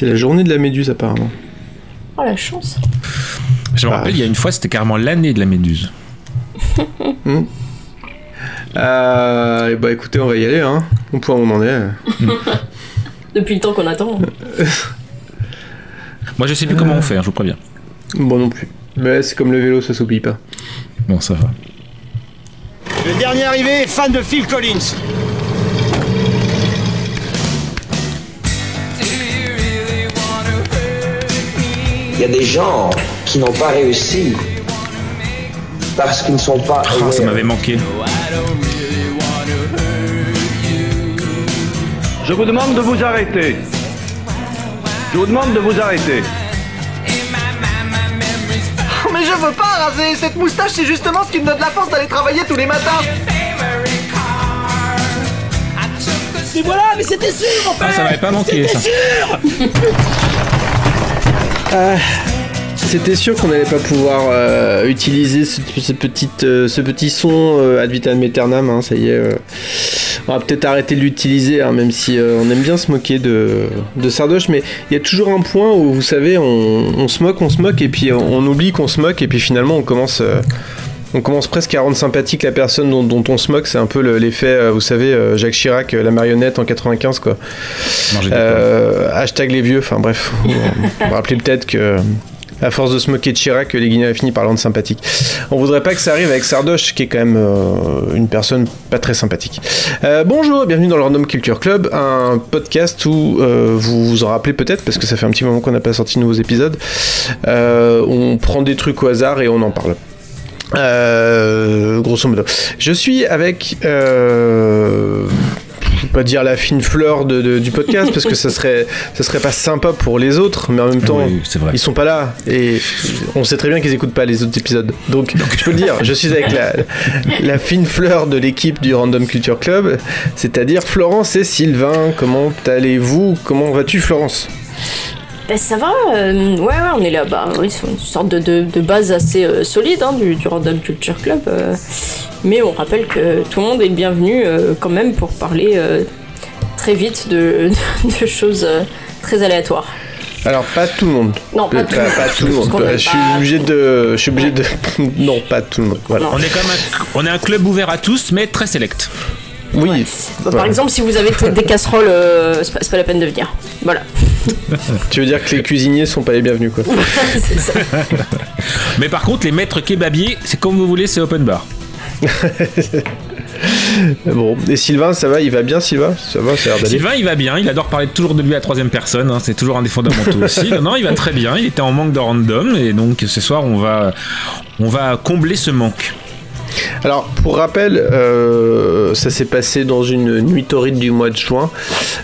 C'est la journée de la méduse apparemment. Oh la chance. Je me rappelle, il y a une fois, c'était carrément l'année de la méduse. Hmm. Euh, bah écoutez, on va y aller, hein. Au point où on en est. Depuis le temps qu'on attend. Moi, je sais plus comment on fait, hein, je vous préviens. Bon non plus. Mais c'est comme le vélo, ça s'oublie pas. Bon, ça va. Le dernier arrivé est fan de Phil Collins. Il y a des gens qui n'ont pas réussi parce qu'ils ne sont pas. Oh, ça m'avait manqué. Je vous demande de vous arrêter. Je vous demande de vous arrêter. Veux pas raser Cette moustache, c'est justement ce qui me donne la force d'aller travailler tous les matins Mais voilà, mais c'était sûr en fait Ah, ça m'avait pas manqué, ça. Ah, C'était sûr qu'on n'allait pas pouvoir euh, utiliser ce, ce petit, euh, ce petit son euh, ad vitam aeternam, hein, ça y est. on va peut-être arrêter de l'utiliser, hein, même si euh, on aime bien se moquer de, de Sardoche, mais il y a toujours un point où, vous savez, on, on se moque, on se moque, et puis on, on oublie qu'on se moque, et puis finalement on commence... euh, on commence presque à rendre sympathique la personne dont, dont on se moque, c'est un peu le- l'effet, euh, vous savez, Jacques Chirac, la marionnette en 95, quoi. Euh, hashtag les vieux, enfin bref, vous vous rappelez peut-être que à force de se moquer de Chirac, les Guinéens fini par le rendre sympathique. On voudrait pas que ça arrive avec Sardoche, qui est quand même euh, une personne pas très sympathique. Euh, bonjour, bienvenue dans le Random Culture Club, un podcast où euh, vous vous en rappelez peut-être, parce que ça fait un petit moment qu'on n'a pas sorti de nouveaux épisodes. On prend des trucs au hasard et on en parle. Euh, grosso modo. Je suis avec. Pas dire la fine fleur de- de- du podcast parce que ça serait ça serait pas sympa pour les autres mais en même temps Oui, ils sont pas là. Et on sait très bien qu'ils écoutent pas les autres épisodes. Donc je peux le dire je suis avec la, la fine fleur de l'équipe du Random Culture Club c'est-à-dire Florence et Sylvain. Comment allez-vous? Comment vas-tu Florence? Ben ça va, euh, ouais, ouais, on est là, bah oui, c'est une sorte de, de- de base assez euh, solide hein, du, du Random Culture Club. euh, mais on rappelle que tout le monde est le bienvenu euh, quand même pour parler euh, très vite de, de choses euh, très aléatoires. alors pas tout le monde Non, pas tout le monde. pas tout le monde Parce qu'on aime je suis pas- obligé de je suis obligé de non pas tout le monde voilà. On est quand même un, on est un club ouvert à tous, mais très select. Oui Bah, Par exemple, si vous avez des casseroles, euh, c'est pas, la peine de venir. Voilà. Tu veux dire que les cuisiniers sont pas les bienvenus quoi C'est ça. Mais par contre, les maîtres kebabiers, c'est comme vous voulez, c'est open bar. Bon, et Sylvain, ça va, il va bien Sylvain? Ça va, ça a l'air d'aller. Sylvain, il va bien, il adore parler toujours de lui à la troisième personne, hein, c'est toujours un des fondamentaux aussi. Non, non, il va très bien, il était en manque de random, et donc ce soir, on va, on va combler ce manque. Alors, pour rappel, euh, ça s'est passé dans une nuit torride du mois de juin.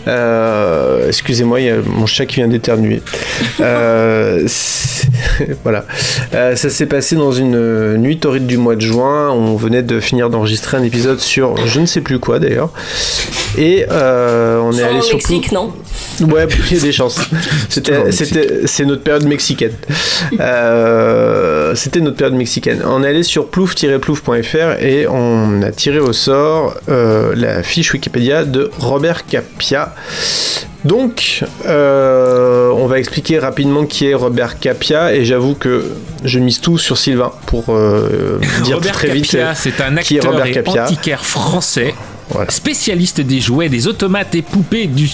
Euh, Excusez-moi, il y a mon chat qui vient d'éternuer. Euh, voilà. Euh, ça s'est passé dans une nuit torride du mois de juin. On venait de finir d'enregistrer un épisode sur je ne sais plus quoi d'ailleurs. Et euh, on est allé sur Mexique, non? Ouais, il y a des chances. c'est notre période mexicaine. Euh, c'était notre période mexicaine. On est allé sur plouf-plouf.fr et on a tiré au sort euh, la fiche Wikipédia de Robert Capia. Donc, euh, on va expliquer rapidement qui est Robert Capia et j'avoue que je mise tout sur Sylvain pour euh, dire Robert très vite. C'est un qui est acteur Robert et Capia. antiquaire français. Spécialiste des jouets, des automates et poupées du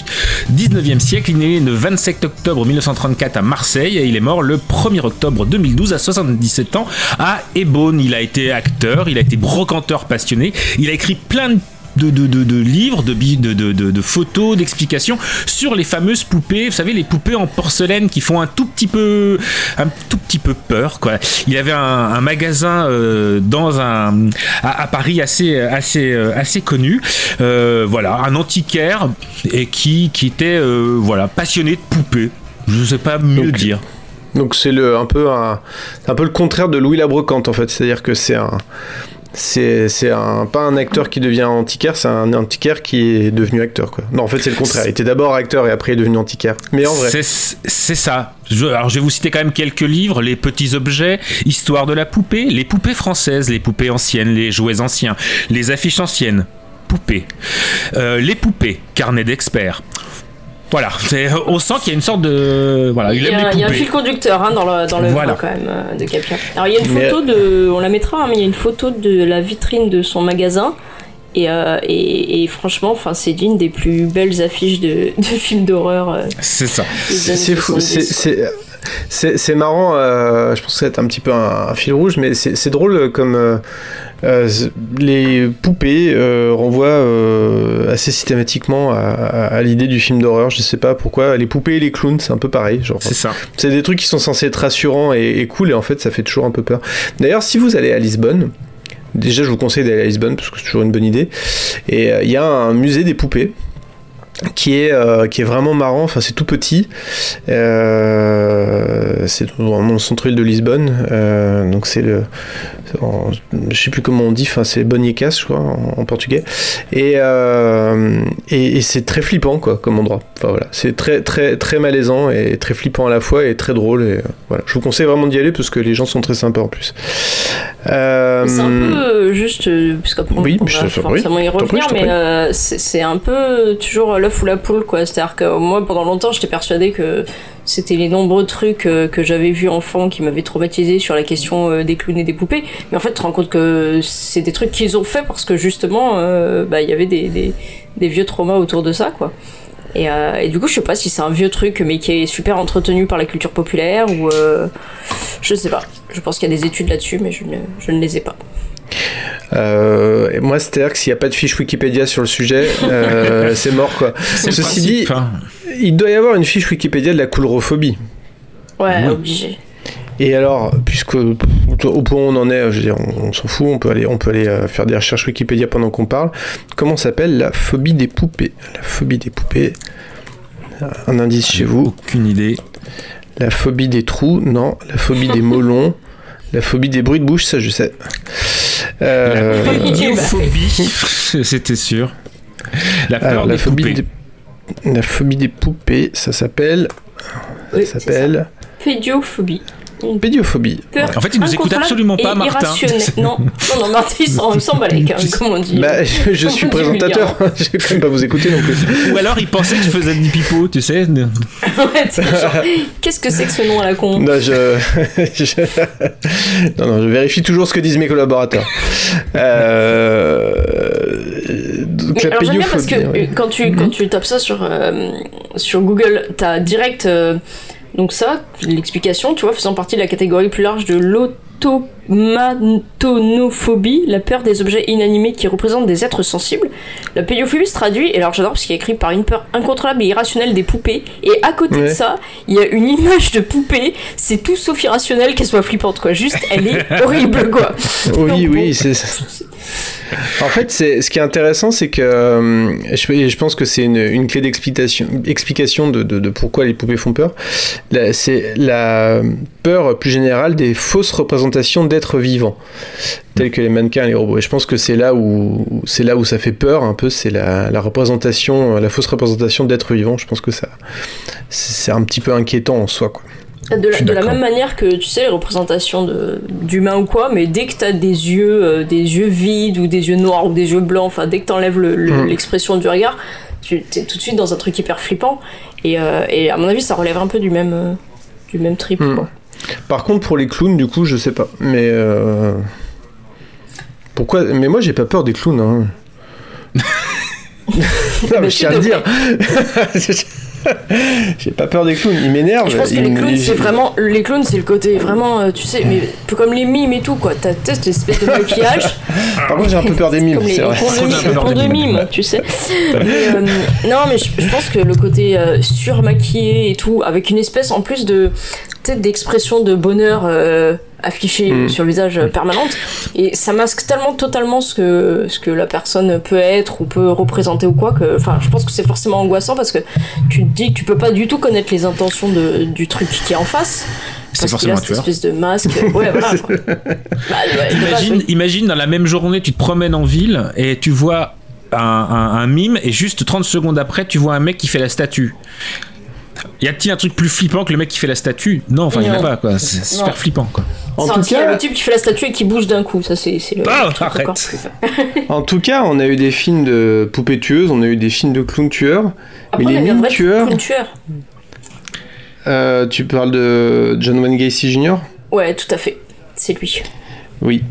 19e siècle, il est né le 27 octobre 1934 à Marseille et il est mort le 1er octobre 2012 à 77 ans à Ebonne. Il a été acteur, il a été brocanteur passionné, il a écrit plein de de, de, de- de livres, de, photos, d'explications sur les fameuses poupées. Vous savez, les poupées en porcelaine qui font un tout petit peu, un tout petit peu peur. Quoi. Il y avait un, un magasin euh, dans un, à, à Paris assez, assez, euh, assez connu. Euh, voilà, un antiquaire et qui, qui était euh, voilà passionné de poupées. Je ne sais pas mieux Donc, dire. Donc c'est le un peu un, un peu le contraire de Louis la brocante en fait, c'est-à-dire que c'est un c'est un, pas un acteur qui devient antiquaire, c'est un antiquaire qui est devenu acteur. Non, en fait, c'est le contraire. Il était d'abord acteur et après il est devenu antiquaire. Mais en vrai. C'est c'est ça. Je, alors je vais vous citer quand même quelques livres, les petits objets, histoire de la poupée, les poupées françaises, les poupées anciennes, les jouets anciens, les affiches anciennes, poupées, Euh, les poupées, carnet d'experts. Voilà, on sent qu'il y a une sorte de voilà, il Il y, aime a, les il y a un fil conducteur hein, dans le, dans le Voilà. quand même euh, de Capia. Alors il y a une Mais- photo de, on la mettra, hein, mais il y a une photo de la vitrine de son magasin. Et, euh, et, et franchement, enfin, c'est l'une des plus belles affiches de, de films d'horreur. euh, C'est ça. C'est fou, 70, c'est-. C'est marrant. euh, je pense que c'est un petit peu un, un fil rouge, mais c'est drôle comme euh, euh, les poupées euh, renvoient assez systématiquement à, à- à l'idée du film d'horreur. Je sais pas pourquoi. Les poupées et les clowns, c'est un peu pareil. Genre, C'est ça. c'est des trucs qui sont censés être rassurants et, et cool, et en fait, ça fait toujours un peu peur. D'ailleurs, si vous allez à Lisbonne. Déjà, je vous conseille d'aller à Lisbonne parce que c'est toujours une bonne idée. Et euh, il y a un musée des poupées qui est, euh, qui est vraiment marrant. Enfin, c'est tout petit. Euh, c'est vraiment le centre-ville de Lisbonne. Euh, donc, c'est le. en- je sais plus comment on dit. Enfin, c'est Bonnicas, je crois, en, en portugais. Et, euh, et, et c'est très flippant, quoi, comme endroit. Enfin, voilà. C'est très, très, très malaisant et très flippant à la fois et très drôle. Et, voilà. Je vous conseille vraiment d'y aller parce que les gens sont très sympas en plus. C'est un peu juste, parce oui, je- va oui, forcément y revenir, je t'en mais c'est un peu toujours l'œuf ou la poule, quoi. C'est-à-dire que moi, pendant longtemps, j'étais persuadée que c'était les nombreux trucs euh, que j'avais vus enfant qui m'avaient traumatisé sur la question euh, des clowns et des poupées. Mais en fait, tu te rends compte que c'est des trucs qu'ils ont fait parce que justement, euh, bah, il y avait des, vieux traumas autour de ça, quoi. Et, du coup, je sais pas si c'est un vieux truc, mais qui est super entretenu par la culture populaire ou. je sais pas. Je pense qu'il y a des études là-dessus, mais je ne les ai pas. Euh, et moi, c'est-à-dire que s'il n'y a pas de fiche Wikipédia sur le sujet, euh, c'est mort quoi. Ceci dit, hein. il doit y avoir une fiche Wikipédia de la coulrophobie. Ouais, Oui. obligé. Et alors, puisque au point où on en est, je veux dire, on, on s'en fout, on peut aller, on peut aller euh, faire des recherches Wikipédia pendant qu'on parle. Comment s'appelle la phobie des poupées? La phobie des poupées. Un indice chez vous. Aucune idée. La phobie des trous, non. La phobie des molons. La phobie des bruits de bouche, ça je sais. Euh, bah, Idiophobie, c'était sûr. La peur alors, la des phobie poupées. des, la phobie des poupées, ça s'appelle. Oui, ça s'appelle Pédiophobie. Une pédiophobie. peur En fait, il nous écoute absolument pas, Martin. Non, non, non, Martin, il s'en s'en bat les comme on dit. Bah, je, je suis présentateur, je vais quand même pas vous écouter non plus. Ou alors il pensait que je faisais du pipeau, tu sais. Ouais, c'est genre, Qu'est-ce que c'est que ce nom à la con? Non, je... je- non, non, je vérifie toujours ce que disent mes collaborateurs. Euh... Donc, Mais la alors j'aime bien parce que ouais. quand tu, quand tu tapes ça sur, euh, sur Google, t'as direct euh, donc ça, l'explication, tu vois, faisant partie de la catégorie plus large de l'automatonophobie, la peur des objets inanimés qui représentent des êtres sensibles. La pédiophobie se traduit, et alors j'adore parce qu'il est écrit par une peur incontrôlable et irrationnelle des poupées, et à côté de ça, il y a une image de poupée, c'est tout sauf irrationnel qu'elle soit flippante, quoi, juste elle est horrible, quoi. Oui, Donc, oui, bon. c'est. En fait, c'est ce qui est intéressant, c'est que euh, je, pense que c'est une, une clé d'explication, explication de, de- de pourquoi les poupées font peur. C'est la peur plus générale des fausses représentations d'êtres vivants, tels que les mannequins et les robots. Et je pense que c'est là où c'est là où ça fait peur un peu, c'est la, la représentation, la fausse représentation d'êtres vivants. Je pense que ça, c'est un petit peu inquiétant en soi, quoi. De la, de même manière que tu sais les représentations de- d'humains ou quoi, mais dès que t'as des yeux, euh, des yeux vides ou des yeux noirs ou des yeux blancs, enfin dès que t'enlèves le- le- Mm. l'expression du regard, tu es tout de suite dans un truc hyper flippant. Et, euh, et à mon avis, ça relève un peu du même, euh, du même trip. Mm. Quoi. Par contre, pour les clowns, du coup, je sais pas. Mais euh, pourquoi Mais moi, j'ai pas peur des clowns. Hein. non, mais je tiens à le dire. j'ai pas peur des clowns. Ils m'énervent. Je pense que ils les clowns, ils- c'est vraiment. Les clowns, c'est le côté vraiment, euh, tu sais, mais un peu comme les mimes et tout, quoi. T'as cette espèce de maquillage. Par contre, j'ai un peu peur des mimes. comme les c'est vrai. contes des de mimes. mime, tu sais. Mais, euh, non, mais je, je pense que le côté euh, surmaquillé et tout, avec une espèce en plus de peut-être d'expression de bonheur euh, affichée Mm. sur le visage euh, permanente, et ça masque tellement totalement ce que ce que la personne peut être ou peut représenter ou quoi que, enfin, je pense que c'est forcément angoissant parce que tu te dis que tu peux pas du tout connaître les intentions de, du truc qui est en face. parce qu'il forcément a un cette tueur. espèce de masque. Ouais, voilà. quoi. Bah, ouais, de base, Imagine, oui. imagine dans la même journée, tu te promènes en ville et tu vois un, un- un mime et juste 30 secondes après, tu vois un mec qui fait la statue. Y a-t-il un truc plus flippant que le mec qui fait la statue Non, enfin, il n'y en a pas, quoi. C'est super flippant, quoi. En tout si, il y a cas, le type qui fait la statue et qui bouge d'un coup, ça c'est le. Ah, arrête. en tout cas, on a eu des films de poupées tueuses, on a eu des films de clowns tueurs. Mais les vrai tueurs, euh, tu parles de John Wayne Gacy Jr. Ouais, tout à fait. C'est lui. Oui.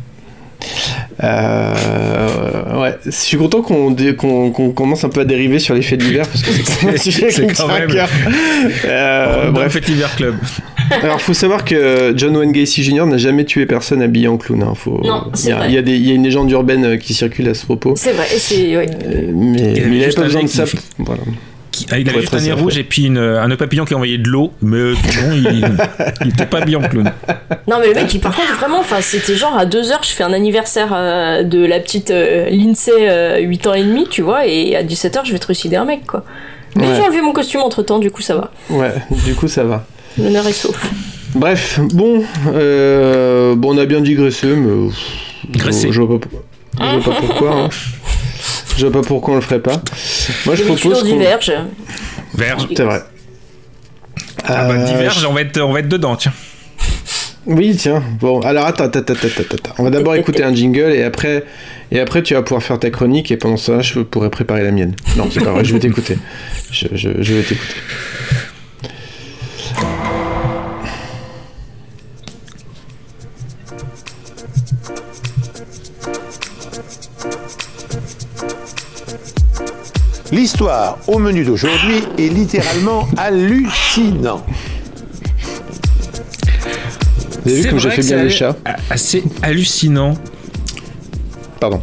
Euh, ouais, je suis content qu'on qu'on commence un peu à dériver sur les faits divers parce que c'est quand même un sujet qui me quand tient à même- cœur. Euh, Bref, bref, Petit Vert Club. alors faut savoir que John Wayne Gacy Jr. n'a jamais tué personne habillé en clown. hein. Faut, Non, il, y a, vrai. il y a des- il y a une légende urbaine euh, qui circule à ce propos. C'est vrai, et c'est. ouais. Euh, mais il n'avait pas besoin de ça. Voilà. Qui- ah, il avait juste un nez rouge et puis une- un nœud papillon qui envoyait de l'eau, mais euh, sinon, il, il était pas bien en clown. Non, mais le mec, il, par contre, vraiment, enfin, c'était genre à 2h, je fais un anniversaire euh, de la petite euh, Lindsay, euh, 8 ans et demi, tu vois, et à 17h, je vais trucider un mec, quoi. Mais Ouais. j'ai enlevé mon costume entre temps, du coup, ça va. Ouais, du coup ça va. L'honneur est sauf. Bref, bon, euh, bon, on a bien digressé, mais euh, Graissé. Je, je vois pas, je vois pas pourquoi. hein. Je vois pas pourquoi on le ferait pas. Moi, je propose diverge. Verge. C'est vrai. Ah bah, Euh, diverge, on va, être, on va être dedans, tiens. Oui, tiens. Bon, alors attends, attends, attends, attends, attends. On va d'abord écouter un jingle et après, et après tu vas pouvoir faire ta chronique et pendant ça, je pourrais préparer la mienne. Non, c'est pas vrai. Je vais t'écouter. Je, je, je vais t'écouter. L'histoire au menu d'aujourd'hui est littéralement hallucinant. Vous avez vu comme j'ai fait bien c'est les chats Assez hallucinant. Pardon.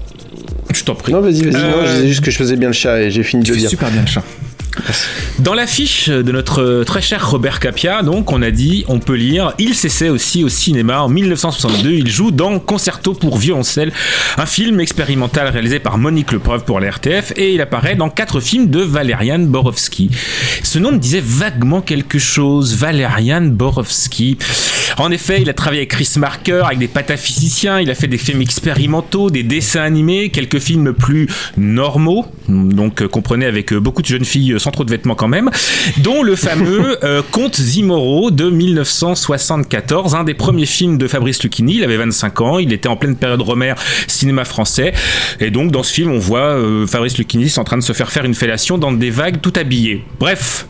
Je t'en prie. Non, vas-y, vas-y. Non, Euh, je disais juste que je faisais bien le chat et j'ai fini de le dire. super bien le chat. Dans l'affiche de notre très cher Robert Capia, donc, on a dit, on peut lire, il s'essaie aussi au cinéma. En 1962, il joue dans Concerto pour violoncelle, un film expérimental réalisé par Monique Lepreuve pour la et il apparaît dans quatre films de Valerian Borowski. Ce nom me disait vaguement quelque chose, Valerian Borowski. En effet, il a travaillé avec Chris Marker, avec des pataphysiciens, il a fait des films expérimentaux, des dessins animés, quelques films plus normaux, donc euh, comprenez avec euh, beaucoup de jeunes filles euh, sans trop de vêtements quand même, dont le fameux euh, Conte Zimoro de 1974, un des premiers films de Fabrice Lucchini, il avait 25 ans, il était en pleine période Romer, cinéma français, et donc dans ce film on voit euh, Fabrice Lucchini en train de se faire faire une fellation dans des vagues tout habillé. Bref,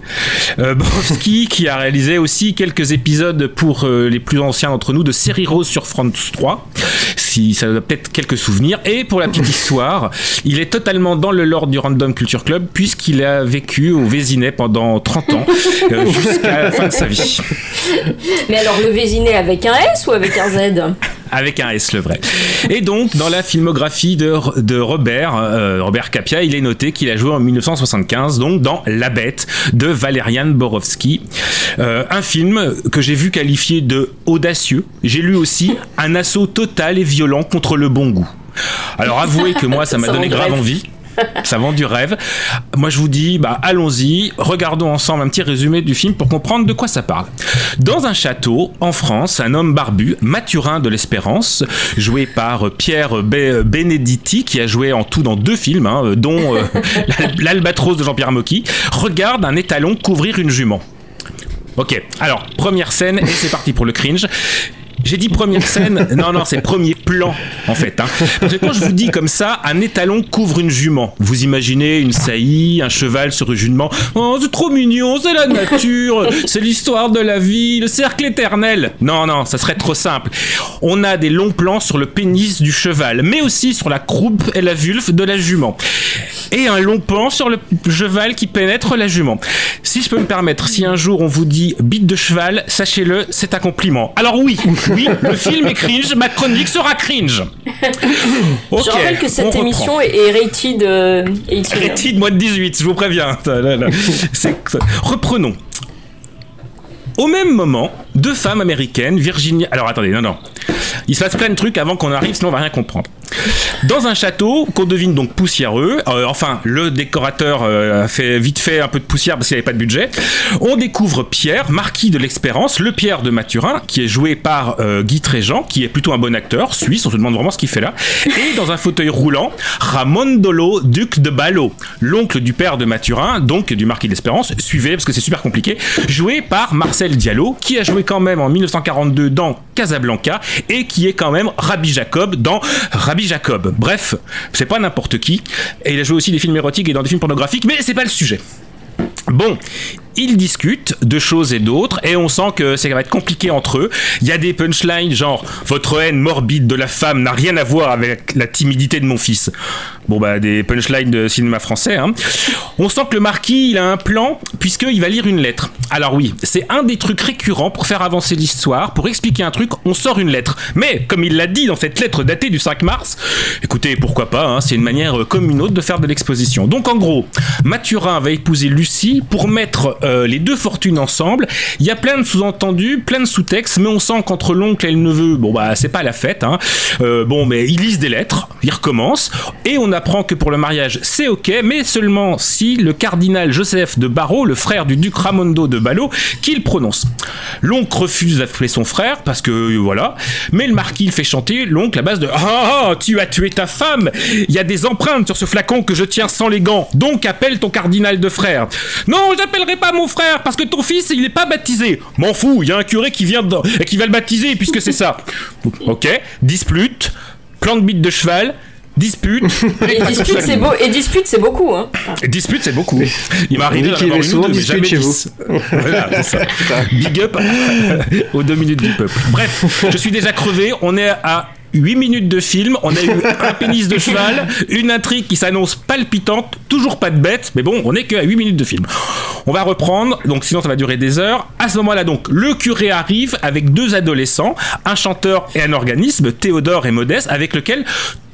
euh, Borowski qui a réalisé aussi quelques épisodes pour euh, les plus anciens d'entre nous de Série Rose sur France 3, si ça a peut-être quelques souvenirs. Et pour la petite histoire, il est totalement dans le lore du Random Culture Club puisqu'il a vécu au Vésinet pendant 30 ans euh, jusqu'à la fin de sa vie. Mais alors, le Vésinet avec un S ou avec un Z Avec un S, le vrai. Et donc, dans la filmographie de, de Robert, euh, Robert Capia, il est noté qu'il a joué en 1975, donc dans La Bête de Valerian Borowski. Euh, un film que j'ai vu qualifié de audacieux. J'ai lu aussi un assaut total et violent contre le bon goût. Alors avouez que moi, ça m'a donné grave envie. Ça vend du rêve. Moi, je vous dis, bah, allons-y, regardons ensemble un petit résumé du film pour comprendre de quoi ça parle. Dans un château, en France, un homme barbu, Mathurin de l'Espérance, joué par Pierre Be- Benedetti, qui a joué en tout dans deux films, hein, dont euh, L'Albatros de Jean-Pierre Mocky, regarde un étalon couvrir une jument. Ok, alors, première scène, et c'est parti pour le cringe. J'ai dit première scène, non, non, c'est premier plan, en fait. hein. Parce que quand je vous dis comme ça, un étalon couvre une jument. Vous imaginez une saillie, un cheval sur une jument. Oh, c'est trop mignon, c'est la nature, c'est l'histoire de la vie, le cercle éternel. Non, non, ça serait trop simple. On a des longs plans sur le pénis du cheval, mais aussi sur la croupe et la vulve de la jument. Et un long plan sur le cheval qui pénètre la jument. Si je peux me permettre, si un jour on vous dit bite de cheval, sachez-le, c'est un compliment. Alors oui, oui, le film est cringe, ma chronique sera cringe. Je rappelle que cette émission est, est rated, euh, 18. Arrêtez de moins de 18, je vous préviens. Reprenons. Au même moment, deux femmes américaines, Virginia. Alors attendez, non, non. Il se passe plein de trucs avant qu'on arrive, sinon on va rien comprendre. Dans un château qu'on devine donc poussiéreux, euh, enfin le décorateur euh, a fait vite fait un peu de poussière parce qu'il n'avait pas de budget, on découvre Pierre, marquis de l'Espérance, le Pierre de Mathurin, qui est joué par euh, Guy Tréjean, qui est plutôt un bon acteur, suisse, on se demande vraiment ce qu'il fait là, et dans un fauteuil roulant, Ramondolo, duc de Ballot, l'oncle du père de Mathurin, donc du marquis de l'Espérance, suivez parce que c'est super compliqué, joué par Marcel Diallo, qui a joué quand même en 1942 dans Casablanca et qui est quand même Rabbi Jacob dans Rabbi Jacob. Bref, c'est pas n'importe qui. Et il a joué aussi des films érotiques et dans des films pornographiques, mais c'est pas le sujet. Bon, ils discutent de choses et d'autres et on sent que ça va être compliqué entre eux. Il y a des punchlines genre votre haine morbide de la femme n'a rien à voir avec la timidité de mon fils. Bon bah des punchlines de cinéma français. Hein. On sent que le marquis il a un plan puisqu'il va lire une lettre. Alors oui, c'est un des trucs récurrents pour faire avancer l'histoire, pour expliquer un truc, on sort une lettre. Mais comme il l'a dit dans cette lettre datée du 5 mars, écoutez pourquoi pas, hein, c'est une manière comme une autre de faire de l'exposition. Donc en gros, Mathurin va épouser Lucie pour mettre euh, les deux fortunes ensemble. Il y a plein de sous-entendus, plein de sous-textes, mais on sent qu'entre l'oncle et le neveu, bon bah c'est pas la fête. Hein. Euh, bon, mais ils lisent des lettres, ils recommencent, et on apprend que pour le mariage c'est ok, mais seulement si le cardinal Joseph de Barreau, le frère du duc Ramondo de Ballot, qu'il prononce. L'oncle refuse d'appeler son frère parce que euh, voilà, mais le marquis il fait chanter l'oncle à base de ah tu as tué ta femme, il y a des empreintes sur ce flacon que je tiens sans les gants, donc appelle ton cardinal de frère. Non, j'appellerai pas mon frère parce que ton fils il est pas baptisé. M'en fous, il y a un curé qui vient dedans et qui va le baptiser puisque c'est ça. Ok, dispute, plan de bite de cheval. Dispute. Et dispute, c'est beau. Et dispute, c'est beaucoup. Hein. Dispute, c'est beaucoup. Il m'a arrivé dit d'en qu'il y avoir avait une souvent ou deux, mais jamais chez vous. dix. Voilà, c'est ça. Big up aux deux minutes du peuple. Bref, je suis déjà crevé. On est à 8 minutes de film, on a eu un pénis de cheval, une intrigue qui s'annonce palpitante, toujours pas de bête, mais bon, on est que à 8 minutes de film. On va reprendre, donc sinon ça va durer des heures. À ce moment-là, donc, le curé arrive avec deux adolescents, un chanteur et un organisme, Théodore et Modeste, avec lequel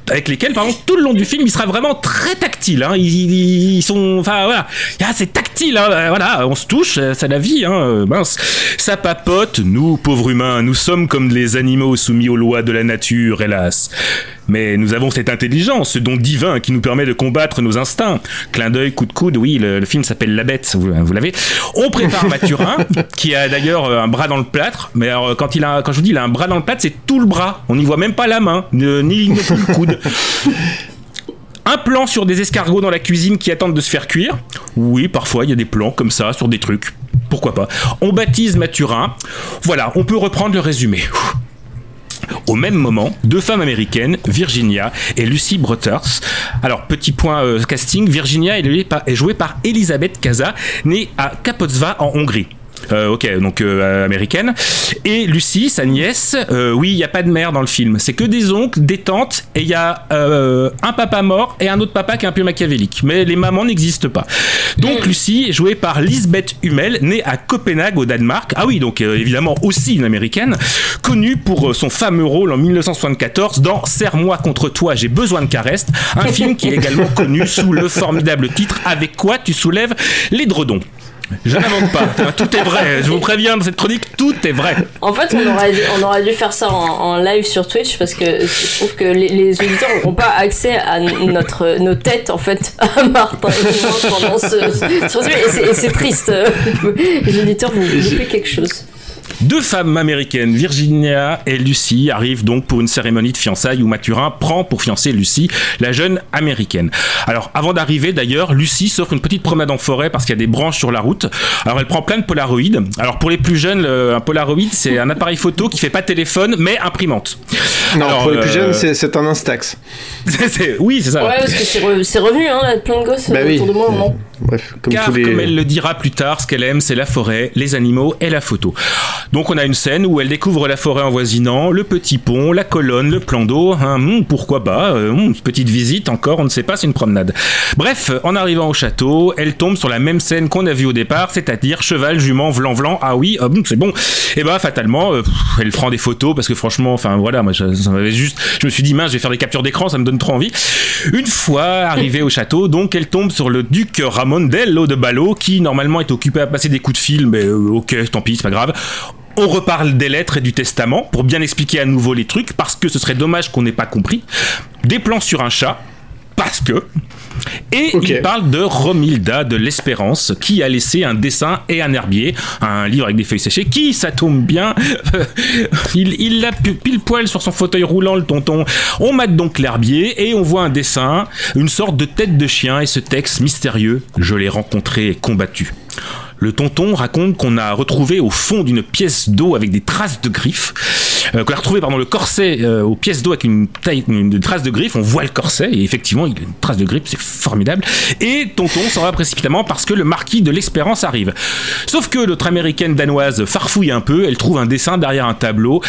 avec lesquels, pardon, tout le long du film, il sera vraiment très tactile. Hein. Ils sont, enfin voilà, Ah, c'est tactile. Hein. Euh, Voilà, on se touche, euh, c'est la vie. Hein. euh, Mince, ça papote. Nous, pauvres humains, nous sommes comme les animaux soumis aux lois de la nature, hélas. Mais nous avons cette intelligence, ce don divin qui nous permet de combattre nos instincts. Clin d'œil, coup de coude, oui, le, le film s'appelle La Bête, vous, vous l'avez. On prépare Mathurin, qui a d'ailleurs euh, un bras dans le plâtre, mais alors, quand, il a, quand je vous dis il a un bras dans le plâtre, c'est tout le bras. On n'y voit même pas la main, ne- ni ni le coude. Un plan sur des escargots dans la cuisine qui attendent de se faire cuire. Oui, parfois il y a des plans comme ça sur des trucs. Pourquoi pas. On baptise Mathurin. Voilà, on peut reprendre le résumé. Au même moment, deux femmes américaines, Virginia et Lucy Brothers. Alors, petit point euh, casting, Virginia est jouée par, Elisabeth Kaza, née à Kapocva en Hongrie. Euh, ok, donc euh, américaine. Et Lucie, sa nièce, euh, oui, il n'y a pas de mère dans le film. C'est que des oncles, des tantes, et il y a un papa mort et un autre papa qui est un peu machiavélique. Mais les mamans n'existent pas. Donc Lucie est jouée par Lisbeth Hummel, née à Copenhague au Danemark. Ah oui, donc évidemment aussi une américaine, connue pour son fameux rôle en 1974 dans Serre-moi contre toi, j'ai besoin de caresses, un film qui est également connu sous le formidable titre Avec quoi tu soulèves les dredons? Je n'invente pas, tout est vrai. Je vous préviens, dans cette chronique, tout est vrai. En fait, on aurait, dû, on aurait dû faire ça en, en live sur Twitch parce que je trouve que les, les auditeurs n'auront pas accès à notre, nos têtes en fait à Martin et pendant ce, ce résumé. Et c'est- et c'est triste. Les auditeurs vont louper quelque chose. Deux femmes américaines, Virginia et Lucie, arrivent donc pour une cérémonie de fiançailles où Mathurin prend pour fiancée Lucie, la jeune américaine. Alors, avant d'arriver, d'ailleurs, Lucie s'offre une petite promenade en forêt parce qu'il y a des branches sur la route. Alors, elle prend plein de polaroïdes. Alors, pour les plus jeunes, le- un polaroïd, c'est un appareil photo qui fait pas téléphone, mais imprimante. Non, Alors, pour les plus euh, jeunes, c'est- un Instax. oui, c'est ça. Ouais, parce que c'est re- c'est revenu, hein, là, plein de gosses Bah euh, oui. autour de moi. non Bref, comme Car, tous les. comme elle le dira plus tard, ce qu'elle aime, c'est la forêt, les animaux et la photo. Donc on a une scène où elle découvre la forêt avoisinant, le petit pont, la colonne, le plan d'eau. hein, hmm, pourquoi pas euh, hmm, Petite visite encore, on ne sait pas, c'est une promenade. Bref, en arrivant au château, elle tombe sur la même scène qu'on a vue au départ, c'est-à-dire cheval, jument, vlan, vlan. Ah oui, hmm, c'est bon. Et bah fatalement, euh, elle prend des photos parce que franchement, enfin voilà, moi je, juste, je me suis dit mince, je vais faire des captures d'écran, ça me donne trop envie. Une fois arrivée au château, donc elle tombe sur le duc Ramondello de Ballot qui normalement est occupé à passer des coups de fil, mais euh, ok, tant pis, c'est pas grave. On reparle des lettres et du testament pour bien expliquer à nouveau les trucs parce que ce serait dommage qu'on n'ait pas compris. Des plans sur un chat parce que. Et il parle de Romilda de l'Espérance, qui a laissé un dessin et un herbier, un livre avec des feuilles séchées, qui, ça tombe bien, il l'a pile poil sur son fauteuil roulant, le tonton. On mate donc l'herbier et on voit un dessin, une sorte de tête de chien et ce texte mystérieux, je l'ai rencontré et combattu. Le tonton raconte qu'on a retrouvé au fond d'une pièce d'eau avec des traces de griffes, euh, qu'on a retrouvé pardon, le corset euh, aux pièces d'eau avec une, taille, une, trace de griffes, on voit le corset et effectivement il a une trace de griffes, c'est formidable. Et tonton s'en va précipitamment parce que le marquis de l'Espérance arrive. Sauf que l'autre américaine danoise farfouille un peu, elle trouve un dessin derrière un tableau,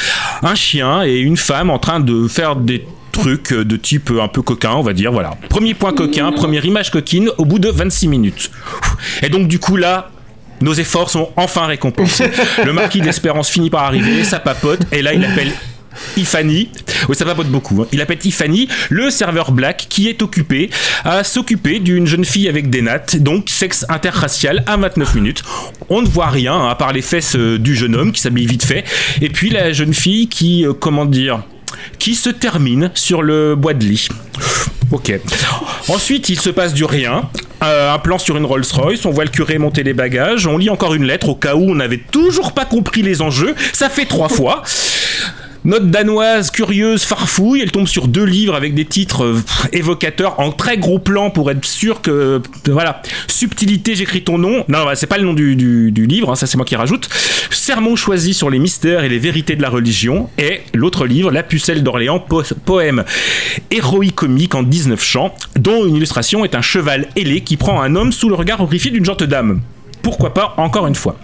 un chien et une femme en train de faire des trucs de type un peu coquin, on va dire. Voilà. Premier point coquin, première image coquine au bout de 26 minutes. Et donc, du coup, là, nos efforts sont enfin récompensés. le marquis d'Espérance finit par arriver, ça papote, et là il appelle Ifani, oui ça papote beaucoup, hein. il appelle Ifani, le serveur black qui est occupé à s'occuper d'une jeune fille avec des nattes, donc sexe interracial à 29 minutes. On ne voit rien hein, à part les fesses euh, du jeune homme qui s'habille vite fait, et puis la jeune fille qui, euh, comment dire, qui se termine sur le bois de lit. Ok. Ensuite, il se passe du rien. Euh, un plan sur une Rolls-Royce, on voit le curé monter les bagages, on lit encore une lettre au cas où on n'avait toujours pas compris les enjeux. Ça fait trois fois. Notre danoise curieuse farfouille, elle tombe sur deux livres avec des titres euh, évocateurs en très gros plan pour être sûr que voilà subtilité j'écris ton nom. Non, c'est pas le nom du, livre, hein, ça c'est moi qui rajoute. Sermon choisi sur les mystères et les vérités de la religion et l'autre livre, La pucelle d'Orléans, poème héroïque comique en 19 chants, dont une illustration est un cheval ailé qui prend un homme sous le regard horrifié d'une gentille dame pourquoi pas encore une fois.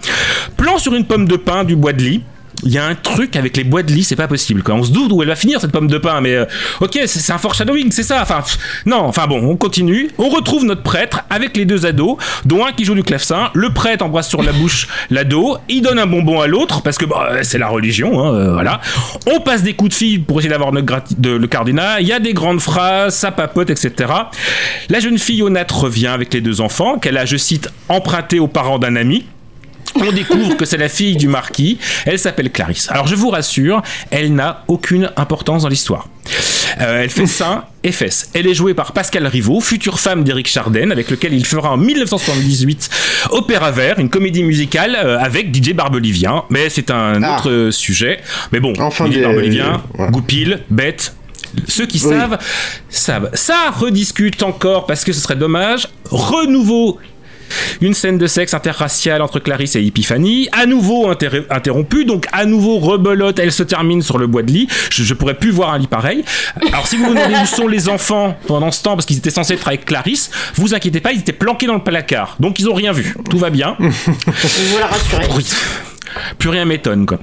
Plan sur une pomme de pin du bois de lit, il y a un truc avec les bois de lit, c'est pas possible. Quoi. On se doute où elle va finir cette pomme de pain, mais euh, ok, c'est un foreshadowing, c'est ça. Enfin, non, enfin bon, on continue. On retrouve notre prêtre avec les deux ados, dont un qui joue du clavecin. Le prêtre embrasse sur la bouche l'ado, il donne un bonbon à l'autre parce que bah, c'est la religion, hein, euh, voilà. On passe des coups de fil pour essayer d'avoir le cardinal. Il y a des grandes phrases, ça papote, etc. La jeune fille honnête revient avec les deux enfants qu'elle a, je cite, emprunté aux parents d'un ami on découvre que c'est la fille du marquis. Elle s'appelle Clarisse. Alors je vous rassure, elle n'a aucune importance dans l'histoire. Euh, elle fait sein et fesses. Elle est jouée par Pascal Rivaux, future femme d'Éric Chardin, avec lequel il fera en 1978 Opéra Vert, une comédie musicale euh, avec DJ Barbelivien. Mais c'est un ah. autre sujet. Mais bon, enfin DJ Barbelivien, Goupil, Bête, ceux qui savent, savent. Ça rediscute encore parce que ce serait dommage. Renouveau une scène de sexe interracial entre Clarisse et Epiphanie, à nouveau interrompue, donc à nouveau rebelote, elle se termine sur le bois de lit. Je, pourrais plus voir un lit pareil. Alors si vous vous demandez où sont les enfants pendant ce temps, parce qu'ils étaient censés être avec Clarisse, vous inquiétez pas, ils étaient planqués dans le placard, donc ils ont rien vu. Tout va bien. voilà rassurer. Plus rien m'étonne quoi.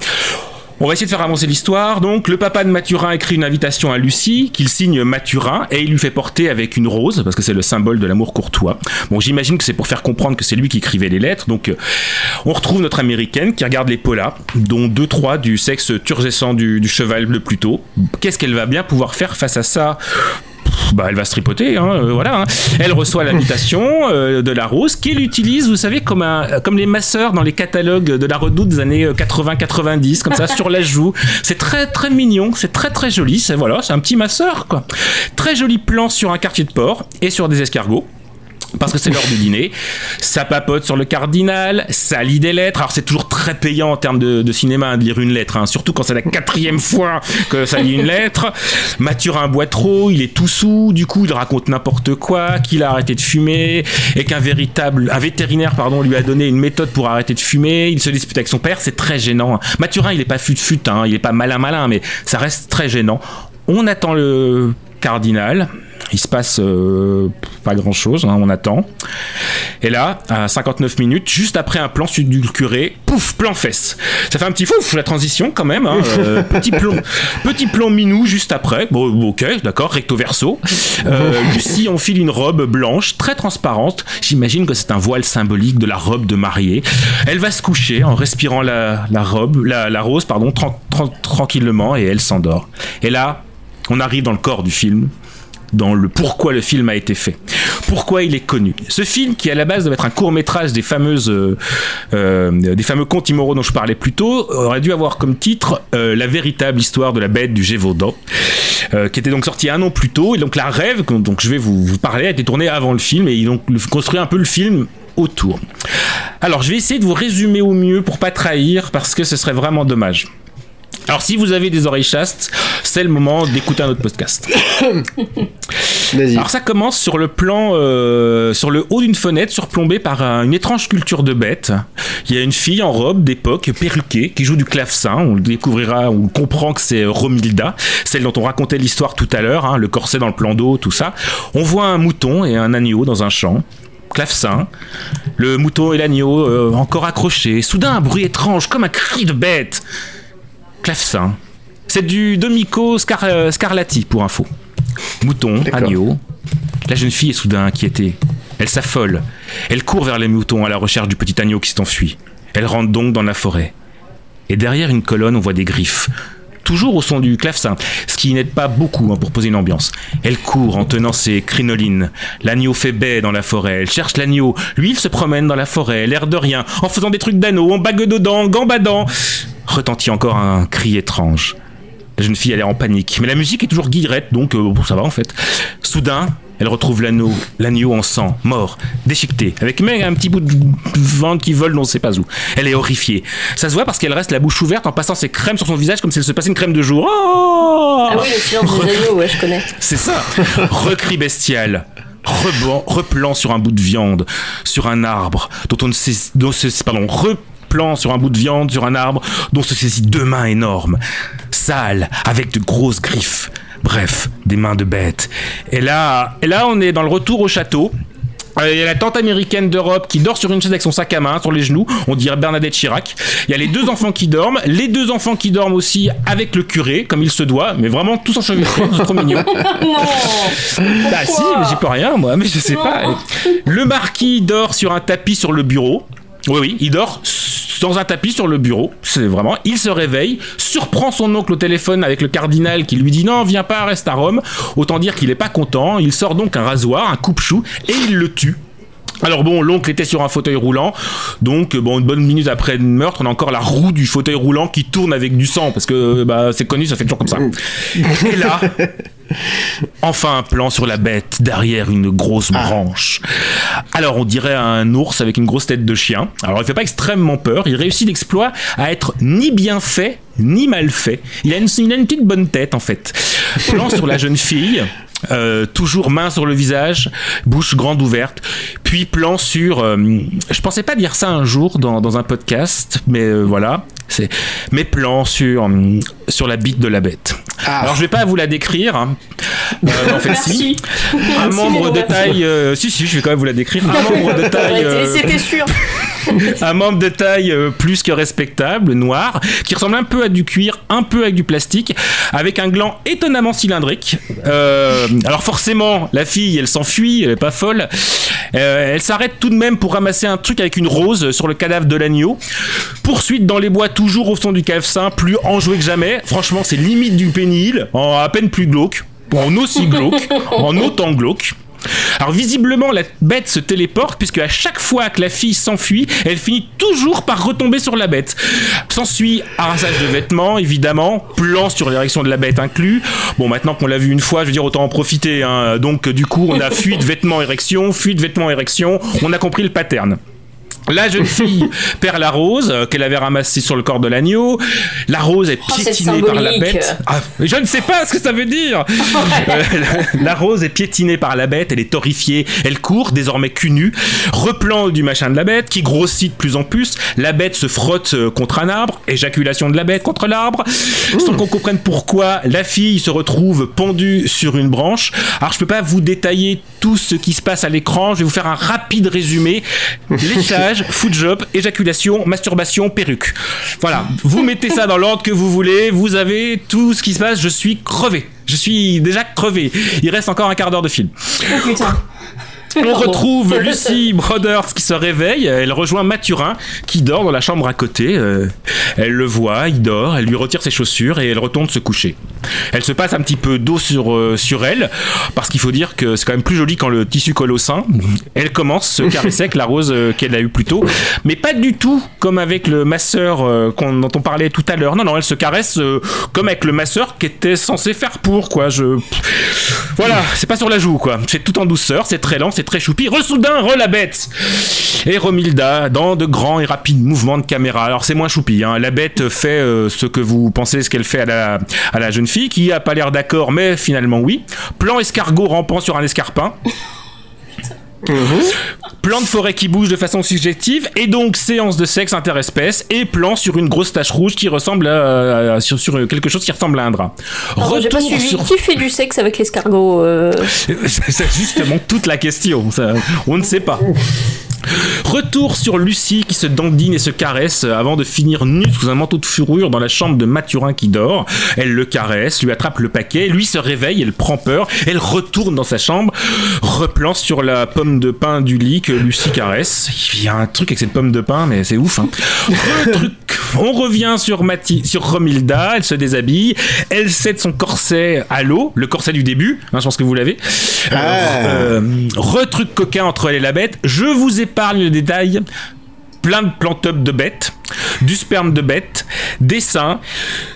On va essayer de faire avancer l'histoire. Donc, le papa de Mathurin écrit une invitation à Lucie, qu'il signe Mathurin, et il lui fait porter avec une rose, parce que c'est le symbole de l'amour courtois. Bon, j'imagine que c'est pour faire comprendre que c'est lui qui écrivait les lettres. Donc, euh, on retrouve notre américaine qui regarde les polas, dont deux, trois du sexe turgescent du, cheval le plus tôt. Qu'est-ce qu'elle va bien pouvoir faire face à ça? Bah, elle va se tripoter, hein, euh, voilà. Hein. Elle reçoit l'invitation euh, de la rose qu'elle utilise, vous savez, comme, un, comme les masseurs dans les catalogues de la redoute des années 80-90, euh, comme ça, sur la joue. C'est très très mignon, c'est très très joli, c'est voilà, c'est un petit masseur, quoi. Très joli plan sur un quartier de port et sur des escargots parce que c'est l'heure du dîner. Ça papote sur le cardinal, ça lit des lettres. Alors c'est toujours très payant en termes de, cinéma de lire une lettre, hein. surtout quand c'est la quatrième fois que ça lit une lettre. Mathurin boit trop, il est tout sous, du coup il raconte n'importe quoi, qu'il a arrêté de fumer et qu'un véritable, un vétérinaire pardon, lui a donné une méthode pour arrêter de fumer. Il se dispute avec son père, c'est très gênant. Mathurin il est pas fut-fut, hein. il est pas malin malin, mais ça reste très gênant. On attend le cardinal il se passe euh, pas grand chose, hein, on attend. Et là, à 59 minutes, juste après un plan du curé, pouf, plan fesse. Ça fait un petit fouf, la transition quand même. Hein, euh, petit, plan, petit plan minou juste après. Bon, ok, d'accord, recto verso. Euh, Lucie enfile une robe blanche, très transparente. J'imagine que c'est un voile symbolique de la robe de mariée. Elle va se coucher en respirant la, robe, la, rose, pardon, tranquillement et elle s'endort. Et là, on arrive dans le corps du film dans le pourquoi le film a été fait, pourquoi il est connu. Ce film, qui à la base devait être un court métrage des fameuses, euh, euh, des fameux contes immoraux dont je parlais plus tôt, aurait dû avoir comme titre euh, la véritable histoire de la bête du Gévaudan, qui était donc sorti un an plus tôt. Et donc la rêve, donc je vais vous, vous parler, a été tournée avant le film et ils ont construit un peu le film autour. Alors je vais essayer de vous résumer au mieux pour pas trahir parce que ce serait vraiment dommage. Alors si vous avez des oreilles chastes, c'est le moment d'écouter un autre podcast. Vas-y. Alors ça commence sur le plan, euh, sur le haut d'une fenêtre surplombée par un- une étrange culture de bête. Il y a une fille en robe d'époque, perruquée, qui joue du clavecin. On le découvrira, on comprend que c'est Romilda, celle dont on racontait l'histoire tout à l'heure, hein, le corset dans le plan d'eau, tout ça. On voit un mouton et un agneau dans un champ. Clavecin, le mouton et l'agneau euh, encore accrochés. Soudain, un bruit étrange, comme un cri de bête. Clavecin. C'est du Domico Scar- euh, Scarlatti pour info. Mouton, agneau. La jeune fille est soudain inquiétée. Elle s'affole. Elle court vers les moutons à la recherche du petit agneau qui s'est enfui. Elle rentre donc dans la forêt. Et derrière une colonne, on voit des griffes. Toujours au son du clavecin, ce qui n'aide pas beaucoup hein, pour poser une ambiance. Elle court en tenant ses crinolines. L'agneau fait baie dans la forêt. Elle cherche l'agneau. Lui, il se promène dans la forêt, l'air de rien, en faisant des trucs d'anneau, en bague dedans, gambadant. Retentit encore un cri étrange. La jeune fille, elle est en panique. Mais la musique est toujours guillerette, donc euh, ça va en fait. Soudain, elle retrouve l'anneau, l'agneau en sang, mort, déchiqueté, avec même un petit bout de ventre qui vole, on ne sait pas où. Elle est horrifiée. Ça se voit parce qu'elle reste la bouche ouverte en passant ses crèmes sur son visage comme si elle se passait une crème de jour. Oh Ah oui, le silence des agneaux, ouais, je connais. c'est ça. Recri bestial. Rebond, replan sur un bout de viande, sur un arbre, dont on ne sait, dont se- pardon, replan sur un bout de viande, sur un arbre, dont se saisit deux mains énormes, sales, avec de grosses griffes. Bref, des mains de bête. Et là, et là, on est dans le retour au château. Euh, Il y a la tante américaine d'Europe qui dort sur une chaise avec son sac à main sur les genoux. On dirait Bernadette Chirac. Il y a les deux enfants qui dorment. Les deux enfants qui dorment aussi avec le curé, comme il se doit. Mais vraiment tous enchevêtrés. C'est trop mignon. non Bah si, mais j'y peux rien moi, mais je sais pas. Le marquis dort sur un tapis sur le bureau. Oui, oui, il dort dans un tapis sur le bureau. C'est vraiment. Il se réveille, surprend son oncle au téléphone avec le cardinal qui lui dit non, viens pas, reste à Rome. Autant dire qu'il est pas content. Il sort donc un rasoir, un coupe-chou, et il le tue. Alors bon, l'oncle était sur un fauteuil roulant, donc bon, une bonne minute après le meurtre, on a encore la roue du fauteuil roulant qui tourne avec du sang, parce que bah, c'est connu, ça fait toujours comme ça. Et là, enfin un plan sur la bête derrière une grosse branche. Alors on dirait un ours avec une grosse tête de chien. Alors il fait pas extrêmement peur, il réussit l'exploit à être ni bien fait ni mal fait. Il a une, il a une petite bonne tête en fait. Plan sur la jeune fille. Euh, toujours main sur le visage, bouche grande ouverte, puis plan sur. euh, je pensais pas dire ça un jour dans, dans un podcast, mais euh, voilà, c'est mes plans sur sur la bite de la bête. Alors je vais pas vous la décrire. hein. Euh, en fait, si. Merci. Un Merci, membre de taille. euh, si, si, je vais quand même vous la décrire. Un membre de taille. euh, C'était sûr. un membre de taille euh, plus que respectable, noir, qui ressemble un peu à du cuir, un peu avec du plastique, avec un gland étonnamment cylindrique. Euh, alors forcément, la fille, elle s'enfuit, elle est pas folle. Euh, elle s'arrête tout de même pour ramasser un truc avec une rose sur le cadavre de l'agneau. Poursuite dans les bois, toujours au son du clavecin, plus enjoué que jamais. Franchement, c'est limite du pénil, à peine plus glauque, en aussi glauque, en autant glauque. Alors visiblement la bête se téléporte puisque à chaque fois que la fille s'enfuit, elle finit toujours par retomber sur la bête. S'ensuit arrasage de vêtements évidemment, plan sur l'érection de la bête inclus. Bon maintenant qu'on l'a vu une fois, je veux dire autant en profiter. hein. Donc du coup on a fuite vêtements érection, fuite vêtements érection. On a compris le pattern. La jeune fille perd la rose euh, qu'elle avait ramassée sur le corps de l'agneau. La rose est Oh, piétinée par la bête. Ah, je ne sais pas ce que ça veut dire. Euh, la, la rose est piétinée par la bête, elle est horrifiée, elle court, désormais cul nu. Replan du machin de la bête qui grossit de plus en plus. La bête se frotte euh, contre un arbre, éjaculation de la bête contre l'arbre. Sans qu'on comprenne pourquoi la fille se retrouve pendue sur une branche. Alors je peux pas vous détailler tout ce qui se passe à l'écran, je vais vous faire un rapide résumé. Foot job, éjaculation, masturbation, perruque. Voilà, vous mettez ça dans l'ordre que vous voulez, vous avez tout ce qui se passe, je suis crevé. Je suis déjà crevé. Il reste encore un quart d'heure de film. Oh. On retrouve Lucy Brothers qui se réveille. Elle rejoint Mathurin qui dort dans la chambre à côté. Euh, elle le voit, il dort. Elle lui retire ses chaussures et elle retourne se coucher. Elle se passe un petit peu d'eau sur, euh, sur elle parce qu'il faut dire que c'est quand même plus joli quand le tissu colle au sein. Elle commence à se caresser avec la rose euh, qu'elle a eue plus tôt, mais pas du tout comme avec le masseur euh, dont on parlait tout à l'heure. Non, non, elle se caresse comme avec le masseur qui était censé faire pour quoi. Je voilà, c'est pas sur la joue quoi. C'est tout en douceur, c'est très lent, c'est très choupi. Resoudain, re la bête. Et Romilda dans de grands et rapides mouvements de caméra. Alors c'est moins choupi. Hein. La bête fait euh, ce que vous pensez, ce qu'elle fait à la, à la jeune fille, qui a pas l'air d'accord, mais finalement oui. Plan escargot rampant sur un escarpin. Plan de forêt qui bouge de façon subjective et donc séance de sexe interespèce et plan sur une grosse tache rouge qui ressemble à, à- sur, sur quelque chose qui ressemble à un drap. Pas Retour suivi. sur- Qui fait du sexe avec l'escargot euh, c'est justement toute la question. ça, on ne sait pas. Retour sur Lucie qui se dandine et se caresse avant de finir nue sous un manteau de fourrure dans la chambre de Mathurin qui dort. Elle le caresse, lui attrape le paquet, lui se réveille, elle prend peur, elle retourne dans sa chambre, replan sur la pomme de pain du lit que Lucie caresse. Il y a un truc avec cette pomme de pain, mais c'est ouf. Hein. On revient sur, Mathi- sur Romilda, elle se déshabille, elle cède son corset à l'eau, le corset du début, hein, je pense que vous l'avez. Euh, euh, retruc coquin entre elle et la bête. Je vous épargne le détail. Plein de plantop de bêtes, du sperme de bête, des seins,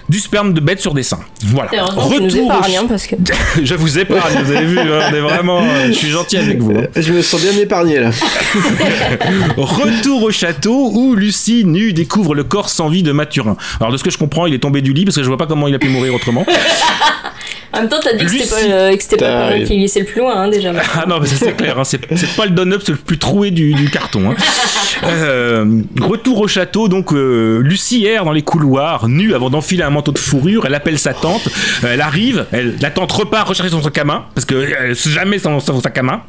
du sperme de bête sur des seins. Voilà. Retour au hein, parce que. je vous épargne, vous avez vu, hein, on est vraiment, euh, je suis gentil avec vous. hein. Je me sens bien épargné là. Retour au château où Lucie, nue, découvre le corps sans vie de Mathurin. Alors de ce que je comprends, il est tombé du lit parce que je vois pas comment il a pu mourir autrement. En même temps, t'as dit que c'était pas, euh, que c'était pas Putain, pendant il- qu'il glissait le plus loin, hein, déjà. Ah non, mais ça, c'est clair, hein, c'est c'est pas le Don-Up, c'est le plus troué du, du carton. hein. Euh, retour au château, donc euh, Lucie erre dans les couloirs, nue avant d'enfiler un manteau de fourrure. Elle appelle sa tante, elle arrive, la tante repart rechercher son sac à main, parce que euh, jamais son, son sac à main.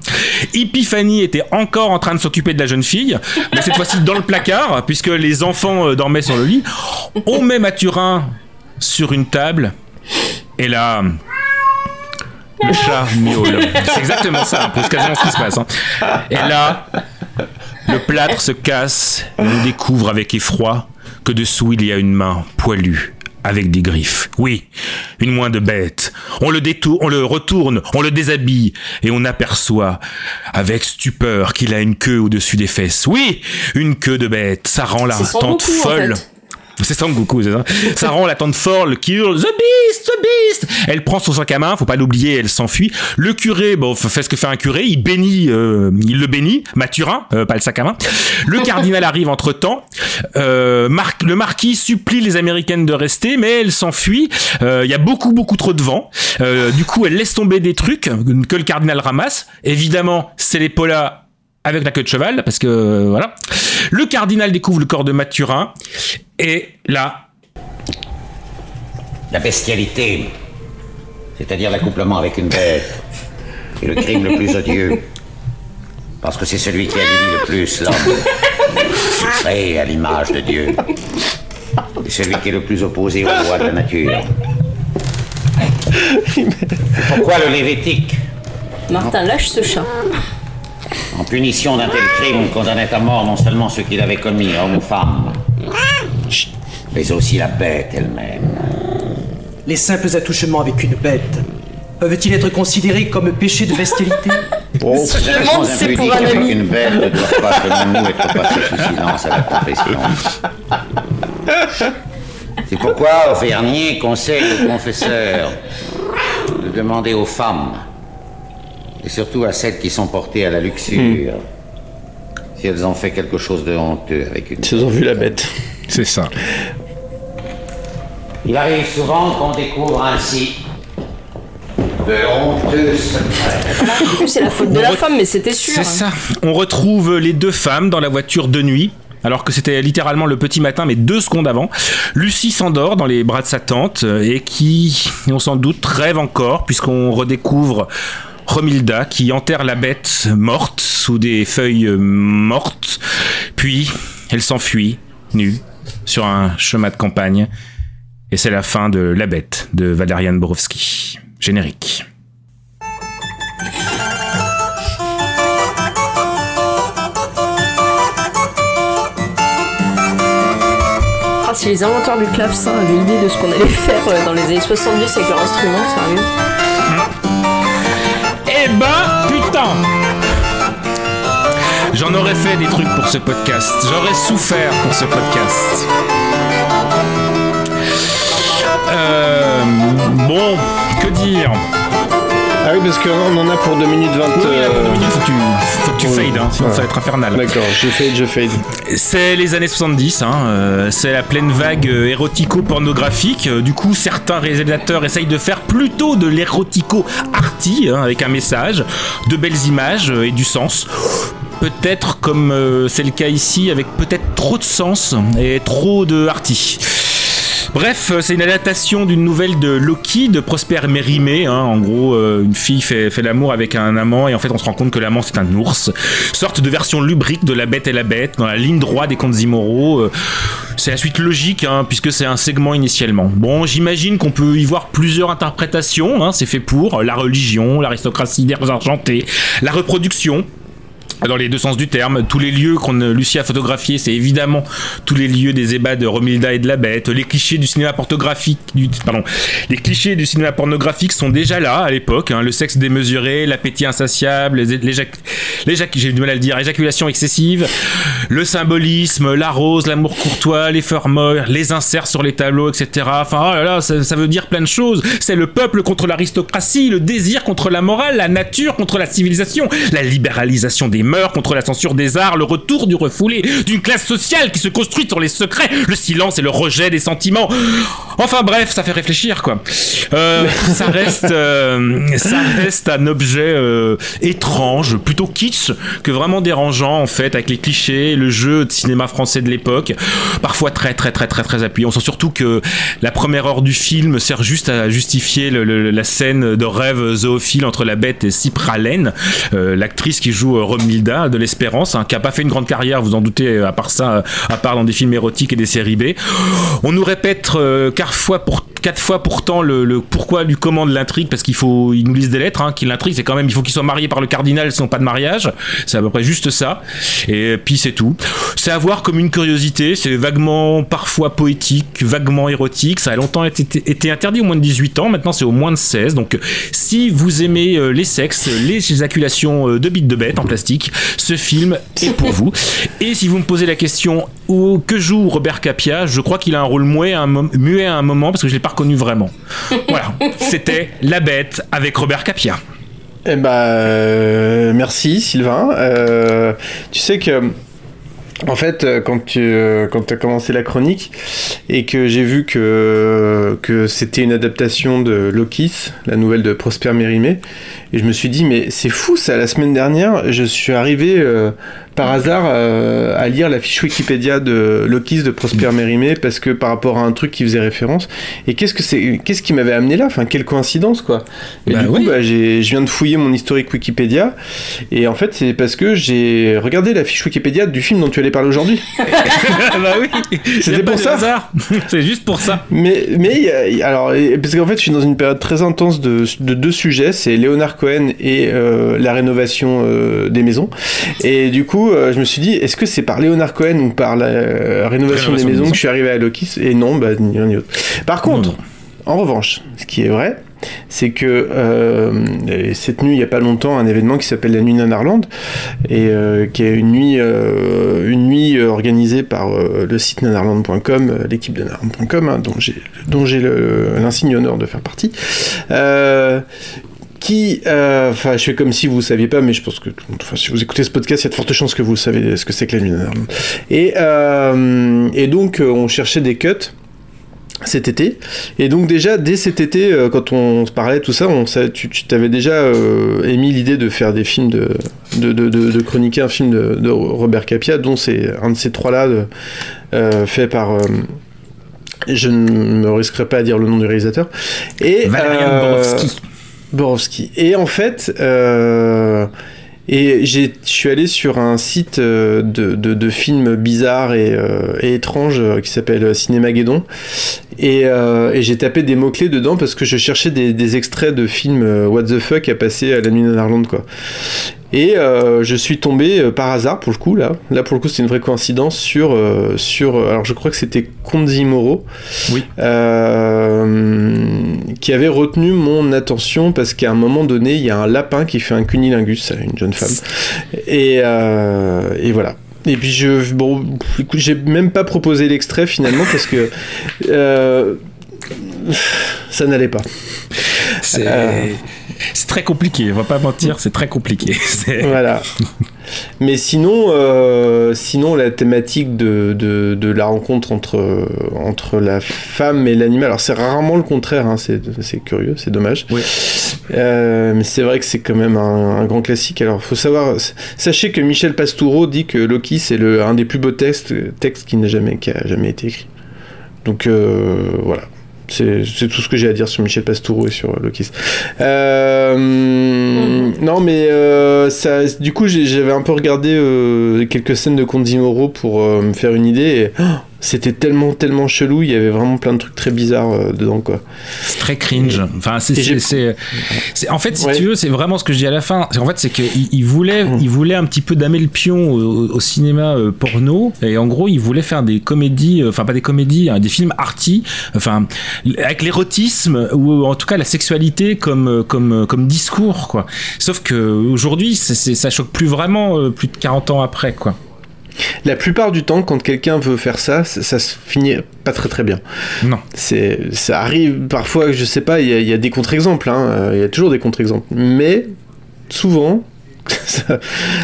Epiphanie était encore en train de s'occuper de la jeune fille, mais cette fois-ci dans le placard, puisque les enfants euh, dormaient sur le lit. On met Mathurin sur une table, et là. Le chat miaule. C'est exactement ça, c'est quasiment ce qui se passe. hein. Et là, le plâtre se casse et on découvre avec effroi que dessous il y a une main poilue avec des griffes. Oui, une main de bête. On le détourne, on le retourne, on le déshabille et on aperçoit avec stupeur qu'il a une queue au-dessus des fesses. Oui, une queue de bête. Ça rend la en folle. fait. C'est Son Goku, c'est ça. Ça rend la tante folle qui hurle The Beast, The Beast. Elle prend son sac à main, faut pas l'oublier, elle s'enfuit. Le curé, bon, fait ce que fait un curé, il bénit, euh, il le bénit, Mathurin, euh, pas le sac à main. Le cardinal arrive entre temps. Euh, Mar- le marquis supplie les Américaines de rester, mais elle s'enfuit. Euh, Il y a beaucoup, beaucoup trop de vent. Euh, du coup, elle laisse tomber des trucs que le cardinal ramasse. Évidemment, c'est les polas avec la queue de cheval, parce que euh, voilà. Le cardinal découvre le corps de Mathurin, et là, La bestialité, c'est-à-dire l'accouplement avec une bête, est le crime le plus odieux. Parce que c'est celui qui avilit le plus l'homme. Créé à l'image de Dieu. Et celui qui est le plus opposé aux lois de la nature. Pourquoi le Lévitique, Martin, lâche ce chat. En punition d'un tel crime, condamnait à mort non seulement ceux qui l'avaient commis, hommes ou femmes, mais aussi la bête elle-même. Les simples attouchements avec une bête peuvent-ils être considérés comme péché de bestialité? Je demande si c'est pour un avec ami. une bête ne doivent pas, selon nous, être passées sous silence à la confession. C'est pourquoi Auvernier conseille aux confesseurs de demander aux femmes, et surtout à celles qui sont portées à la luxure, si elles ont fait quelque chose de honteux avec une ils ont vu la bête. c'est ça. Il arrive souvent qu'on découvre ainsi de honteux secrets. En plus, c'est la faute de la femme, mais c'était sûr. C'est ça. On retrouve les deux femmes dans la voiture de nuit. Alors que c'était littéralement le petit matin, mais deux secondes avant. Lucie s'endort dans les bras de sa tante euh, et qui, on s'en doute, rêve encore puisqu'on redécouvre Romilda qui enterre la bête morte sous des feuilles mortes, puis elle s'enfuit, nue, sur un chemin de campagne. Et c'est la fin de La Bête de Valerian Borowski. Générique. Ah, si les inventeurs du clavecin avaient l'idée de ce qu'on allait faire euh, dans les années 70 avec leur instrument, sérieux J'en aurais fait des trucs pour ce podcast. J'aurais souffert pour ce podcast. Euh, bon, que dire? Ah oui, parce qu'on en a pour 2 minutes 20. Oui, pour euh, minutes, faut que tu, faut que tu oui. fades, hein, sinon ça va être infernal. D'accord, je fade, je fade. C'est les années 70, hein, euh, c'est la pleine vague euh, érotico-pornographique. Euh, Du coup, certains réalisateurs essayent de faire plutôt de l'érotico-arty, hein, avec un message, de belles images et du sens. Peut-être comme euh, c'est le cas ici, avec peut-être trop de sens et trop de arty. Bref, euh, c'est une adaptation d'une nouvelle de Loki, de Prosper Mérimée. hein. En gros, euh, une fille fait, l'amour avec un amant et en fait, on se rend compte que l'amant c'est un ours. Sorte de version lubrique de La Bête et la Bête, dans la ligne droite des contes Zimoro. Euh, c'est la suite logique, hein, puisque c'est un segment initialement. Bon, j'imagine qu'on peut y voir plusieurs interprétations. hein. C'est fait pour la religion, l'aristocratie argentée, la reproduction. Dans les deux sens du terme, tous les lieux qu'on Lucie a photographiés, c'est évidemment tous les lieux des ébats de Romilda et de la Bête. Les clichés du cinéma pornographique, pardon, les clichés du cinéma pornographique sont déjà là à l'époque. hein. le sexe démesuré, l'appétit insatiable, j'ai du mal le excessive, le symbolisme, la rose, l'amour courtois, les molles, les inserts sur les tableaux, etc. Enfin, oh là là, ça, ça veut dire plein de choses. C'est le peuple contre l'aristocratie, le désir contre la morale, la nature contre la civilisation, la libéralisation des mœurs contre la censure des arts, le retour du refoulé, d'une classe sociale qui se construit sur les secrets, le silence et le rejet des sentiments. Enfin bref, ça fait réfléchir quoi. Euh, ça reste, euh, ça reste un objet euh, étrange, plutôt kitsch que vraiment dérangeant en fait, avec les clichés, le jeu de cinéma français de l'époque, parfois très très très très très appuyé. On sent surtout que la première heure du film sert juste à justifier le- le- la scène de rêve zoophile entre la bête et Cypralène, l'actrice qui joue euh, Romilda de l'Espérance, hein, qui a pas fait une grande carrière, vous en doutez, à part ça, à part dans des films érotiques et des séries B. On nous répète euh, quatre fois pour quatre fois pourtant le, le pourquoi du comment de l'intrigue parce qu'il faut ils nous lisent des lettres hein, qui l'intrigue c'est quand même il faut qu'ils soient mariés par le cardinal sinon pas de mariage. C'est à peu près juste ça. Et puis c'est tout. C'est à voir comme une curiosité c'est vaguement parfois poétique vaguement érotique. Ça a longtemps été, été interdit au moins de 18 ans maintenant c'est au moins de 16 donc si vous aimez euh, les sexes les éjaculations euh, de bites de bête en plastique ce film est pour vous. Et si vous me posez la question où, que joue Robert Capia je crois qu'il a un rôle muet à un, mom- muet à un moment parce que je l'ai pas reconnu vraiment. Voilà. C'était La Bête avec Robert Capia. Eh ben, euh, merci Sylvain. Euh, tu sais que, en fait, euh, quand tu euh, as commencé la chronique et que j'ai vu que, que c'était une adaptation de Lokis, la nouvelle de Prosper Mérimée, et je me suis dit, mais c'est fou ça, la semaine dernière, je suis arrivé euh, par hasard euh, à lire la fiche Wikipédia de Lokis de Prosper Mérimée parce que par rapport à un truc qui faisait référence. Et qu'est-ce que c'est, qu'est-ce qui m'avait amené là? Enfin, quelle coïncidence quoi. Et Bah du coup, oui. bah, je viens de fouiller mon historique Wikipédia et en fait, c'est parce que j'ai regardé la fiche Wikipédia du film dont tu allais parler aujourd'hui. bah oui C'était pour ça. c'est juste pour ça Mais, mais alors, parce qu'en fait, je suis dans une période très intense de, de deux sujets, c'est Léonard Cohen et euh, la rénovation euh, des maisons. Et du coup, euh, je me suis dit, est-ce que c'est par Léonard Cohen ou par la euh, rénovation, Rénovation des maisons que je suis arrivé à Lokis Et non, bah, ni l'un ni l'autre. Par contre, en revanche, ce qui est vrai, c'est que euh, et cette nuit, il n'y a pas longtemps, un événement qui s'appelle la Nuit Nanarland, et euh, qui est une nuit, euh, une nuit organisée par le site nanarland.com, l'équipe de nanarland.com, hein, dont j'ai, l'insigne honneur de faire partie. Euh, euh, enfin, je fais comme si vous ne saviez pas, mais je pense que, enfin, si vous écoutez ce podcast, il y a de fortes chances que vous savez ce que c'est que la nuit. Et, euh, et donc, euh, on cherchait des cuts cet été. Et donc déjà, dès cet été, euh, quand on se parlait, tout ça, on, savait- tu tu t'avais déjà euh, émis l'idée de faire des films, de, de, de, de- de chroniquer un film de, de Robert Capia, dont c'est un de ces trois-là, euh, fait par... je ne me risquerai pas à dire le nom du réalisateur. Et, Borowski. Borowski. Et en fait, euh, je suis allé sur un site euh, de, de, films bizarres et, euh, étranges qui s'appelle Cinémageddon. Et, et j'ai tapé des mots-clés dedans parce que je cherchais des, extraits de films What the fuck à passer à la nuit Nanarland, quoi. Et euh, je suis tombé euh, par hasard, pour le coup, là. Là, pour le coup, c'est une vraie coïncidence sur. euh, sur alors, je crois que c'était Konzi Moro. Oui. qui avait retenu mon attention parce qu'à un moment donné, il y a un lapin qui fait un cunilingus à une jeune femme. Et, et voilà. Et puis je bon écoute j'ai même pas proposé l'extrait finalement parce que ça n'allait pas. C'est. C'est très compliqué, on va pas mentir, c'est très compliqué. Voilà. Mais sinon, euh, sinon la thématique de, de, de la rencontre entre, entre la femme et l'animal, alors c'est rarement le contraire, hein, c'est c'est curieux, c'est dommage. Oui. Euh, mais c'est vrai que c'est quand même un, un grand classique. Alors faut savoir, sachez que Michel Pastoureau dit que Loki c'est le un des plus beaux textes, textes qui n'a jamais, qui a jamais été écrit. Donc euh, voilà. C'est tout ce que j'ai à dire sur Michel Pastoureau et sur euh, Loki. Euh, Non, mais euh, ça, du coup, j'avais un peu regardé quelques scènes de Kondi Moro pour me faire une idée. C'était tellement, tellement chelou. Il y avait vraiment plein de trucs très bizarres euh, dedans, quoi. C'est très cringe. Enfin, c'est, j'ai- c'est, en fait, si Ouais. tu veux, c'est vraiment ce que je dis à la fin. En fait, c'est qu'il il voulait, il voulait un petit peu damer le pion au, au cinéma euh, porno. Et en gros, il voulait faire des comédies, euh, enfin pas des comédies, hein, des films arty, enfin avec l'érotisme ou en tout cas la sexualité comme euh, comme euh, comme discours, quoi. Sauf que aujourd'hui, ça choque plus vraiment euh, plus de 40 ans après, quoi. La plupart du temps, quand quelqu'un veut faire ça, ça, ça se finit pas très très bien. Non. C'est, ça arrive parfois, je sais pas, il y, a- il y a des contre-exemples, hein, euh, il y a toujours des contre-exemples. Mais souvent, ça-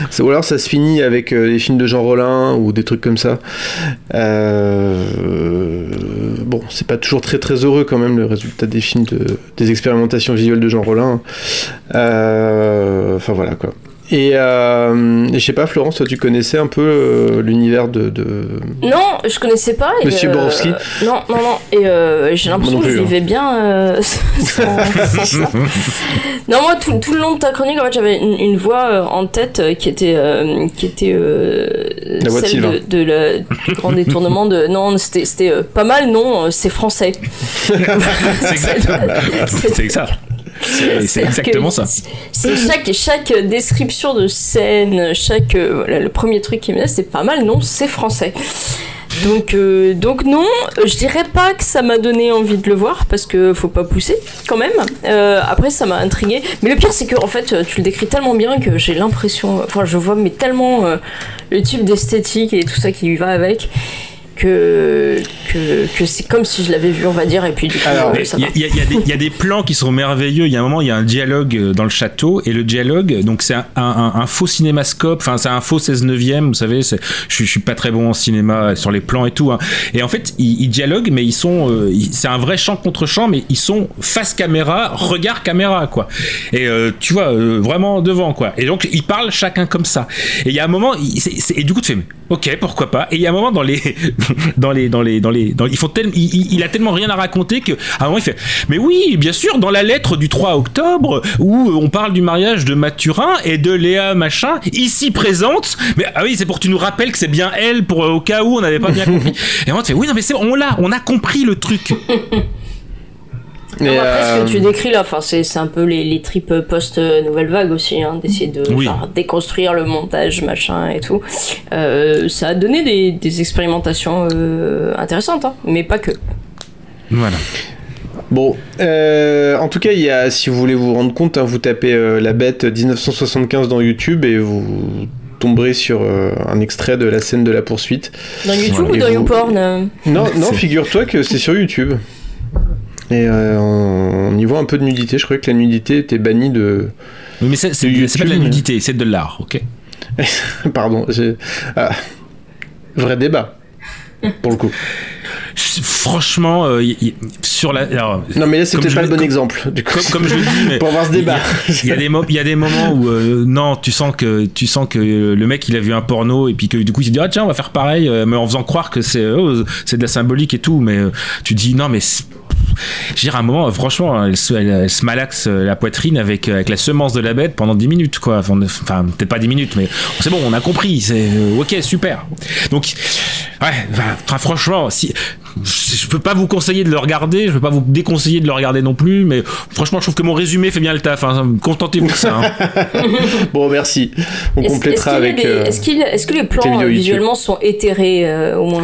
ça- ou alors ça se finit avec euh, les films de Jean Rollin ou des trucs comme ça. Euh, bon, c'est pas toujours très très heureux quand même le résultat des films, de, des expérimentations visuelles de Jean Rollin. Euh, Enfin voilà quoi. Et, euh, et je sais pas, Florence, toi tu connaissais un peu euh, l'univers de, de- Non, je connaissais pas. et, Monsieur euh, Borowski Non, non, non. Et euh, j'ai l'impression que je hein. vivais bien euh, sans, sans ça. Non, moi, tout, tout le long de ta chronique, en fait, j'avais une, une voix euh, en tête euh, qui était, euh, qui était euh, La voix de celle de, de la, du grand détournement de. Non, c'était c'était, euh, pas mal, non, c'est français. C'est exactement, c'est ça. C'est, exactement que ça. C'est chaque, chaque description de scène, chaque. euh, voilà, le premier truc qui me dit, c'est pas mal, non, c'est français. Donc, euh, donc non, je dirais pas que ça m'a donné envie de le voir parce que faut pas pousser quand même. Euh, après, ça m'a intrigué. Mais le pire, c'est que en fait, tu le décris tellement bien que j'ai l'impression, enfin, je vois mais tellement euh, le type d'esthétique et tout ça qui va avec que que, que c'est comme si je l'avais vu, on va dire. Et puis du coup, Il y, a- y y des- plans qui sont merveilleux. Il y a un moment, il y a un dialogue euh, dans le château et le dialogue, donc c'est un, un- un faux cinémascope. Enfin, c'est un faux 16 neuvième. Vous savez, je, suis- je suis pas très bon en cinéma sur les plans et tout. hein. Et en fait, ils, ils dialoguent, mais ils sont, euh, c'est un vrai champ contre champ, mais ils sont face caméra, regard caméra, quoi. Et euh, tu vois, euh, vraiment devant, quoi. Et donc ils parlent chacun comme ça. Et il y a un moment, il- et du coup tu fais, ok, pourquoi pas. Et il y a un moment dans les, dans les, dans les, dans les, dans, ils font il, a tellement rien à raconter que à un moment il fait, mais oui, bien sûr, dans la lettre du 3 octobre où on parle du mariage de Mathurin et de Léa machin, ici présente. Mais ah oui, c'est pour que tu nous rappelles que c'est bien elle pour euh, au cas où on n'avait pas bien compris. Et moi tu fais, oui non mais c'est, on l'a, on a compris le truc. Après, ce euh, que tu décris là, enfin, c'est c'est un peu les, les tripes post-nouvelle vague aussi, hein, d'essayer de Oui. genre, déconstruire le montage, machin et tout. Euh, ça a donné des, des expérimentations euh, intéressantes, hein, mais pas que. Voilà. Bon, euh, en tout cas, il y a, si vous voulez vous rendre compte, hein, vous tapez euh, la bête 1975 dans YouTube et vous tomberez sur euh, un extrait de la scène de la poursuite. Dans YouTube Et ou dans vous- YouPorn euh Non, non, figure-toi que c'est sur YouTube. Et euh, on y voit un peu de nudité. Je croyais que la nudité était bannie de. Oui, mais c'est, pas de la nudité, c'est de l'art, ok. Pardon. j'ai- ah, vrai débat. Pour le coup. Franchement, euh, y- y- sur la. alors, Non, mais là, c'est peut-être pas le- bon comme- exemple. Du coup, comme, comme je le dis, mais pour avoir ce il y a- débat. Il y, a des mo- il y a des moments où euh, non, tu sens que tu sens que le mec il a vu un porno et puis que du coup il se dit ah tiens on va faire pareil, euh, mais en faisant croire que c'est oh, c'est de la symbolique et tout, mais euh, tu dis non mais je veux dire, à un moment, franchement, elle se, elle, elle se malaxe euh, la poitrine avec, avec la semence de la bête pendant 10 minutes, quoi. Enfin, peut-être pas 10 minutes, mais c'est bon, on a compris. C'est euh, ok, super. Donc, ouais, enfin, franchement, si je peux pas vous conseiller de le regarder, je peux pas vous déconseiller de le regarder non plus, mais franchement, je trouve que mon résumé fait bien le taf. Hein. Contentez-vous de ça. hein. bon, merci. On complétera est-ce avec. euh, Est-ce qu'il- est-ce que les plans euh, visuellement sont éthérés euh, au moins?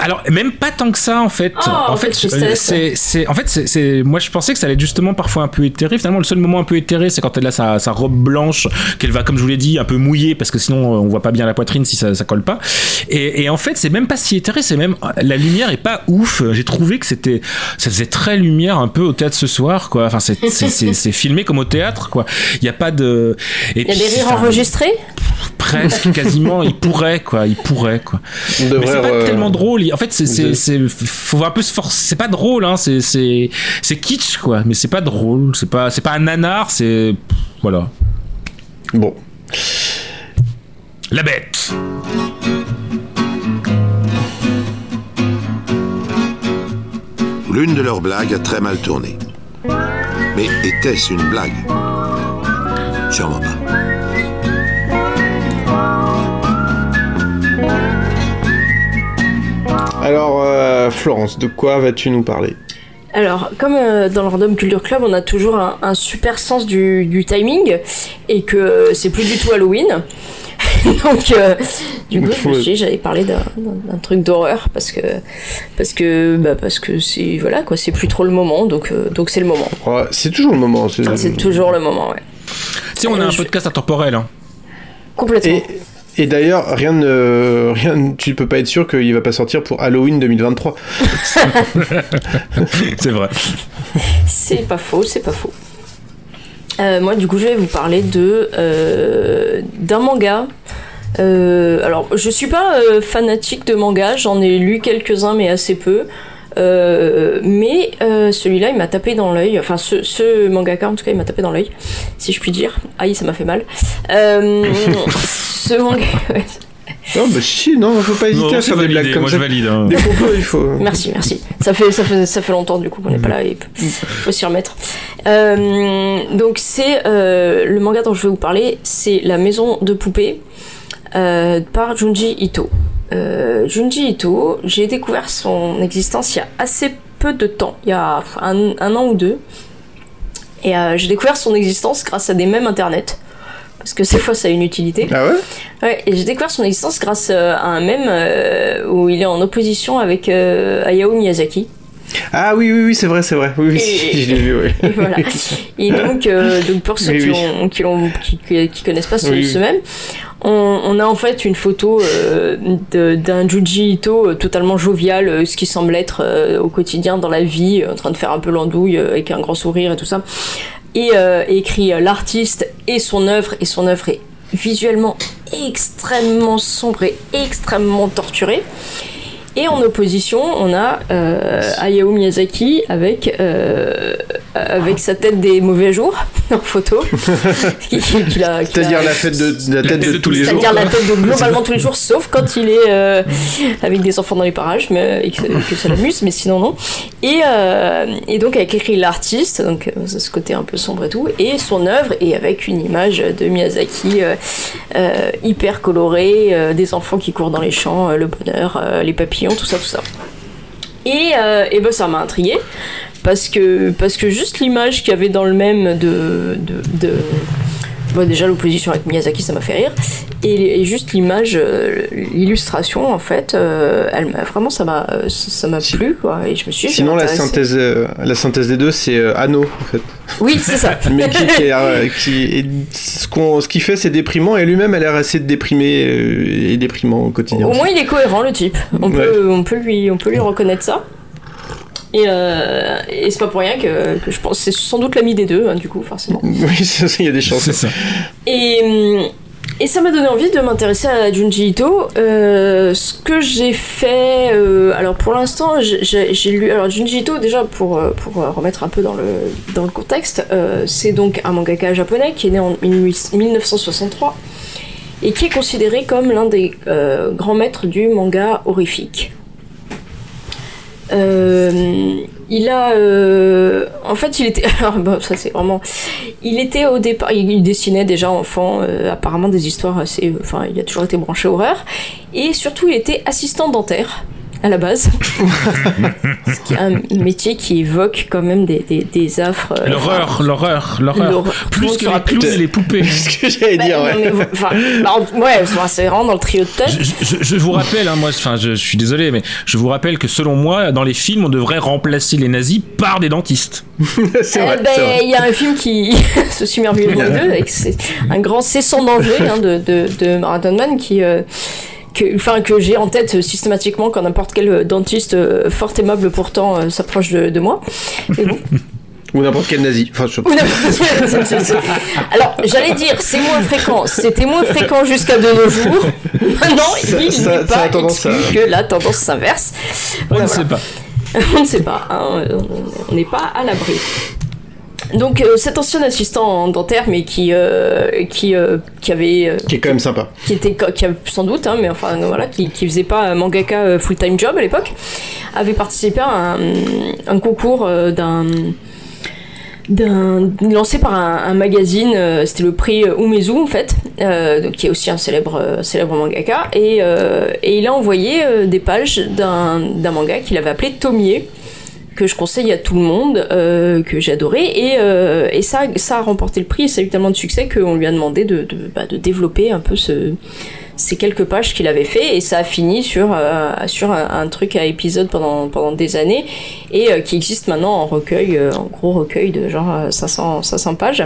Alors même pas tant que ça en fait. Oh, en fait, c'est, c'est, en fait, c'est, c'est- moi je pensais que ça allait être justement parfois un peu éthéré. Finalement, le seul moment un peu éthéré, c'est quand elle a sa, sa robe blanche, qu'elle va, comme je vous l'ai dit, un peu mouiller parce que sinon on voit pas bien la poitrine si ça, ça colle pas. Et, et en fait, c'est même pas si éthéré, c'est même la lumière est pas ouf. J'ai trouvé que c'était, ça faisait très lumière un peu au théâtre ce soir, quoi. Enfin, c'est, c'est, c'est, c'est filmé comme au théâtre, quoi. Il y a pas de. Et Il y a puis, des rires enregistrés presque quasiment. Il pourrait quoi. Il pourrait quoi. Mais c'est pas euh, tellement drôle. En fait c'est c'est- faut un peu se forcer. C'est pas drôle hein. C'est c'est c'est kitsch quoi. Mais c'est pas drôle. C'est pas c'est pas un nanar. C'est voilà. Bon. la bête L'une de leurs blagues a très mal tourné. Mais était-ce une blague? Sûrement pas. Alors, euh, Florence, de quoi vas-tu nous parler? Alors, comme euh, dans le Random Culture Club, on a toujours un, un super sens du, du timing et que c'est plus du tout Halloween. Donc, euh, du coup, je me suis dit, j'allais parler d'un- truc d'horreur parce que parce que bah, parce que c'est voilà quoi, c'est plus trop le moment, donc euh, donc c'est le moment. Ouais, C'est toujours le moment. C'est C'est toujours le moment, ouais. tu sais on a un je- podcast intemporel hein. Complètement. Et, et d'ailleurs, rien ne, rien, tu peux pas être sûr qu'il va pas sortir pour Halloween 2023. c'est vrai C'est pas faux, c'est pas faux. Euh, moi, du coup, je vais vous parler de euh, d'un manga. Euh, alors, je suis pas fanatique de manga, j'en ai lu quelques-uns, mais assez peu. Mais celui-là, il m'a tapé dans l'œil. Enfin, ce, ce mangaka, en tout cas, il m'a tapé dans l'œil, si je puis dire. Aïe, ça m'a fait mal. Ce manga. Non, bah si, non, faut pas hésiter Non, à faire des blagues comme moi ça. je valide hein. Des complots, il faut. Merci, merci. Ça fait, ça fait, ça fait longtemps du coup qu'on n'est pas là et il faut s'y remettre. Euh, donc c'est euh, le manga dont je vais vous parler, c'est La Maison de Poupées euh, par Junji Ito. Euh, Junji Ito, j'ai découvert son existence il y a assez peu de temps, il y a un, un an ou deux. Et euh, j'ai découvert son existence grâce à des mèmes internet. Parce que ces fois ça a une utilité. Ah ouais? Ouais, et j'ai découvert son existence grâce euh, à un mème euh, où il est en opposition avec euh, Hayao Miyazaki. Ah oui, oui, oui, c'est vrai, c'est vrai. Oui, oui, Et- je l'ai vu, oui. Et voilà. Et donc, euh, donc pour ceux Oui, qui, ont- qui, l'ont- qui, connaissent pas ce, ce mème, on, on a en fait une photo euh, d'un Junji Ito totalement jovial, ce qui semble être euh, au quotidien dans la vie, en train de faire un peu l'andouille avec un grand sourire et tout ça. Et euh, écrit euh, l'artiste et son œuvre, et son œuvre est visuellement extrêmement sombre et extrêmement torturée. Et en opposition, on a euh, Hayao Miyazaki avec, euh, avec sa tête des mauvais jours en photo. C'est-à-dire la fête de, la tête de, tous les jours. c'est-à-dire la tête de globalement tous les jours, sauf quand il est euh, avec des enfants dans les parages, mais et que, que ça l'amuse, mais sinon non. Et, euh, et donc avec écrit l'artiste, donc ce côté un peu sombre et tout, et son œuvre, et avec une image de Miyazaki euh, euh, hyper colorée, euh, des enfants qui courent dans les champs, euh, le bonheur, euh, les papillons, tout ça, tout ça. Et, euh, et ben ça m'a intrigué parce que parce que juste l'image qu'il y avait dans le même de bon, déjà l'opposition avec Miyazaki ça m'a fait rire et, et juste l'image euh, l'illustration en fait euh, elle vraiment ça m'a euh, ça m'a plu quoi et je me suis Sinon, la synthèse, euh, la synthèse des deux, c'est Anno, en fait. oui c'est ça Mais qui, qui est, qui est- ce qu'on, ce qu'il fait, c'est déprimant, et lui-même a l'air assez déprimé et déprimant au quotidien. Au moins il est cohérent le type. On peut, on peut lui, on peut lui reconnaître ça. Et, euh, et c'est pas pour rien que, que je pense c'est sans doute l'ami des deux hein, du coup forcément. Oui, il y a des chances. c'est ça Et, hum, et ça m'a donné envie de m'intéresser à Junji Ito. Euh, ce que j'ai fait, euh, alors pour l'instant, j'ai- lu. Alors Junji Ito, déjà pour, euh, pour euh, remettre un peu dans le, dans le contexte, euh, c'est donc un mangaka japonais qui est né en 18 1963 et qui est considéré comme l'un des euh, grands maîtres du manga horrifique. Euh, il a, euh, en fait, il était, alors bon, ça c'est vraiment, il était au départ, il, dessinait déjà enfant, euh, apparemment des histoires assez, enfin, il a toujours été branché horreur, et surtout il était assistant dentaire à la base. Ce qui est un métier qui évoque quand même des, des, des affres. euh, L'horreur, l'horreur, l'horreur. Plus que clowns plus- et les poupées. Ce que j'allais Bah, dire, non, ouais. mais, enfin, bah, ouais, enfin, c'est vraiment dans le trio de tête. Je, je- je vous rappelle, hein, moi, enfin, je, je suis désolé, mais je vous rappelle que selon moi, dans les films, on devrait remplacer les nazis par des dentistes. c'est Eh vrai, ben, c'est vrai. il y a un film qui se suit merveilleusement deux avec c'est un grand C'est sans danger hein, de, de, de Marathon Man qui euh, que, enfin, que j'ai en tête systématiquement quand n'importe quel dentiste euh, fort aimable pourtant euh, s'approche de, de moi. Bon. Ou n'importe quel nazi. Enfin, je- Alors, j'allais dire, c'est moins fréquent. C'était moins fréquent jusqu'à de nos jours. Maintenant, il n'est pas exclu que la tendance s'inverse. On Voilà, ne sait pas. On ne sait pas, hein, on n'est pas à l'abri. Donc euh, cet ancien assistant en dentaire, mais qui euh, qui euh, qui avait Qui est quand même sympa. qui était qui a, sans doute, hein, mais enfin voilà, qui, qui faisait pas un mangaka full time job à l'époque, avait participé à un, un concours d'un d'un lancé par un, un magazine, euh, c'était le prix Umezu en fait, euh, donc, qui est aussi un célèbre euh, célèbre mangaka, et, et il a envoyé des pages d'un d'un manga qu'il avait appelé Tomie que je conseille à tout le monde, euh, que adoré, et, euh, et ça, ça a remporté le prix, et ça a eu tellement de succès qu'on lui a demandé de, de, bah, de développer un peu ce, ces quelques pages qu'il avait fait, et ça a fini sur, euh, sur un, truc à épisode pendant, pendant des années, et qui existe maintenant en recueil, en gros recueil de genre euh, 500, 500 pages.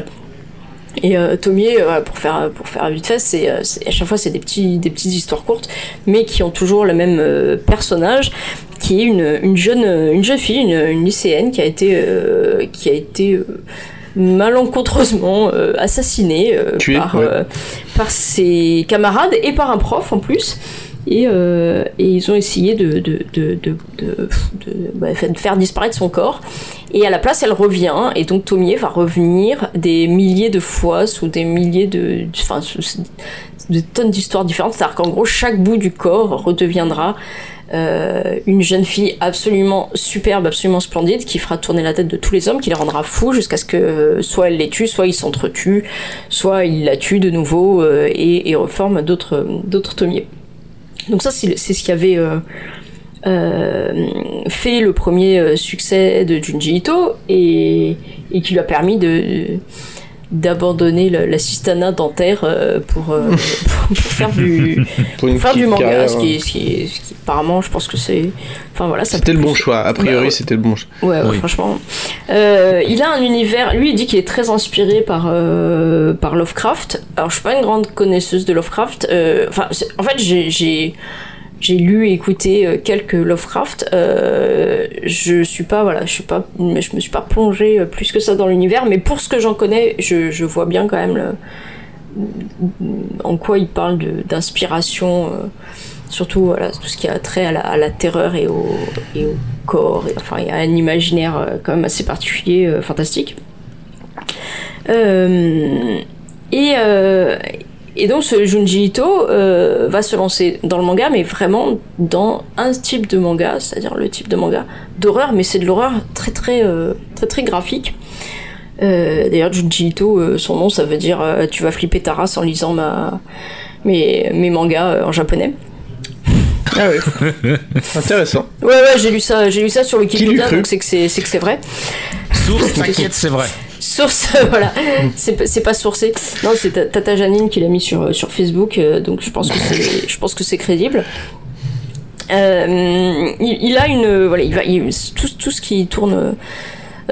Et euh, Tomie, euh, pour faire pour faire vite fait, c'est euh, c'est- à chaque fois c'est des petits des petites histoires courtes, mais qui ont toujours le même euh, personnage, qui est une, une jeune une jeune fille, une, une lycéenne qui a été euh, qui a été euh, malencontreusement euh, assassinée euh, par ouais. euh, par ses camarades et par un prof en plus. Et, euh, et ils ont essayé de, de, de, de, bah, de faire disparaître son corps. Et à la place, elle revient. Et donc, Tomie va revenir des milliers de fois sous des milliers de. Enfin, de tonnes d'histoires différentes. C'est-à-dire qu'en gros, chaque bout du corps redeviendra euh, une jeune fille absolument superbe, absolument splendide, qui fera tourner la tête de tous les hommes, qui les rendra fous jusqu'à ce que euh, soit elle les tue, soit ils s'entretuent, soit ils la tuent de nouveau euh, et, et reforment d'autres d'autres Tomiers. Donc ça, c'est ce qui avait euh, euh, fait le premier euh, succès de Junji Ito et qui lui a permis de d'abandonner le- l'assistanat dentaire euh, pour, euh, pour, pour faire du Pour une pour faire du manga carrière, ce qui, ce qui- ce qui- apparemment je pense que c'est enfin voilà ça C'était le bon choix. A priori, Bah, c'était le bon choix. Ouais, franchement. Euh, il a un univers. Lui, il dit qu'il est très inspiré par euh, par Lovecraft. Alors, je suis pas une grande connaisseuse de Lovecraft. Euh, Enfin, en fait, j'ai j'ai lu et écouté euh, quelques Lovecraft. Euh, je suis pas voilà, je suis pas, je me suis pas plongée euh, plus que ça dans l'univers, mais pour ce que j'en connais, je, vois bien quand même en quoi il parle d'inspiration. surtout voilà tout ce qui a trait à la, terreur et au, corps enfin il y a un imaginaire quand même assez particulier fantastique et et donc ce Junji Ito euh, va se lancer dans le manga mais vraiment dans un type de manga c'est-à-dire le type de manga d'horreur mais c'est de l'horreur très très euh, très très graphique euh, D'ailleurs, Junji Ito, euh, son nom, ça veut dire euh, tu vas flipper ta race en lisant ma, mes, mes mangas euh, en japonais. Ah oui. Intéressant. Ouais, ouais, j'ai lu ça, j'ai lu ça sur cru donc c'est que c'est, c'est que c'est vrai. Source, t'inquiète, c'est vrai. Source, voilà, c'est, pas- sourcé. Non, c'est Ta- Tata Janine qui l'a mis sur, sur Facebook, euh, donc je pense que c'est, crédible. Euh, il, il a une, voilà, il tout, tout ce qui tourne.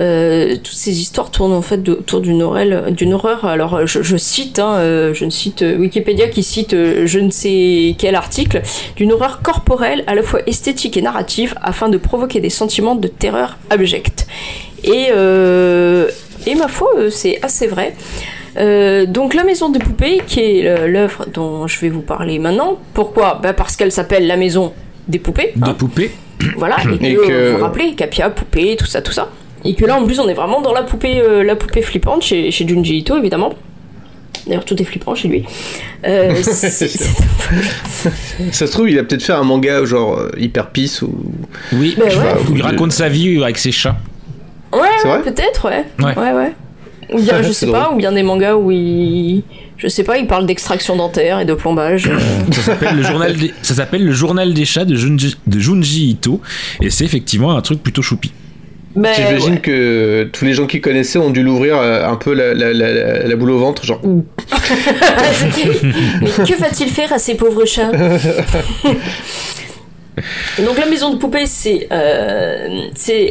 Euh, toutes ces histoires tournent en fait autour d'une horreur, d'une horreur. Alors je, cite, hein, euh, je ne cite euh, Wikipédia qui cite euh, je ne sais quel article, d'une horreur corporelle à la fois esthétique et narrative afin de provoquer des sentiments de terreur abjecte. Et, euh, et ma foi, euh, c'est assez vrai. Euh, donc la maison des poupées, qui est euh, l'œuvre dont je vais vous parler maintenant. Pourquoi? Bah Parce qu'elle s'appelle la maison des poupées. De hein. poupée. Voilà, et Et que- vous vous rappelez, Capia, poupée, tout ça, tout ça. Et que là, en plus, on est vraiment dans la poupée, euh, la poupée flippante chez, chez Junji Ito, évidemment. D'ailleurs, tout est flippant chez lui. Euh, c'est- c'est- Ça se trouve, il a peut-être fait un manga genre hyper peace ou. Oui, Bah ouais. où il raconte sa vie avec ses chats. Ouais, peut-être, ouais. Ouais. Ouais, ouais. Ou bien, je sais drôle. pas, ou bien des mangas où ils. Je sais pas, ils parlent d'extraction dentaire et de plombage. euh. Ça s'appelle le journal des, ça s'appelle le journal des chats de Junji, de Junji Ito et c'est effectivement un truc plutôt choupi. Ben, J'imagine ouais. que tous les gens qui connaissaient ont dû l'ouvrir euh, un peu la, la, la, la boule au ventre, genre ouh. Mais que va-t-il faire à ces pauvres chats? Donc la maison de poupée, c'est, euh,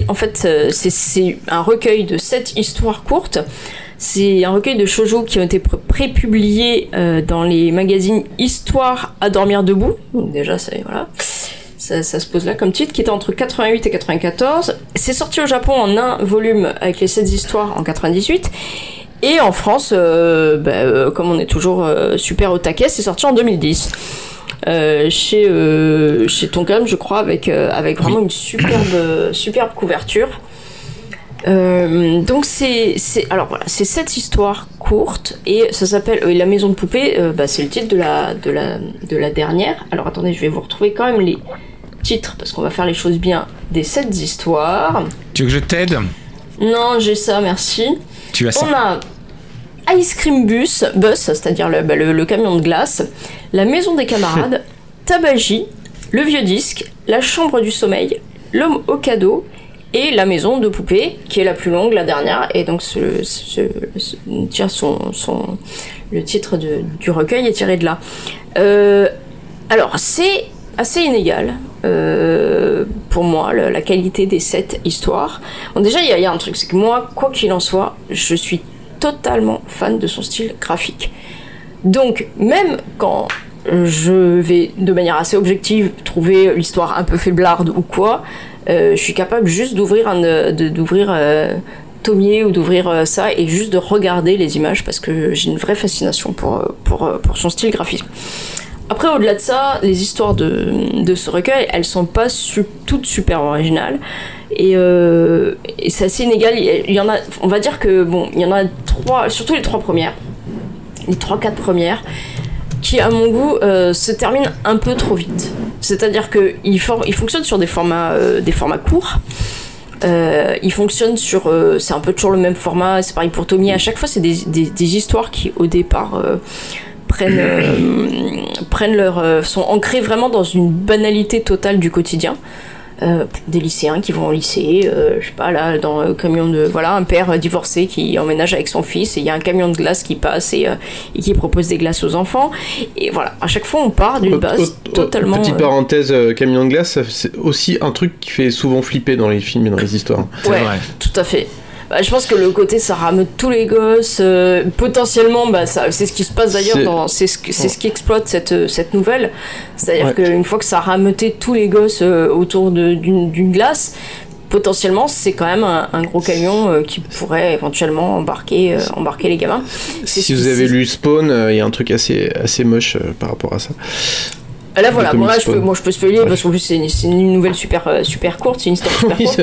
en fait euh, c'est, un recueil de sept histoires courtes. C'est un recueil de shoujo qui ont été pr- prépubliés euh, dans les magazines Histoire à dormir debout. Donc déjà, ça, voilà. Ça, se pose là comme titre, qui était entre 88 et 94. C'est sorti au Japon en un volume avec les sept histoires en 98. Et en France, bah, comme on est toujours super au taquet, c'est sorti en 2010. Euh, chez, euh, chez Tonkam, je crois, avec, euh, avec vraiment une superbe, euh, superbe couverture. Donc c'est alors voilà c'est sept histoires courtes et ça s'appelle la maison de poupée bah, c'est le titre de la de la de la dernière. Alors attendez je vais vous retrouver quand même les titres parce qu'on va faire les choses bien des sept histoires. Tu veux que je t'aide? Non j'ai ça merci. Tu as ça. on a Ice Cream Bus, Bus, c'est-à-dire le, bah, le- le camion de glace, la maison des camarades, Tabagie, le vieux disque, la chambre du sommeil, l'homme au cadeau et la maison de poupée, qui est la plus longue, la dernière, et donc ce, ce- son, son- le titre de- du recueil est tiré de là. Euh, alors, c'est assez inégal euh, pour moi, le- la qualité des sept histoires. Bon, déjà, il y, a- il y a un truc, c'est que moi, quoi qu'il en soit, je suis totalement fan de son style graphique. Donc, même quand je vais de manière assez objective trouver l'histoire un peu faiblarde ou quoi, euh, je suis capable juste d'ouvrir un, euh, euh, Tomier ou d'ouvrir ça et juste de regarder les images parce que j'ai une vraie fascination pour, pour, pour son style graphique. Après, au-delà de ça, les histoires de, de ce recueil, elles sont pas toutes super originales. Et, euh, c'est assez inégal. Il y- il en a, on va dire que, bon, il y en a trois, surtout les trois premières, les trois, quatre premières, qui, à mon goût, euh, se terminent un peu trop vite. C'est-à-dire qu'ils ils fonctionnent sur des formats, euh, des formats courts. Euh, ils fonctionnent sur. c'est un peu toujours le même format, c'est pareil pour Tommy. À chaque fois, c'est des, des- histoires qui, au départ, prennent, euh, prennent leur. euh, sont ancrées vraiment dans une banalité totale du quotidien. Euh, des lycéens qui vont au lycée, euh, je sais pas là, dans le camion de voilà un père divorcé qui emménage avec son fils et il y a un camion de glace qui passe et, euh, et qui propose des glaces aux enfants et voilà à chaque fois on part d'une base au- au- totalement Petite parenthèse, euh, camion de glace, c'est aussi un truc qui fait souvent flipper dans les films et dans les histoires. Ouais, tout à fait. Bah, je pense que le côté ça rameute tous les gosses. euh, potentiellement, bah, c'est ce qui se passe d'ailleurs. C'est- ce, que- c'est ce qui exploite cette, euh, cette nouvelle. C'est-à-dire Ouais. qu'une fois que ça a rameuté tous les gosses euh, autour d'une glace, potentiellement c'est quand même un, un gros camion euh, qui pourrait éventuellement embarquer, euh, embarquer les gamins. Si vous avez lu Spawn, euh, il y a un truc assez, assez moche par rapport à ça. Là voilà, bon, là, je peux, moi je peux spoiler parce qu'en plus c'est une, nouvelle super, euh, super courte, c'est une histoire super courte.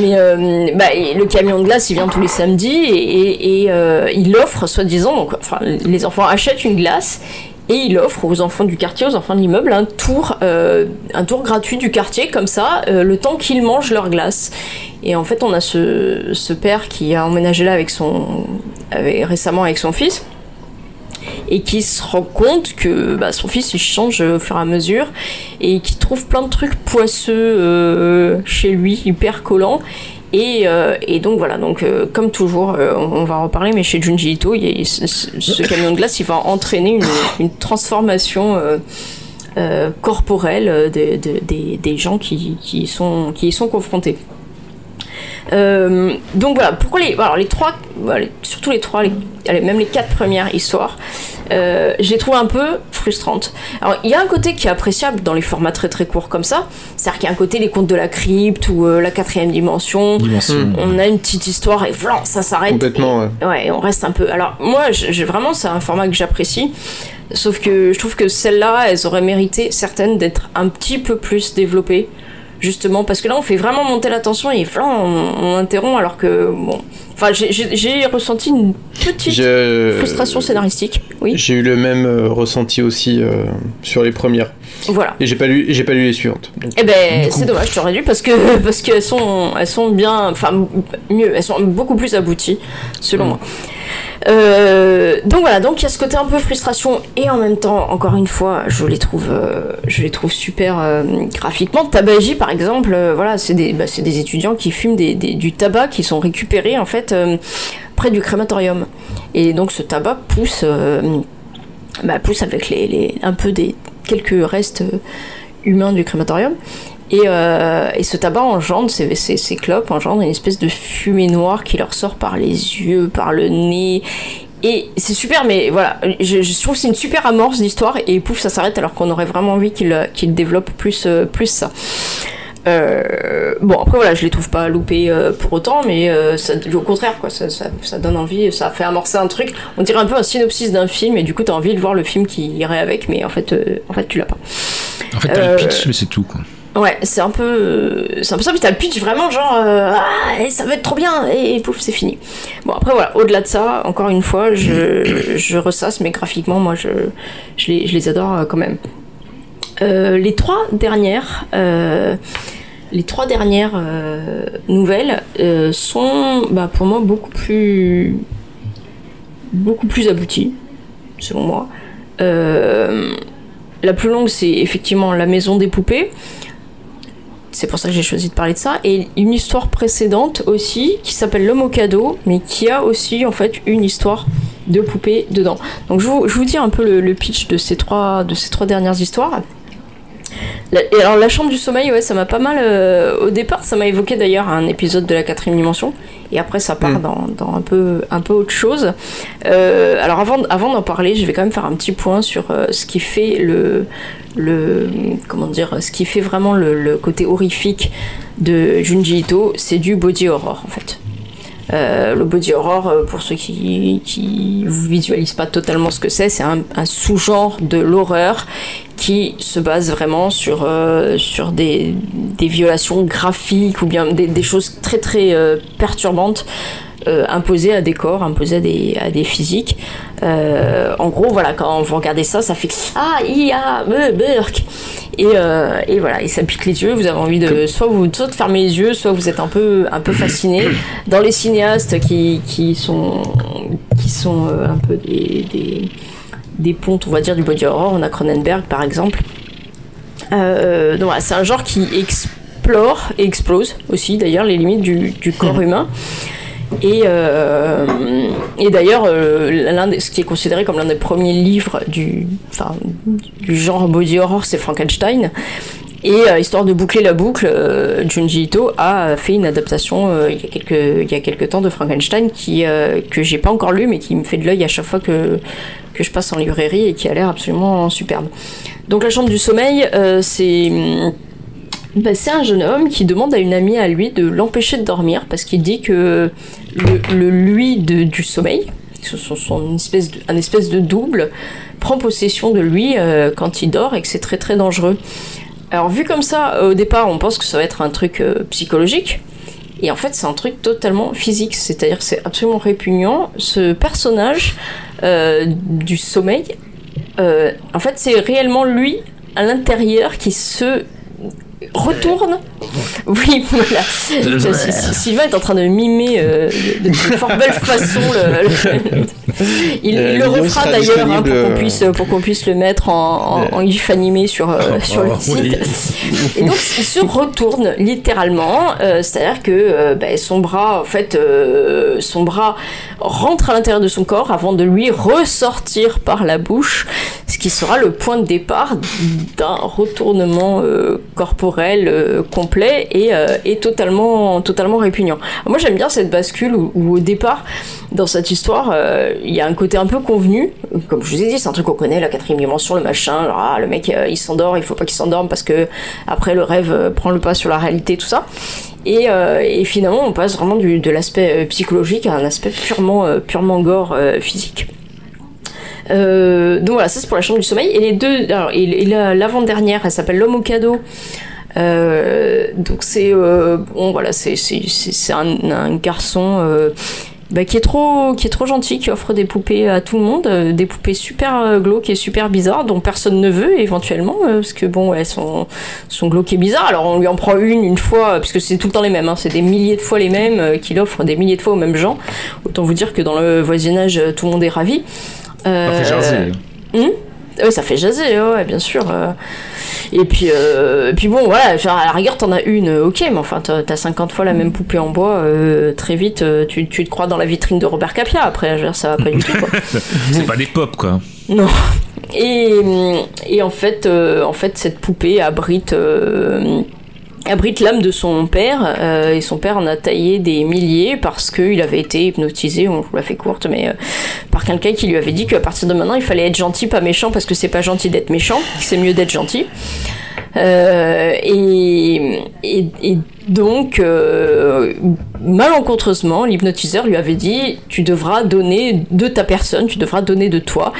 Mais euh, bah, le camion de glace, il vient tous les samedis et, et- et, euh, il offre, soi-disant, donc, enfin, les enfants achètent une glace et il offre aux enfants du quartier, aux enfants de l'immeuble, un tour, euh, un tour gratuit du quartier, comme ça, euh, le temps qu'ils mangent leur glace. Et en fait, on a ce, ce père qui a emménagé là avec son, avec- récemment avec son fils et qui se rend compte que bah, son fils il change au fur et à mesure et qui trouve plein de trucs poisseux euh, chez lui, hyper collants. Et, euh, et donc voilà, donc euh, comme toujours, euh, on, on va en reparler, mais chez Junji Ito, il y a- ce, camion de glace, il va entraîner une, une transformation corporelle de- de- des, des gens qui, qui, y sont, qui y sont confrontés. Euh, donc voilà, pourquoi les, alors les trois, surtout les trois, les- allez, même les quatre premières histoires, euh, je les trouve un peu frustrantes. Alors il y a un côté qui est appréciable dans les formats très très courts comme ça, c'est-à-dire qu'il y a un côté les contes de la crypte ou euh, la quatrième dimension, Dimension. on a une petite histoire et voilà, ça s'arrête. Complètement, Et- ouais, on reste un peu. Alors moi, j'ai vraiment, c'est un format que j'apprécie. Sauf que je trouve que celles-là, elles auraient mérité certaines d'être un petit peu plus développées. Justement, parce que là, on fait vraiment monter la tension et voilà, on, on interrompt alors que, bon. Enfin, j'ai- ressenti une petite Je- frustration scénaristique. Oui. J'ai eu le même euh, ressenti aussi euh, sur les premières. Voilà. Et j'ai pas lu, j'ai pas lu les suivantes. Donc, Eh ben, c'est dommage, tu aurais dû parce que parce qu'elles sont elles sont bien, enfin mieux, elles sont beaucoup plus abouties selon moi. Euh, donc voilà, donc il y a ce côté un peu frustration et en même temps, encore une fois, je les trouve, euh, super euh, graphiquement. Tabagie par exemple, voilà, c'est des, bah, c'est des étudiants qui fument du tabac qui sont récupérés en fait près du crématorium. Et donc ce tabac pousse, bah, avec un peu des quelques restes humains du crématorium. Et, euh, et ce tabac engendre, ces, ces, ces clopes engendrent une espèce de fumée noire qui leur sort par les yeux, par le nez. Et c'est super, mais voilà, je, je trouve que c'est une super amorce d'histoire et pouf, ça s'arrête alors qu'on aurait vraiment envie qu'il qu'il développe plus, euh, plus ça. Euh, bon après voilà je les trouve pas loupés euh, pour autant mais euh, ça, au contraire quoi ça, ça, ça donne envie ça fait amorcer un truc on dirait un peu un synopsis d'un film et du coup t'as envie de voir le film qui irait avec mais en fait euh, en fait tu l'as pas En fait, t'as Euh, le pitch, mais c'est tout, quoi. Ouais, c'est un peu, c'est un peu ça. Puis t'as le pitch vraiment genre, euh, ah, ça va être trop bien, et, pouf, c'est fini. Bon après voilà, au-delà de ça, encore une fois, je, je ressasse, mais graphiquement, moi, je, je les, je les adore euh, quand même. Euh, les trois dernières, les trois dernières nouvelles sont, bah, pour moi, beaucoup plus, beaucoup plus abouties, selon moi. La plus longue, c'est effectivement La Maison des Poupées. C'est pour ça que j'ai choisi de parler de ça. Et une histoire précédente aussi, qui s'appelle L'homme au cadeau, mais qui a aussi en fait une histoire de poupées dedans. Donc je vous, dis un peu le, pitch de ces trois dernières histoires. La- et alors la chambre du sommeil, ouais, ça m'a pas mal. euh, au départ, ça m'a évoqué d'ailleurs un épisode de la quatrième dimension, et après ça part Mm. dans, dans un peu un peu autre chose. Euh, alors avant avant d'en parler, je vais quand même faire un petit point sur euh, ce qui fait le le comment dire, ce qui fait vraiment le, le côté horrifique de Junji Ito, c'est du body horror en fait. Euh, le body horror, euh, pour ceux qui, qui visualisent pas totalement ce que c'est, c'est un, sous-genre de l'horreur qui se base vraiment sur, euh, sur des, des violations graphiques ou bien des, choses très très perturbantes euh, imposées à des corps, imposées à des, à des physiques. Euh, en gros, voilà, quand vous regardez ça, ça fait Ah, ia, burk et, euh, et voilà, et ça pique les yeux. Vous avez envie de soit vous soit de fermer les yeux, soit vous êtes un peu un peu fasciné. Dans les cinéastes qui, qui sont qui sont euh, un peu des, des des pontes, on va dire, du body horror. On a Cronenberg, par exemple. Euh, donc voilà, c'est un genre qui explore et explose aussi, d'ailleurs, les limites du, du corps humain. Et, euh, et d'ailleurs, euh, des- ce qui est considéré comme l'un des premiers livres du, enfin, du genre body horror, c'est Frankenstein. Et euh, histoire de boucler la boucle, euh, Junji Ito a fait une adaptation euh, il, y a quelques, il y a quelques temps de Frankenstein qui, euh, que j'ai pas encore lu, mais qui me fait de l'œil à chaque fois que, que je passe en librairie et qui a l'air absolument superbe. Donc la chambre du sommeil, c'est bah, c'est un jeune homme qui demande à une amie à lui de l'empêcher de dormir parce qu'il dit que le, lui du sommeil, son espèce de, un espèce de double, prend possession de lui euh, quand il dort et que c'est très très dangereux. Alors vu comme ça, au départ, on pense que ça va être un truc euh, psychologique. Et en fait, c'est un truc totalement physique, c'est-à-dire que c'est absolument répugnant. Ce personnage euh, du sommeil, en fait, c'est réellement lui à l'intérieur qui se retourne. Oui, voilà. Sylvain est en train de mimer euh, de, de fort belle façon. le- le- il, Euh, il le refera d'ailleurs hein, pour qu'on puisse, pour qu'on puisse le mettre en, en, en gif animé sur, euh, sur le oh, site. oui. Et donc il se retourne littéralement, c'est-à-dire que ben, son bras, en fait, son bras rentre à l'intérieur de son corps avant de lui ressortir par la bouche, ce qui sera le point de départ d'un retournement euh, corporel euh, complet et, euh, et totalement, totalement répugnant. Moi j'aime bien cette bascule où, au départ, dans cette histoire, il y a un côté un peu convenu, comme je vous ai dit, c'est un truc qu'on connaît, la quatrième dimension, le machin, ah, le mec il s'endort, il faut pas qu'il s'endorme parce que après le rêve prend le pas sur la réalité, tout ça. Et, finalement, on passe vraiment de l'aspect psychologique à un aspect purement, purement gore physique. Euh, donc voilà, ça c'est pour la chambre du sommeil. Et les deux, alors, et, et la- l'avant-dernière, elle s'appelle L'homme au cadeau. Euh, donc c'est euh, bon voilà c'est un, garçon bah, qui est trop qui est trop gentil, qui offre des poupées à tout le monde, des poupées super glauques et super bizarres dont personne ne veut éventuellement parce que bon elles sont sont glauques et bizarres. Alors on lui en prend une une fois parce que c'est tout le temps les mêmes, hein, c'est des milliers de fois les mêmes qu'il offre des milliers de fois aux mêmes gens. Autant vous dire que dans le voisinage tout le monde est ravi. Ça fait Euh, jaser. Hmm Ouais, ça fait jaser, ouais, bien sûr. euh. Et puis, euh, et puis bon, voilà, genre, à la rigueur, t'en as une, ok, mais enfin, t'as t'as 50 fois la même poupée en bois, euh, très vite, tu, tu te crois dans la vitrine de Robert Capia, après, dire, ça va pas du tout, quoi. C'est pas des pop, quoi. Non. Et, et en fait, euh, en fait, cette poupée abrite, abrite l'âme de son père. euh, et son père en a taillé des milliers parce qu'il avait été hypnotisé, on vous la fait courte, mais euh, par quelqu'un qui lui avait dit qu'à partir de maintenant, il fallait être gentil, pas méchant, parce que c'est pas gentil d'être méchant, c'est mieux d'être gentil. Euh, et, et, et donc, euh, malencontreusement, l'hypnotiseur lui avait dit Tu devras donner de ta personne, tu devras donner de toi.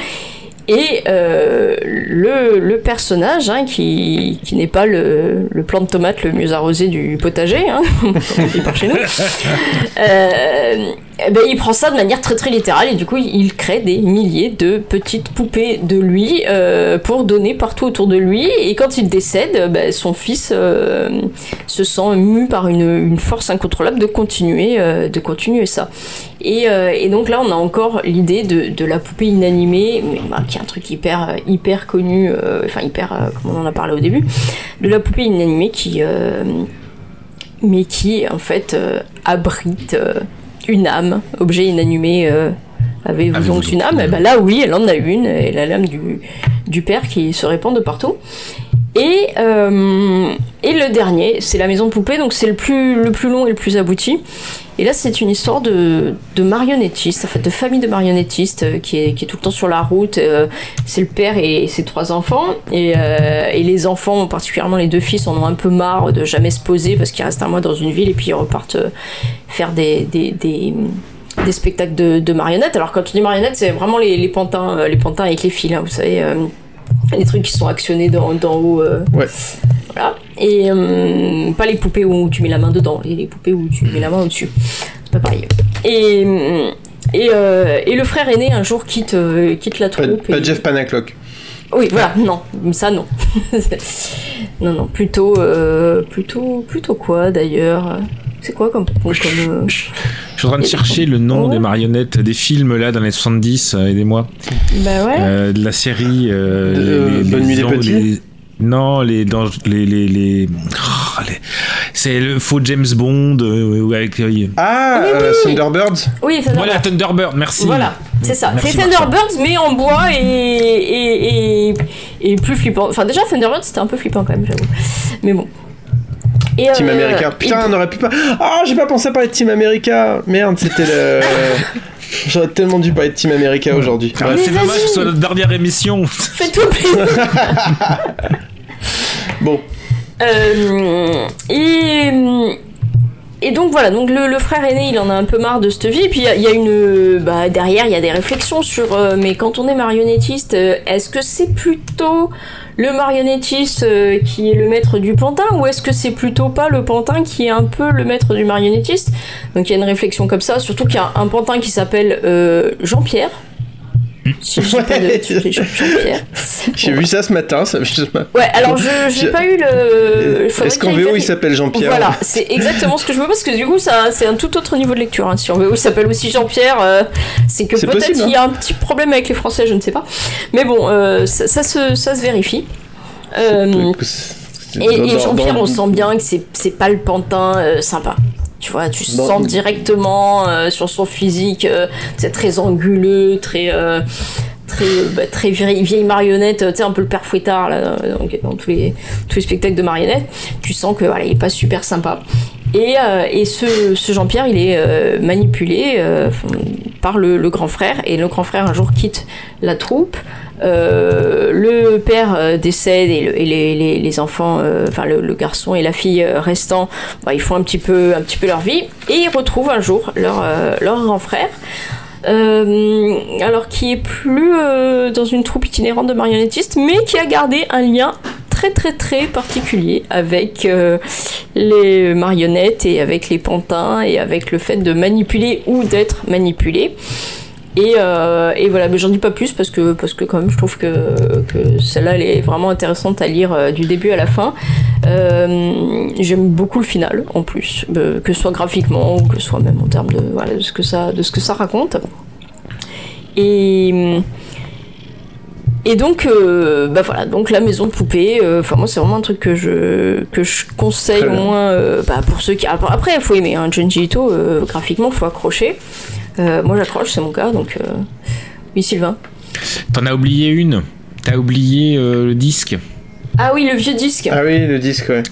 Et euh, le, le personnage, hein, qui, qui n'est pas le, le plant de tomate le mieux arrosé du potager, hein, comme on dit par chez nous, euh, ben, il prend ça de manière très très littérale et du coup il crée des milliers de petites poupées de lui euh, pour donner partout autour de lui et quand il décède, ben, son fils euh, se sent mu par une, une force incontrôlable de continuer, euh, de continuer ça. Et, euh, et donc là on a encore l'idée de, de la poupée inanimée, bah, qui est un truc hyper euh, hyper connu, euh, enfin hyper, euh, comme on en a parlé au début, de la poupée inanimée qui... euh, mais qui en fait euh, abrite euh, une âme, objet inanimé. euh, Avez-vous donc donc une âme? Eh ben là, oui, elle en a une, et la lame du, du père qui se répand de partout. Et, euh, et le dernier, c'est la maison de poupée, donc c'est le plus, le plus long et le plus abouti. Et là, c'est une histoire de, de marionnettistes, en fait, de famille de marionnettistes euh, qui, est, qui est tout le temps sur la route. euh, c'est le père et ses trois enfants. Et, et les enfants, particulièrement les deux fils, en ont un peu marre de jamais se poser parce qu'ils restent un mois dans une ville et puis ils repartent faire des, des, des, spectacles de, de marionnettes. Alors, quand on dit marionnettes, c'est vraiment les, les pantins, les pantins avec les fils, hein, vous savez. Les trucs qui sont actionnés d'en d'en haut. euh, Ouais. voilà. Et euh, pas les poupées où tu mets la main dedans, les, les poupées où tu mets la main au-dessus. C'est pas pareil. Et, euh, et, euh, et le frère aîné un jour quitte, quitte la Pas, troupe. pas et- Jeff Panaclock. Oui, voilà, non, ça non. non, non, plutôt, euh, plutôt, plutôt quoi d'ailleurs? C'est quoi comme, comme euh, Je suis en train de chercher le nom des marionnettes des films là dans les 70, euh, aidez-moi. Bah ouais. Euh, de la série. euh, De- Bonne nuit les petits Non, les, dans, les, les, les... Oh, les- C'est le faux James Bond euh, ou avec. euh, Ah, Oui, oui, euh, oui. Thunderbirds Oui, ça Voilà, Thunderbird, merci. Voilà, c'est ça. C'est. Thunderbirds, mais en bois et, et, et, et plus flippant. Enfin, déjà, Thunderbirds, c'était un peu flippant quand même, j'avoue. Mais bon. Et, Team euh, America. Putain, et- on aurait pu pas. Ah, j'ai pas pensé à parler de Team America. Merde, c'était le. J'aurais tellement dû parler de Team America aujourd'hui. Ah, c'est dommage que ce soit notre dernière émission. Fais-toi plaisir. Bon, Euh, et, et donc voilà, donc le, frère aîné, il en a un peu marre de cette vie. Et puis il y a- une, bah, derrière, il y a des réflexions sur, euh, mais quand on est marionnettiste, euh, est-ce que c'est plutôt le marionnettiste euh, qui est le maître du pantin, ou est-ce que c'est plutôt pas le pantin qui est un peu le maître du marionnettiste? Donc il y a une réflexion comme ça, surtout qu'il y a un pantin qui s'appelle Jean-Pierre. j'ai vu ça ce matin. Ça... Ouais, alors je Je- pas eu le. faudrait Est-ce que qu'en VO il s'appelle Jean-Pierre Voilà, c'est exactement ce que je veux parce que du coup c'est un tout autre niveau de lecture. hein. Si en VO il s'appelle aussi Jean-Pierre, euh, c'est que peut-être possible, il y a un petit problème avec les Français, je ne sais pas. Mais bon, euh, ça, ça se, ça se vérifie. Euh, et, et Jean-Pierre, on sent bien que c'est pas le pantin euh, sympa. Tu vois, tu sens directement euh, sur son physique, euh, c'est très anguleux, très euh, très bah, très vieille, vieille marionnette, tu sais un peu le père fouettard là, dans, dans tous les tous les spectacles de marionnettes. Tu sens que voilà, il est pas super sympa. Et, euh, et ce, ce Jean-Pierre, il est euh, manipulé euh, par le, le grand frère. Et le grand frère, un jour, quitte la troupe. Euh, le père euh, décède et, le- et les, les- les enfants, enfin le, le garçon et la fille restants, bah, ils font un petit, peu, un petit peu leur vie. Et ils retrouvent un jour leur, leur grand frère. Euh, alors qui est plus euh, dans une troupe itinérante de marionnettistes, mais qui a gardé un lien très très très particulier avec euh, les marionnettes et avec les pantins et avec le fait de manipuler ou d'être manipulé. Et, euh, et voilà, mais j'en dis pas plus parce que, parce que quand même je trouve que, que celle-là elle est vraiment intéressante à lire euh, du début à la fin. J'aime beaucoup le final en plus, que ce soit graphiquement ou que ce soit même en termes de, voilà, de, ce, que ça, de ce que ça raconte. Et. Et donc, euh, bah voilà, donc la maison de poupée, euh, enfin moi c'est vraiment un truc que je, que je conseille au moins euh, bah, pour ceux qui... Après, il faut aimer, hein, Junji Ito, euh, graphiquement, il faut accrocher. Euh, moi j'accroche, c'est mon cas, donc... euh, Oui, Sylvain T'en as oublié une. T'as oublié euh, le disque. Ah oui, le vieux disque. Ah oui, le disque, ouais.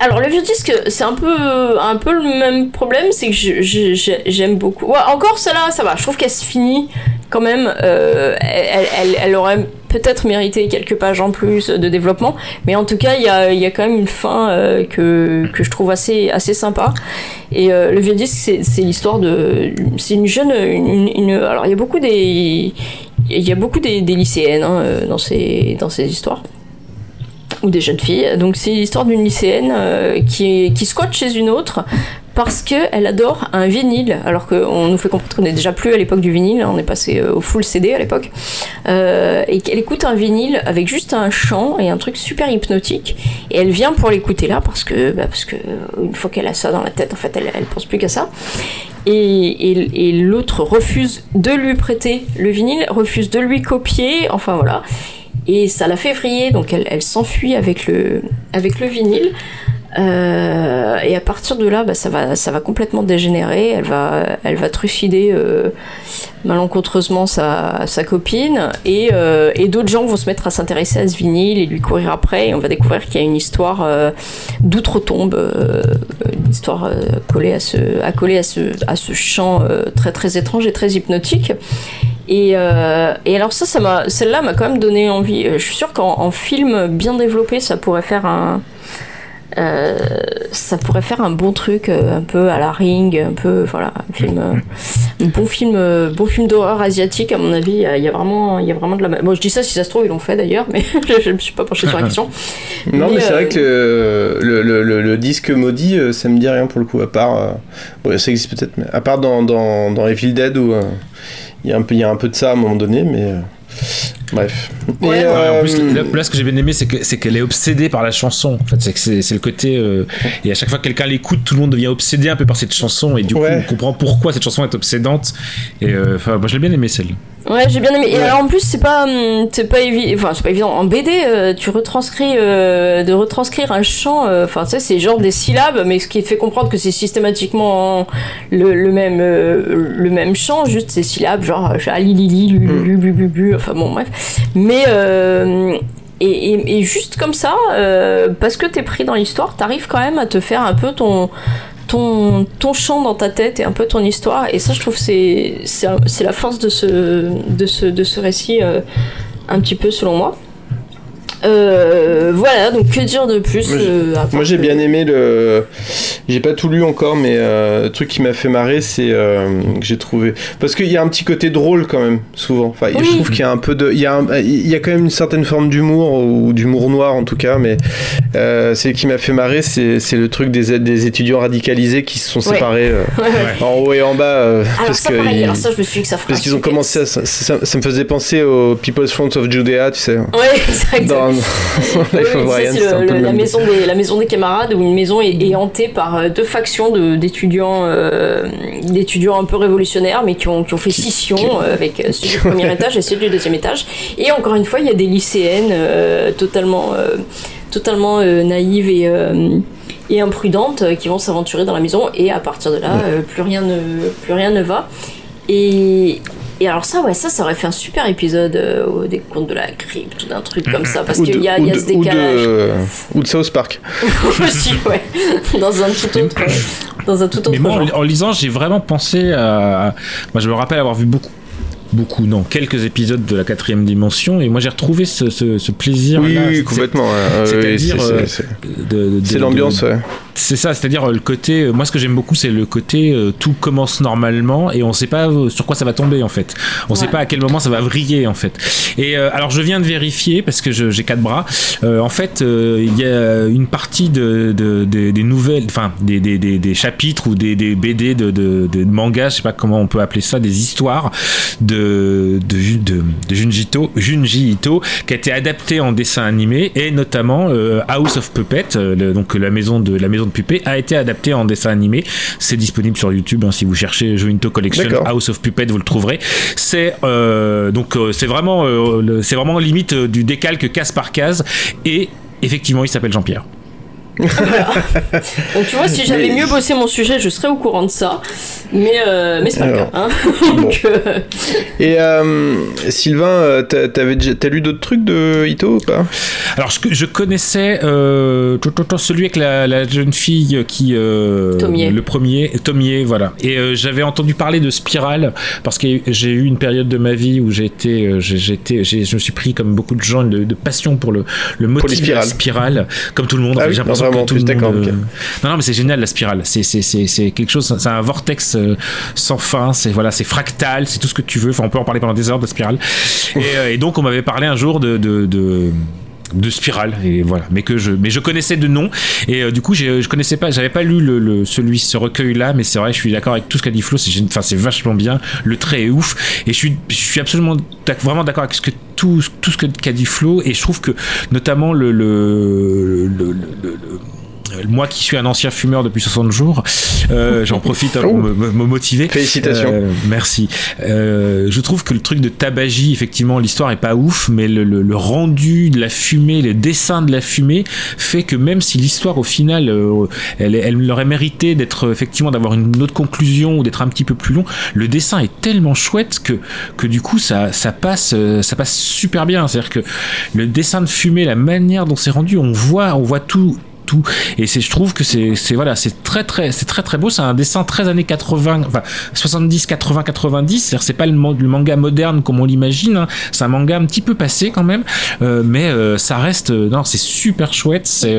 Alors le vieux disque, c'est un peu, un peu le même problème, c'est que je- je- je- j'aime beaucoup. Ouais, encore celle-là, ça va. Je trouve qu'elle se finit quand même. euh, elle, elle- elle aurait peut-être mérité quelques pages en plus de développement, mais en tout cas, il y a, quand même une fin euh, que, je trouve assez, sympa. Et euh, le vieux disque, c'est l'histoire de, c'est une jeune, une, une- alors il y a beaucoup des, y a beaucoup des, lycéennes hein, euh, dans ces, dans ces histoires ou des jeunes filles. Donc c'est l'histoire d'une lycéenne qui squatte chez une autre parce qu'elle adore un vinyle, alors qu'on nous fait comprendre qu'on n'est déjà plus à l'époque du vinyle, on est passé euh, au full CD à l'époque, Euh, et qu'elle écoute un vinyle avec juste un chant et un truc super hypnotique, et elle vient pour l'écouter là parce que, bah, parce que euh, une fois qu'elle a ça dans la tête, en fait, elle, pense plus qu'à ça. Et l'autre refuse de lui prêter le vinyle, refuse de lui copier, enfin voilà. Et ça la fait vriller, donc elle, elle s'enfuit avec le, avec le vinyle. Euh, et à partir de là, bah, ça, va, ça va complètement dégénérer. Elle va, elle va trucider euh, malencontreusement sa, copine. Et, euh, et d'autres gens vont se mettre à s'intéresser à ce vinyle et lui courir après. Et on va découvrir qu'il y a une histoire d'outre-tombe, une histoire collée, à ce, accolée à ce, à ce chant très très étrange et très hypnotique. Et, alors ça, ça celle-là m'a quand même donné envie. Je suis sûre qu'en en film bien développé, ça pourrait faire un, euh, ça pourrait faire un bon truc, euh, un peu à la Ring, un peu, voilà, un film, euh, un bon film, bon film d'horreur asiatique. À mon avis, il y, a- vraiment, il y a vraiment de la. Bon, je dis ça si ça se trouve ils l'ont fait d'ailleurs, mais je, je me suis pas penchée sur la question. Non, mais, Mais, c'est euh, vrai que le, le, le- le disque maudit, ça me dit rien pour le coup, à part. euh, ouais, ça existe peut-être, mais à part dans, dans, dans Evil Dead où euh, il y, a un peu- il y a un peu de ça à un moment donné, mais. Euh, bref. Et, Ouais, en plus, euh, là, là, ce que j'ai bien aimé, c'est que c'est qu'elle est obsédée par la chanson. En fait, c'est que c'est c'est le côté euh, et à chaque fois que quelqu'un l'écoute, tout le monde devient obsédé un peu par cette chanson et du coup, on comprend pourquoi cette chanson est obsédante. Et euh, enfin, moi, je l'ai bien aimé celle. Ouais, j'ai bien aimé. Et Ouais. alors en plus, c'est pas, hum, c'est pas évident. Enfin, c'est pas évident. En BD, euh, tu retranscris, euh, de retranscrire un chant. euh, Enfin, tu sais, c'est genre des syllabes, mais ce qui te fait comprendre que c'est systématiquement le, le même, euh, le même chant, juste ces syllabes, genre euh, ali li li lu lu lu lu lu. Enfin bon, bref. Mais euh, et, juste comme ça, euh, parce que t'es pris dans l'histoire, t'arrives quand même à te faire un peu ton ton, ton chant dans ta tête et un peu ton histoire. Et ça, je trouve, c'est c'est la force de ce, de ce, de ce récit, euh, un petit peu selon moi. Euh, voilà, donc que dire de plus Moi, j'ai- euh, Moi j'ai bien aimé le. J'ai pas tout lu encore, mais euh, le truc qui m'a fait marrer, c'est euh, que j'ai trouvé. Parce qu'il y a un petit côté drôle quand même, souvent. Enfin, Oui. je trouve qu'il y a un peu de. Il y, a un- il y a quand même une certaine forme d'humour, ou d'humour noir en tout cas, mais euh, c'est qui m'a fait marrer, c'est c'est le truc des, des étudiants radicalisés qui se sont Ouais. séparés euh, Ouais, ouais. en haut et en bas. euh, Alors parce ça, que pareil, ils- alors ça, je me suis dit que ça ferait parce qu'ils ont commencé à. Ça, ça- ça me faisait penser au People's Front of Judea, tu sais. Ouais, exact. Dans, oui, c'est le- la, maison des, la maison des camarades où une maison est, est hantée par euh, deux factions d'étudiants euh, d'étudiants un peu révolutionnaires mais qui ont, qui ont fait scission euh, avec celui du premier étage et celui du deuxième étage. Et encore une fois il y a des lycéennes totalement totalement naïves et et imprudentes qui vont s'aventurer dans la maison. Et à partir de là euh, plus rien ne plus rien ne va. Et et alors ça, ouais, ça, ça aurait fait un super épisode euh, des contes de la crypte ou d'un truc comme ça, parce qu'il y a, y a de- ce ou de- décalage. Ou de South Park. aussi, ouais. Dans un tout autre, euh, dans un tout autre Mais moi, en, genre. en lisant, j'ai vraiment pensé à. Moi, je me rappelle avoir vu beaucoup. Beaucoup, non, quelques épisodes de la quatrième dimension, et moi j'ai retrouvé ce, ce- ce plaisir. Oui, oui, complètement. ouais. Euh, oui, C'est-à-dire. euh, de- de- de- l'ambiance, ouais. C'est ça, c'est-à-dire euh, le côté. euh, Moi, ce que j'aime beaucoup, c'est le côté euh, tout commence normalement et on sait pas sur quoi ça va tomber en fait. On sait Ouais. pas à quel moment ça va vriller en fait. Et euh, alors, je viens de vérifier parce que j'ai quatre bras. Euh, en fait, il y a une partie de, de- de- des nouvelles, enfin des, des, des, des chapitres ou des, des BD de, de, manga, je sais pas comment on peut appeler ça, des histoires de de, Ju- de, de Junji Ito, Junji Ito, qui a été adapté en dessin animé et notamment House of Puppet, le- donc la maison de la maison de Puppet a été adapté en dessin animé. C'est disponible sur YouTube hein, si vous cherchez Junito Collection. House of Puppet, vous le trouverez. C'est euh, donc euh, c'est vraiment euh, c'est vraiment limite du décalque case par case et effectivement il s'appelle Jean-Pierre. Donc tu vois, si j'avais Mais- mieux bossé mon sujet, je serais au courant de ça. Mais, euh, mais c'est pas le cas. Alors. hein. Donc, euh, Et euh, Sylvain, euh, t'as- lu d'autres trucs de Ito ou pas? Alors je, je connaissais euh, tout- tout- tout celui avec la, la jeune fille qui euh, Tomier. le premier Tomier voilà et euh, j'avais entendu parler de Spirale parce que j'ai eu une période de ma vie où j'étais j'ai- j'étais je me suis pris comme beaucoup de gens de, de passion pour le le motif de la spirale comme tout le monde Ah oui, j'ai l'impression vraiment, tout en plus, le monde d'accord, euh, non non mais c'est génial la spirale. C'est c'est c'est c'est quelque chose c'est un vortex euh, sans fin c'est voilà c'est fractal c'est tout ce que tu veux. Enfin on peut en parler pendant des heures de spirale. Et, euh, et donc on m'avait parlé un jour de, de, de de spirale et voilà. Mais que je mais je connaissais de nom et euh, du coup je connaissais pas j'avais pas lu le, le- celui ce recueil là mais c'est vrai je suis d'accord avec tout ce qu'a dit Flo c'est enfin c'est vachement bien. Le trait est ouf et je suis je suis absolument vraiment d'accord avec ce que tout tout ce qu'a dit Flo et je trouve que notamment le- le- le- moi qui suis un ancien fumeur depuis 60 jours, euh, j'en profite hein, pour Oh. me, me- me motiver. Félicitations. Euh, merci. Euh, je trouve que le truc de tabagie, effectivement, l'histoire est pas ouf, mais le, le- le rendu de la fumée, les dessins de la fumée, fait que même si l'histoire, au final, euh, elle, elle aurait mérité d'être effectivement d'avoir une autre conclusion ou d'être un petit peu plus long, le dessin est tellement chouette que que du coup ça ça passe euh, ça passe super bien. C'est-à-dire que le dessin de fumée, la manière dont c'est rendu, on voit on voit tout tout et c'est je trouve que c'est voilà c'est très très c'est très très beau c'est un dessin très années 80 enfin 70 80 90 c'est-à-dire c'est pas le, man- le manga moderne comme on l'imagine hein. c'est un manga un petit peu passé quand même euh, mais euh, ça reste euh, non c'est super chouette c'est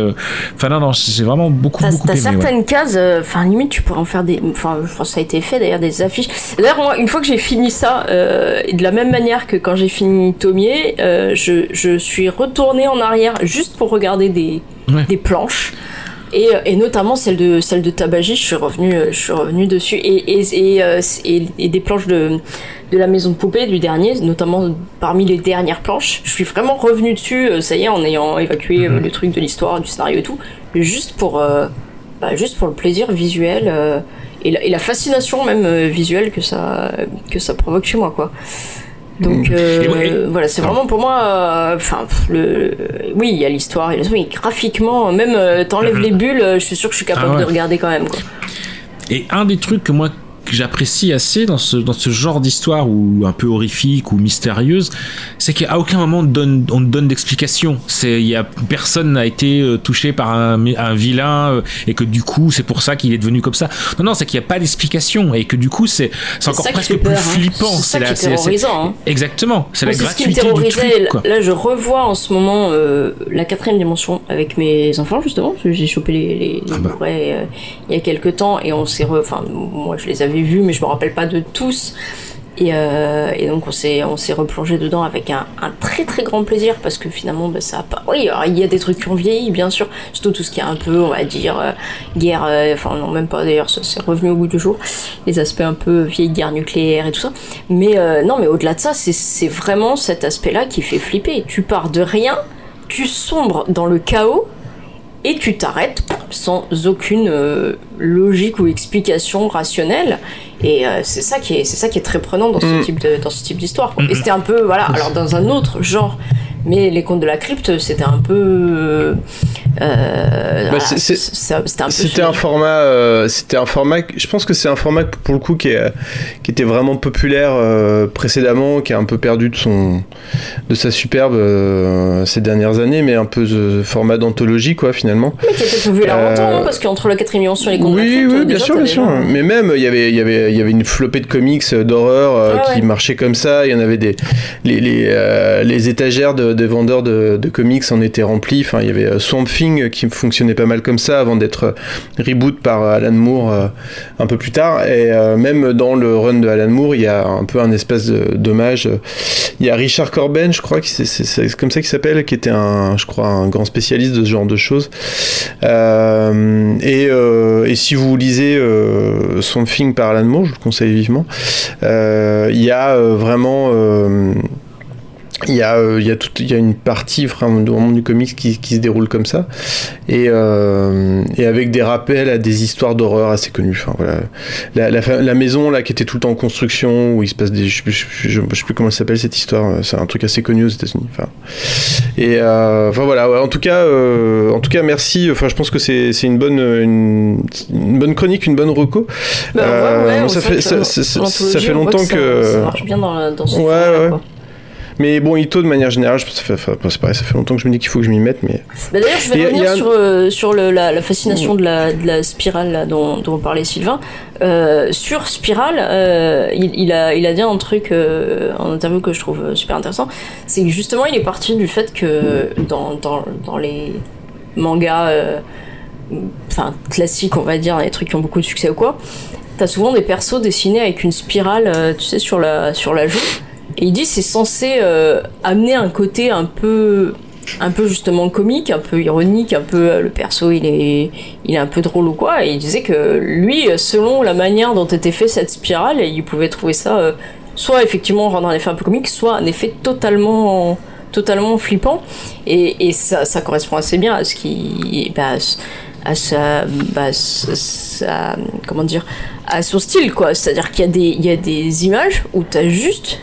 enfin non non c'est vraiment beaucoup T'as beaucoup t'as aimé, ouais. certaines cases, enfin limite tu pourrais en faire des, enfin je pense que ça a été fait d'ailleurs des affiches. D'ailleurs moi une fois que j'ai fini ça, de la même manière que quand j'ai fini Tomier, je, je suis retournée en arrière juste pour regarder des, Ouais. des planches. Et, euh, et notamment celle de celle de Tabagie, je suis revenu je suis revenu dessus et et, et, euh, et, et des planches de de la maison de poupée du dernier, notamment parmi les dernières planches. Je suis vraiment revenu dessus, euh, ça y est, en ayant évacué euh, le truc de l'histoire, du scénario et tout, juste pour euh, bah, juste pour le plaisir visuel euh, et, la, et la fascination même euh, visuelle que ça que ça provoque chez moi quoi. Donc euh, voilà, c'est vraiment pour moi. euh, Enfin, le, oui, il y a l'histoire, mais graphiquement, même euh, t'enlèves les bulles, je suis sûr que je suis capable Ah ouais. de regarder quand même. Quoi. Et un des trucs que moi que j'apprécie assez dans ce, dans ce genre d'histoire ou un peu horrifique ou mystérieuse, c'est qu'à aucun moment on donne, on donne d'explication. C'est, y a, personne n'a été euh, touché par un, un vilain euh, et que du coup c'est pour ça qu'il est devenu comme ça. Non, non, c'est qu'il n'y a pas d'explication et que du coup c'est, c'est encore presque plus hein. flippant. C'est ça la- qui est c'est- hein. Exactement. C'est la ce qui me gratuité du terrorisait. truc. Quoi. Là, je revois en ce moment euh, la quatrième dimension avec mes enfants, justement, parce que j'ai chopé les, les, les Ah bah. Blu-ray, euh, il y a quelques temps et on s'est. Enfin, moi, je les avais vus, mais je me rappelle pas de tous. Et, euh, et donc on s'est on s'est replongé dedans avec un, très très grand plaisir parce que finalement bah, ça a pas oui alors, il y a des trucs qui ont vieilli bien sûr. Surtout tout ce qui est un peu on va dire euh, guerre euh, enfin non même pas d'ailleurs ça c'est revenu au bout du jour. Les aspects un peu vieille guerre nucléaire et tout ça. Mais non mais au-delà de ça c'est vraiment cet aspect là qui fait flipper. Tu pars de rien tu sombres dans le chaos et tu t'arrêtes sans aucune euh, logique ou explication rationnelle. Et euh, c'est ça qui est c'est ça qui est très prenant dans ce Mm. type de dans ce type d'histoire et c'était un peu voilà alors dans un autre genre. Mais les contes de la crypte c'était un peu euh, Bah, voilà, c'était un format, euh, c'était un format. Je pense que c'est un format pour le coup qui, est, qui était vraiment populaire euh, précédemment, qui a un peu perdu de son, de sa superbe euh, ces dernières années, mais un peu ce format d'anthologie quoi finalement. mais qui était populaire Euh, longtemps hein, parce qu'entre la quatrième dimension et les la Oui, oui, bien déjà, sûr, bien sûr. Mais même, il y avait, il y avait, il y avait une flopée de comics d'horreur euh, Ah qui ouais. marchaient comme ça. Il y en avait des, les, les, euh, les étagères de, de vendeurs de, de comics en étaient remplies. Enfin, il y avait Swamp Thing Thing qui fonctionnait pas mal comme ça avant d'être reboot par Alan Moore euh, un peu plus tard. Et euh, même dans le run de Alan Moore, il y a un peu un espèce d'hommage. Il y a Richard Corben, je crois, c'est- comme ça qu'il s'appelle, qui était un, je crois, un grand spécialiste de ce genre de choses. Euh, et, euh, si vous lisez euh, film par Alan Moore, je vous le conseille vivement. Euh, il y a euh, vraiment euh, il y a, euh, il y a, tout, il y a une partie vraiment du comics qui, qui se déroule comme ça et, euh, et avec des rappels à des histoires d'horreur assez connues. Enfin, voilà. la, la, la maison là qui était tout le temps en construction où il se passe des je sais plus, je, sais- je sais plus comment ça s'appelle cette histoire. euh, C'est un truc assez connu aux États-Unis. Enfin, et euh, enfin voilà. ouais, en tout cas, euh, en tout cas, merci. Enfin, je pense que c'est c'est une bonne une, une bonne chronique, une bonne reco. Euh, ouais, on ça fait ça, ça- ça- fait longtemps que Ça marche bien dans, la- dans ce Ouais, ouais. quoi. Mais bon, Ito, de manière générale, je ça fait, c'est pareil, ça fait longtemps que je me dis qu'il faut que je m'y mette, mais. Bah, D'ailleurs, je vais revenir a sur, euh, sur le- la, la fascination de la, de la spirale là, dont, dont parlait Sylvain. Euh, sur Spirale, euh, il, il a, il a dit un truc en interview que je trouve super intéressant. C'est que justement, il est parti du fait que dans, dans, dans les mangas enfin, classiques, on va dire, les trucs qui ont beaucoup de succès ou quoi, t'as souvent des persos dessinés avec une spirale, tu sais, sur la, sur la joue. Et il dit c'est censé euh, amener un côté un peu un peu justement comique, un peu ironique, un peu euh, le perso il est il est un peu drôle ou quoi. Et il disait que lui selon la manière dont était fait cette spirale, il pouvait trouver ça euh, soit effectivement rendre un effet un peu comique, soit un effet totalement totalement flippant. Et, ça, ça correspond assez bien à ce qui bah, à sa, bah, comment dire à son style quoi. C'est à dire qu'il y a des il y a des images où t'as juste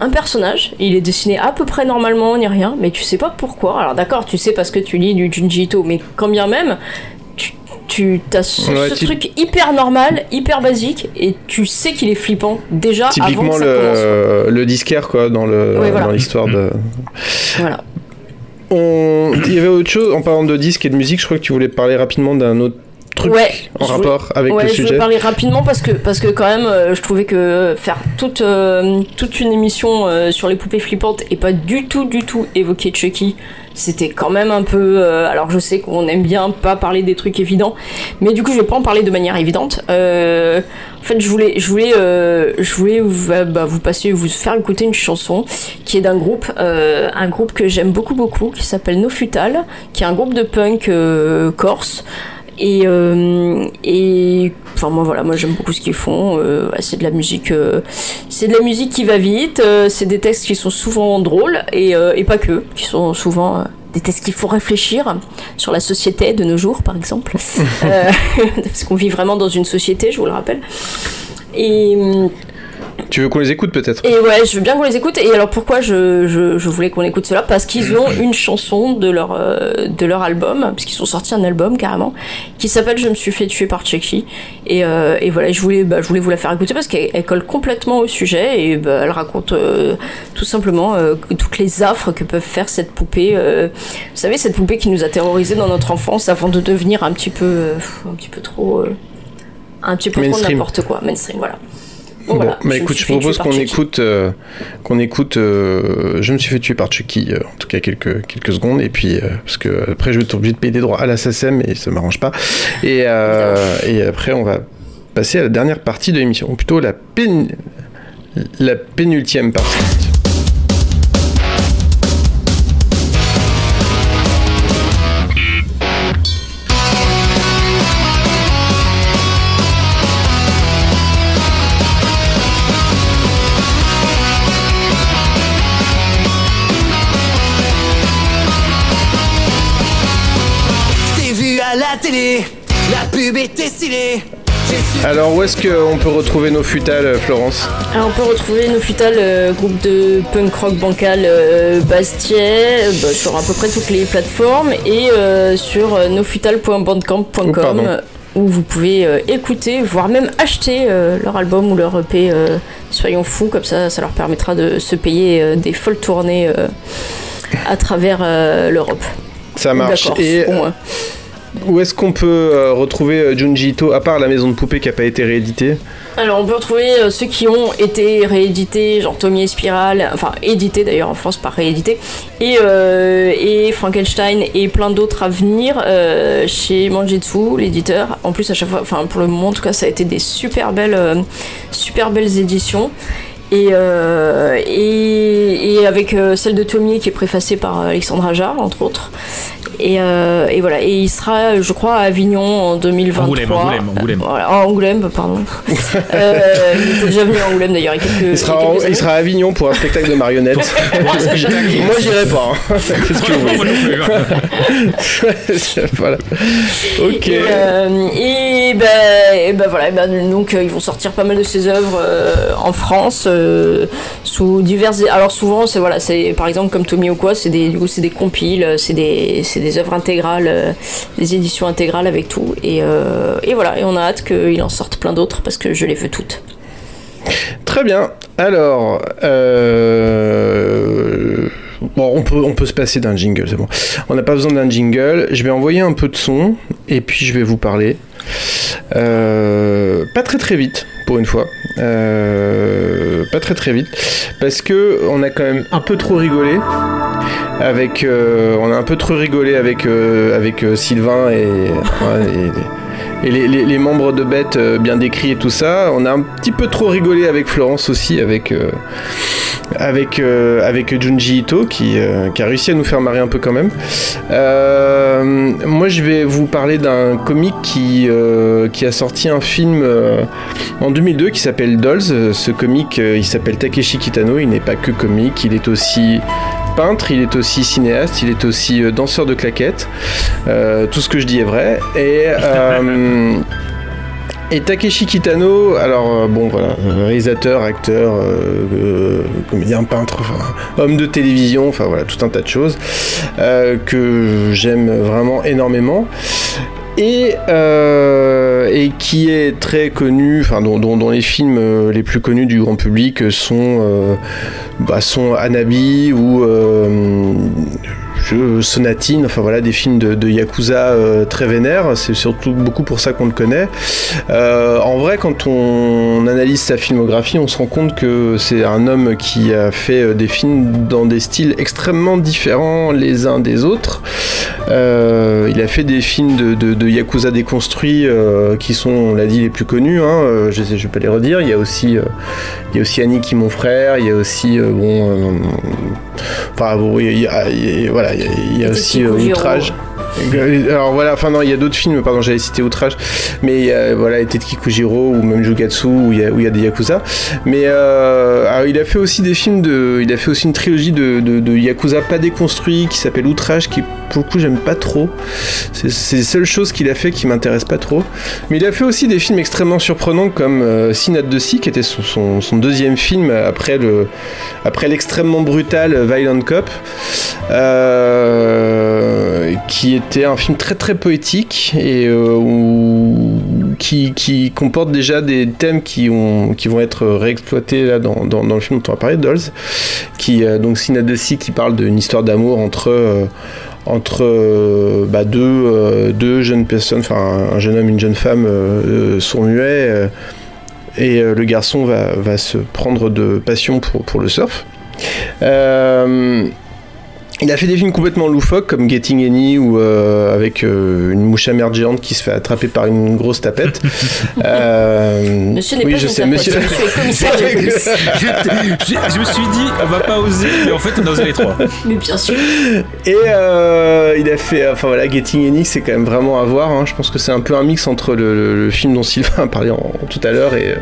un personnage, il est dessiné à peu près normalement, ni rien, mais tu sais pas pourquoi. Alors d'accord, tu sais parce que tu lis du Junji Ito, mais quand bien même, tu, tu as ce, Ouais, ce typ- truc hyper normal, hyper basique, et tu sais qu'il est flippant déjà avant Typiquement que ça commence. le, le disquaire, quoi, dans le Ouais, voilà. dans l'histoire de. Voilà. On... Il y avait autre chose, en parlant de disques et de musique, je crois que tu voulais parler rapidement d'un autre truc Ouais, en voulais- rapport avec ouais, le je veux parler rapidement parce que parce que quand même euh, je trouvais que faire toute euh, toute une émission euh, sur les poupées flippantes et pas du tout du tout évoquer Chucky, c'était quand même un peu euh, alors je sais qu'on aime bien pas parler des trucs évidents, mais du coup je vais pas en parler de manière évidente. Euh, en fait, je voulais je voulais euh, je voulais vous, bah, vous passer vous faire écouter une chanson qui est d'un groupe euh, un groupe que j'aime beaucoup beaucoup qui s'appelle No Futal, qui est un groupe de punk euh, corse. Et, euh, et enfin moi voilà moi j'aime beaucoup ce qu'ils font euh, c'est de la musique euh, c'est de la musique qui va vite c'est des textes qui sont souvent drôles et, et pas que qui sont souvent des textes qu'il faut réfléchir sur la société de nos jours par exemple. Euh, parce qu'on vit vraiment dans une société je vous le rappelle. Et Tu veux qu'on les écoute peut-être? Et ouais, je veux bien qu'on les écoute. Et alors pourquoi je, je, je voulais qu'on écoute cela? Parce qu'ils ont une chanson de leur, euh, de leur album, parce qu'ils ont sorti un album carrément, qui s'appelle Je me suis fait tuer par Chucky. Et, euh, et voilà, je voulais, bah, je voulais vous la faire écouter parce qu'elle elle colle complètement au sujet et bah, elle raconte euh, tout simplement euh, toutes les affres que peuvent faire cette poupée. euh, vous savez, cette poupée qui nous a terrorisés dans notre enfance avant de devenir un petit peu, euh, un petit peu trop, euh, un petit peu trop n'importe quoi, mainstream. Voilà. Bon, voilà, me écoute, je propose par qu'on écoute, euh, qu'on écoute. euh, je me suis fait tuer par Chucky, euh, en tout cas quelques quelques secondes, et puis euh, parce que après je vais être obligé de payer des droits à la SACEM et ça m'arrange pas. Et euh, et après on va passer à la dernière partie de l'émission, ou plutôt la pén- la pénultième partie. Télé, la pub était stylée. Alors où est-ce qu'on peut retrouver nos futales, euh, Florence Alors, on peut retrouver nos Futal, euh, groupe de punk rock bancal euh, Bastiais, euh, bah, sur à peu près toutes les plateformes et euh, sur euh, nofutal.bandcamp.com Oh, euh, où vous pouvez euh, écouter, voire même acheter euh, leur album ou leur EP euh, Soyons fous, comme ça ça leur permettra de se payer euh, des folles tournées euh, à travers euh, l'Europe. Ça marche. Et au moins. Où est-ce qu'on peut euh, retrouver euh, Junji Ito, à part la maison de poupée qui n'a pas été rééditée? Alors on peut retrouver euh, ceux qui ont été réédités, genre Tommy et Spiral, enfin édités d'ailleurs en France, pas réédités, et, et Frankenstein et plein d'autres à venir chez Manjitsu, l'éditeur. En plus à chaque fois, enfin pour le moment en tout cas, ça a été des super belles, super belles éditions. Et, euh, et, et avec euh, celle de Tommy qui est préfacée par Alexandre Ajar, entre autres. Et, euh, et voilà, et il sera, je crois, à Avignon en 2023. Angoulême, Angoulême, Angoulême. Voilà, Angoulême, pardon. euh, il était déjà venu à Angoulême d'ailleurs il y a quelques, il sera, il quelques il sera à Avignon pour un spectacle de marionnettes. Moi j'irai pas. hein. Qu'est-ce que vous plus, hein. voulez Voilà. Ok. Et, euh, et ben, et ben voilà, et ben donc ils vont sortir pas mal de ses œuvres euh, en France euh, sous diverses. Alors souvent c'est voilà, c'est par exemple comme Tommy ou quoi, c'est des du coup c'est des compiles, c'est des c'est des œuvres intégrales, euh, des éditions intégrales avec tout. Et, euh, et voilà, et on a hâte qu'il en sorte plein d'autres parce que je les veux toutes. Très bien. Alors, euh, bon, on peut, on peut se passer d'un jingle, c'est bon. On n'a pas besoin d'un jingle. Je vais envoyer un peu de son et puis je vais vous parler. Euh, pas très très vite pour une fois. Euh, pas très très vite parce que on a quand même un peu trop rigolé avec euh, on a un peu trop rigolé avec euh, avec Sylvain et, et- les, les- les membres de Bête bien décrits et tout ça. On a un petit peu trop rigolé avec Florence aussi, avec avec euh, avec Junji Ito qui, euh, qui a réussi à nous faire marrer un peu quand même. Euh, moi, je vais vous parler d'un comique qui qui a sorti un film en 2002 qui s'appelle Dolls. Ce comique, il s'appelle Takeshi Kitano. Il n'est pas que comique, il est aussi peintre, il est aussi cinéaste, il est aussi danseur de claquettes. Tout ce que je dis est vrai. Et, et Takeshi Kitano, alors euh, bon voilà, réalisateur, acteur, euh, euh, comédien, peintre, homme de télévision, enfin voilà, tout un tas de choses que j'aime vraiment énormément. Et, et qui est très connu, enfin dont, les films les plus connus du grand public sont, bah, sont Anabi ou Sonatine, enfin voilà des films de, Yakuza euh, très vénères, c'est surtout beaucoup pour ça qu'on le connaît. Euh, en vrai, quand on analyse sa filmographie, on se rend compte que c'est un homme qui a fait euh, des films dans des styles extrêmement différents les uns des autres. Il a fait des films de, Yakuza déconstruits qui sont, on l'a dit, les plus connus. hein, je ne vais pas les redire. Il y a aussi, il y a aussi Annie qui mon frère. Il y a aussi, bon, enfin, voilà, il y y a aussi euh. Outrage. Alors voilà, enfin non, il y a d'autres films, pardon, j'avais cité Outrage, mais il y a, voilà, Tetsuki Kujiro ou même Jugatsu où il y a, où il y a des Yakuza. Mais euh, alors, il a fait aussi des films de. Il a fait aussi une trilogie de, de- de Yakuza pas déconstruits qui s'appelle Outrage, qui pour le coup j'aime pas trop. C'est les seules choses qu'il a fait qui m'intéressent pas trop. Mais il a fait aussi des films extrêmement surprenants comme euh, de Sea, qui était son, son- deuxième film après le après l'extrêmement brutal Violent Cop, euh, qui était un film très très poétique et euh, qui, qui comporte déjà des thèmes qui, ont, qui vont être réexploités là dans, dans, le film dont on va parler, Dolls, qui euh, donc Synat de Sea qui parle d'une histoire d'amour entre euh, entre euh, bah, deux, euh, deux jeunes personnes, enfin un, un jeune homme une jeune femme euh, sont muets et le garçon va, se prendre de passion pour, le surf. Il a fait des films complètement loufoques comme Getting Any ou euh, avec euh, une mouche à merde géante qui se fait attraper par une grosse tapette. Euh, Monsieur n'est oui, pas je une sais, tapette, monsieur. monsieur est commissaire de police. je, je me suis dit, on va pas oser, mais en fait, on a osé les trois. Mais bien sûr. Et euh, il a fait, enfin voilà, Getting Any, c'est quand même vraiment à voir. hein. Je pense que c'est un peu un mix entre le, le- le film dont Sylvain a parlé en- tout à l'heure et,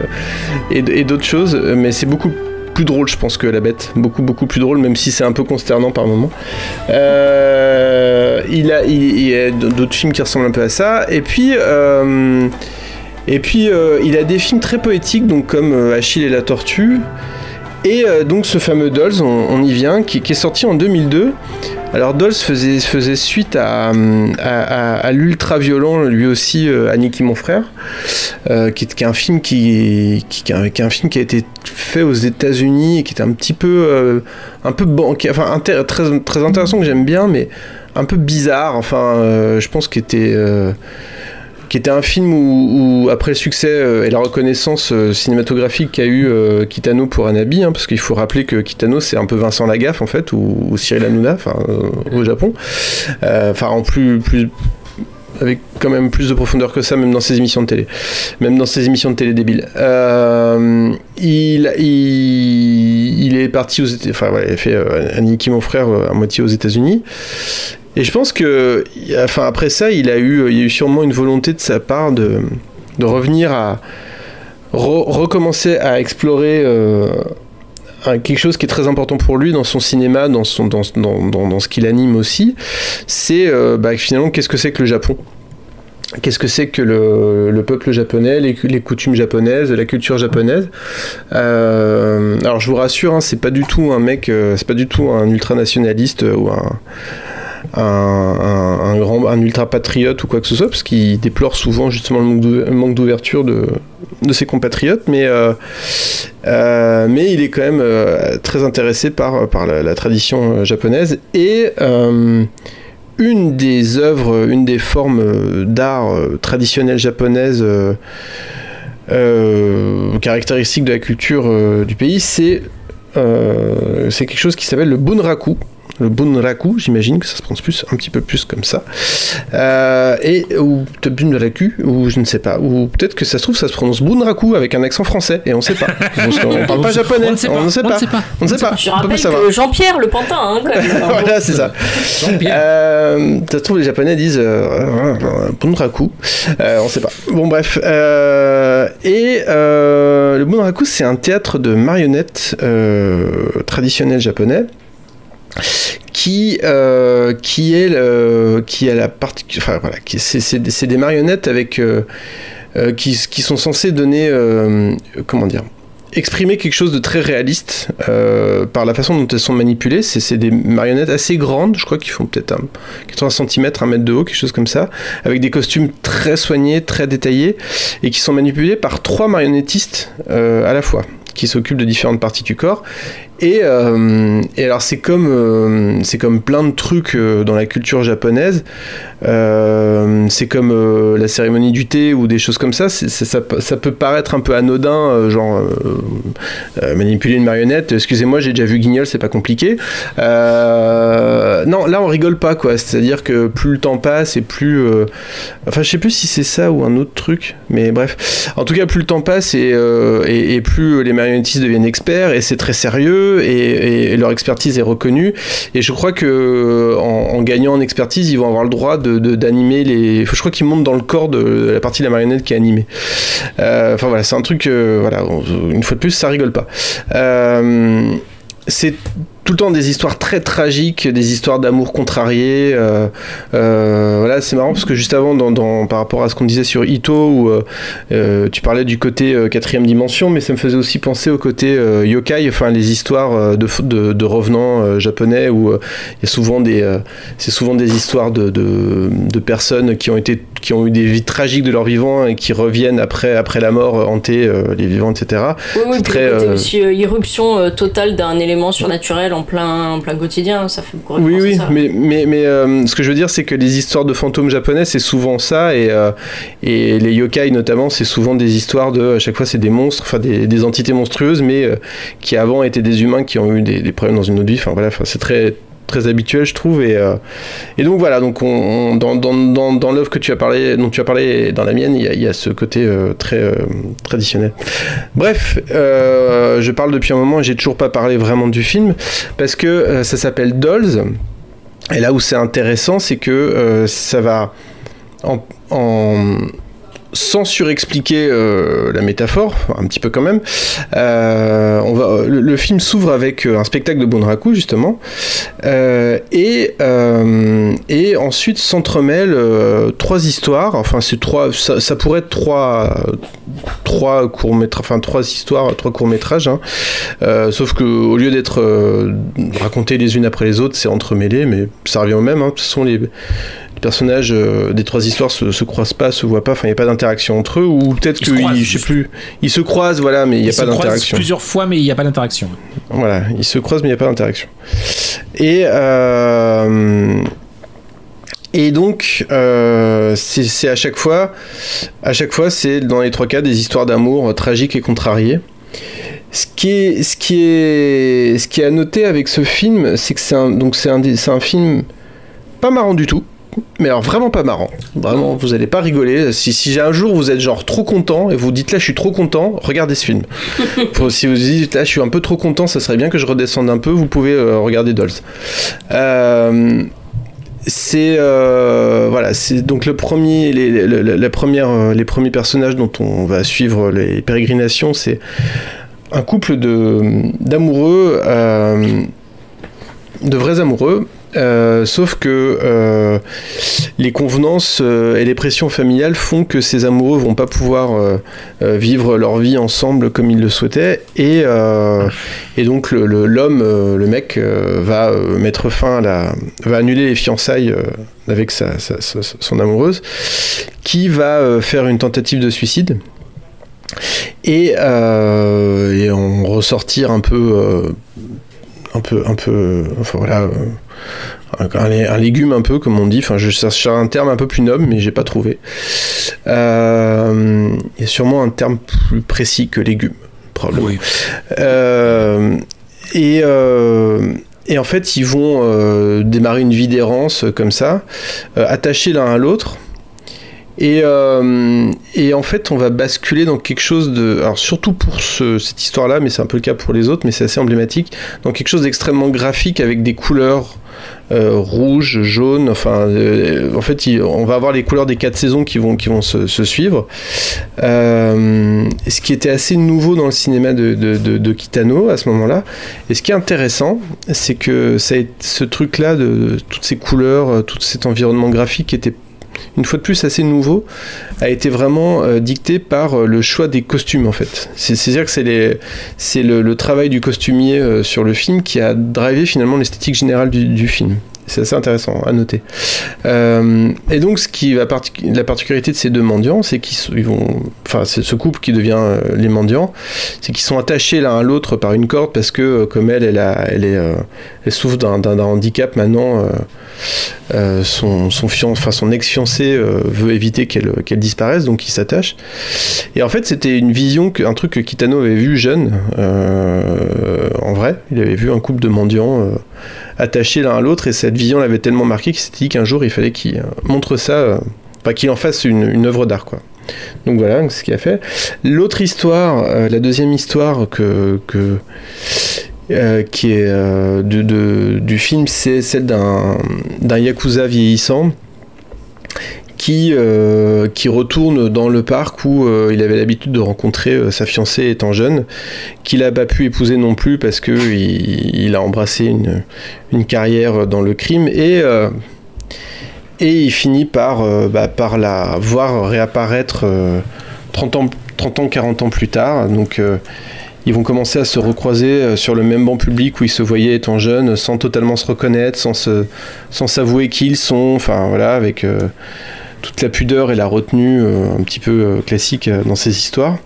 et, et d'autres choses, mais c'est beaucoup plus drôle, je pense, que La Bête. Beaucoup, beaucoup plus drôle, même si c'est un peu consternant par moments. Euh, il, a, il, a d'autres films qui ressemblent un peu à ça. Et puis. euh, et puis, euh, il a des films très poétiques, donc comme Achille et la tortue. Et euh, donc ce fameux Dolls, on, y vient, qui, est sorti en 2002. Alors Dolls faisait, suite à, à, à- à l'ultra violent, lui aussi, euh, Aniki mon frère, euh, qui, est, un film qui, un, film qui a été fait aux États-Unis et qui est un petit peu, euh, un peu enfin très, très intéressant que j'aime bien, mais un peu bizarre. Enfin, je pense qu'il était qui était un film où, après le succès euh, et la reconnaissance euh, cinématographique qu'a eu euh, Kitano pour Anabi, hein, parce qu'il faut rappeler que Kitano c'est un peu Vincent Lagaffe en fait, ou, Cyril Hanouna, au Japon, enfin en plus avec quand même plus de profondeur que ça, même dans ses émissions de télé, même dans ses émissions de télé débiles. Il, il, il est parti aux États, enfin voilà, il a fait euh, Aniki mon frère à moitié aux États-Unis. Et je pense que, enfin après ça, il a eu, il y a eu sûrement une volonté de sa part de, de revenir à re- recommencer à explorer euh, quelque chose qui est très important pour lui dans son cinéma, dans son, dans, dans, dans, ce qu'il anime aussi. C'est euh, bah, finalement qu'est-ce que c'est que le Japon? Qu'est-ce que c'est que le, le peuple japonais, les, coutumes japonaises, la culture japonaise? Euh, Alors je vous rassure, hein, c'est pas du tout un mec, c'est pas du tout un ultranationaliste ou un, un, grand, un ultra patriote ou quoi que ce soit, parce qu'il déplore souvent justement le manque d'ouverture de, ses compatriotes, mais, euh, euh, mais il est quand même euh, très intéressé par, la, tradition japonaise et une des œuvres, une des formes d'art euh, euh, caractéristiques de la culture du pays, c'est c'est quelque chose qui s'appelle le bunraku. Le bunraku, j'imagine que ça se prononce plus, un petit peu plus comme ça. Euh, et, ou peut-être bunraku, ou je ne sais pas. Ou peut-être que ça se trouve, ça se prononce bunraku avec un accent français, et on ne sait pas. Parce qu'on parle pas japonais, On ne sait pas, on ne sait on ne pas. sait pas. On ne sait pas. Je on rappelle que Jean-Pierre le pantin, hein, quand même. Voilà, c'est ça. Euh, ça se trouve, les Japonais disent euh, Bunraku. Euh, on sait pas. Bon, bref. Euh, et euh, le Bunraku, c'est un théâtre de marionnettes euh, traditionnel japonais qui euh, qui est qui a la partie enfin voilà qui c'est des- marionnettes avec euh, euh, qui qui sont censées donner comment dire exprimer quelque chose de très réaliste par la façon dont elles sont manipulées. C'est des marionnettes assez grandes, je crois qu'ils font peut-être un 80 cm, 1 mètre de haut, quelque chose comme ça, avec des costumes très soignés, très détaillés, et qui sont manipulés par trois marionnettistes à la fois, qui s'occupent de différentes parties du corps. Et, euh, et alors c'est comme, euh, c'est comme plein de trucs euh, dans la culture japonaise. C'est comme la cérémonie du thé ou des choses comme ça. Ça, peut- paraître un peu anodin, genre manipuler une marionnette. Excusez-moi, j'ai déjà vu Guignol, c'est pas compliqué. Non, là on rigole pas quoi. C'est-à-dire que plus le temps passe et plus, enfin je sais plus si c'est ça ou un autre truc, mais bref. En tout cas, plus le temps passe et, et, et plus les marionnettistes deviennent experts et c'est très sérieux et, leur expertise est reconnue. Et je crois que en, gagnant en expertise, ils vont avoir le droit de de- d'animer les. Je crois qu'ils montent dans le corps de la partie de la marionnette qui est animée. Euh, Enfin voilà, c'est un truc. euh, voilà, une fois de plus, ça rigole pas. Euh, c'est tout le temps des histoires très tragiques, des histoires d'amour contrarié. euh, euh, voilà, c'est marrant parce que juste avant, dans, dans- par rapport à ce qu'on disait sur Ito, où euh, tu parlais du côté quatrième dimension, mais ça me faisait aussi penser au côté yokai, enfin les histoires de, de, de revenants japonais où il y a souvent des, c'est souvent des histoires de, de, de personnes qui ont été, qui ont eu des vies tragiques de leur vivant et qui reviennent après, après la mort hanter les vivants, etc. Oui, oui, très, côté aussi irruption totale d'un élément surnaturel en plein, en plein quotidien, ça fait beaucoup Oui, oui, ça. mais, mais, mais euh, ce que je veux dire, c'est que les histoires de fantômes japonais, c'est souvent ça, et, euh, et les yokai notamment, c'est souvent des histoires de, à chaque fois, c'est des monstres, enfin des, des entités monstrueuses, mais euh, qui avant étaient des humains qui ont eu des, des problèmes dans une autre vie, enfin voilà, c'est très très habituel je trouve et, euh, et donc voilà donc on, dans, dans, dans, l'œuvre que tu as parlé dont tu as parlé dans la mienne il y a, ce côté euh, très euh, traditionnel. Bref je parle depuis un moment et j'ai toujours pas parlé vraiment du film parce que ça s'appelle Dolls et là où c'est intéressant, c'est que ça va en- sans surexpliquer euh, la métaphore, un petit peu quand même, euh, le, film s'ouvre avec euh, un spectacle de Bunraku justement, et, ensuite s'entremêlent trois histoires, enfin c'est trois, ça, pourrait être trois, trois courts métrages, enfin trois histoires, trois courts métrages, hein. Sauf que au lieu d'être racontées les unes après les autres, c'est entremêlé, mais ça revient au même. Hein. Façon, les, les personnages euh, des trois histoires se, se croisent pas, se voient pas, enfin il n'y a pas d'interaction entre eux, ou peut-être Ils qu'ils, je sais plus, ils se croisent, voilà, mais il n'y a Ils pas se croisent d'interaction. plusieurs fois, mais il n'y a pas d'interaction. Voilà, ils se croisent mais il n'y a pas d'interaction. Et, euh, et donc, euh, c'est à chaque fois, à chaque fois, c'est dans les trois cas des histoires d'amour euh, tragiques et contrariées. Ce qui est, ce qui est, ce qui est à noter avec ce film, c'est que c'est un, donc c'est un, des- c'est un film pas marrant du tout. Mais alors vraiment pas marrant. Vraiment, vous allez pas rigoler. Si, si un jour vous êtes genre trop content et vous dites là je suis trop content, regardez ce film. Pour- si vous dites là je suis un peu trop content, ça serait bien que je redescende un peu, vous pouvez euh, regarder Dolls. Euh, c'est euh, voilà, c'est donc le premier, les, les- les premiers personnages dont on va suivre les pérégrinations, c'est un couple de d'amoureux, de vrais amoureux. Euh, sauf que euh, les convenances euh, et les pressions familiales font que ces amoureux vont pas pouvoir vivre leur vie ensemble comme ils le souhaitaient et, et donc l'homme, le, mec, va mettre fin à la, va annuler les fiançailles avec sa, son amoureuse, qui va faire une tentative de suicide et, et en ressortir un peu, un peu, un peu, enfin voilà. Un, légume un peu comme on dit, enfin je cherche un terme un peu plus noble mais j'ai pas trouvé. Euh, Il y a sûrement un terme plus précis que légume, probablement. Euh, et, euh, et en fait, ils vont démarrer une vie d'errance comme ça, attachés l'un à l'autre. Et, euh, et en fait, on va basculer dans quelque chose de. Alors, surtout pour ce- cette histoire-là, mais c'est un peu le cas pour les autres, mais c'est assez emblématique, dans quelque chose d'extrêmement graphique avec des couleurs euh, rouges, jaunes. Enfin, euh, en fait, on va avoir les couleurs des quatre saisons qui vont, qui vont se, suivre. Euh, ce qui était assez nouveau dans le cinéma de, de, de- Kitano à ce moment-là. Et ce qui est intéressant, c'est que ça ce truc-là, de, toutes ces couleurs, tout cet environnement graphique était une fois de plus assez nouveau, a été vraiment euh, dicté par euh, le choix des costumes en fait. C'est- C'est-à-dire que c'est le, travail du costumier euh, sur le film qui a drivé finalement l'esthétique générale du film. C'est assez intéressant à noter. Euh, et donc, ce qui va la particularité de ces deux mendiants, c'est qu'ils vont, enfin, c'est ce couple qui devient euh, les mendiants, c'est qu'ils sont attachés l'un à l'autre par une corde parce que, euh, comme elle, elle, est, euh, souffre d'un, handicap maintenant. son, son, fian- son ex-fiancé veut éviter qu'elle, disparaisse, donc il s'attache. Et en fait, c'était une vision, un truc que Kitano avait vu jeune, en vrai. Il avait vu un couple de mendiants attachés l'un à l'autre, et cette vision l'avait tellement marqué qu'il s'était dit qu'un jour, il fallait qu'il euh, montre ça, euh, enfin, qu'il en fasse une, œuvre d'art, quoi. Donc voilà ce qu'il a fait. L'autre histoire, euh, la deuxième histoire que, qui est du film, c'est celle d'un d'un yakuza vieillissant qui, euh, qui retourne dans le parc où euh, il avait l'habitude de rencontrer euh, sa fiancée étant jeune, qu'il n'a pas pu épouser non plus parce que il, a embrassé une, une carrière dans le crime et et il finit par, bah, par la voir réapparaître euh, 30 ans, 30 ans, 40 ans plus tard. Donc ils vont commencer à se recroiser sur le même banc public où ils se voyaient étant jeunes, sans totalement se reconnaître, sans se, sans s'avouer qui ils sont, enfin voilà, avec toute la pudeur et la retenue euh, un petit peu euh, classique euh, dans ces histoires.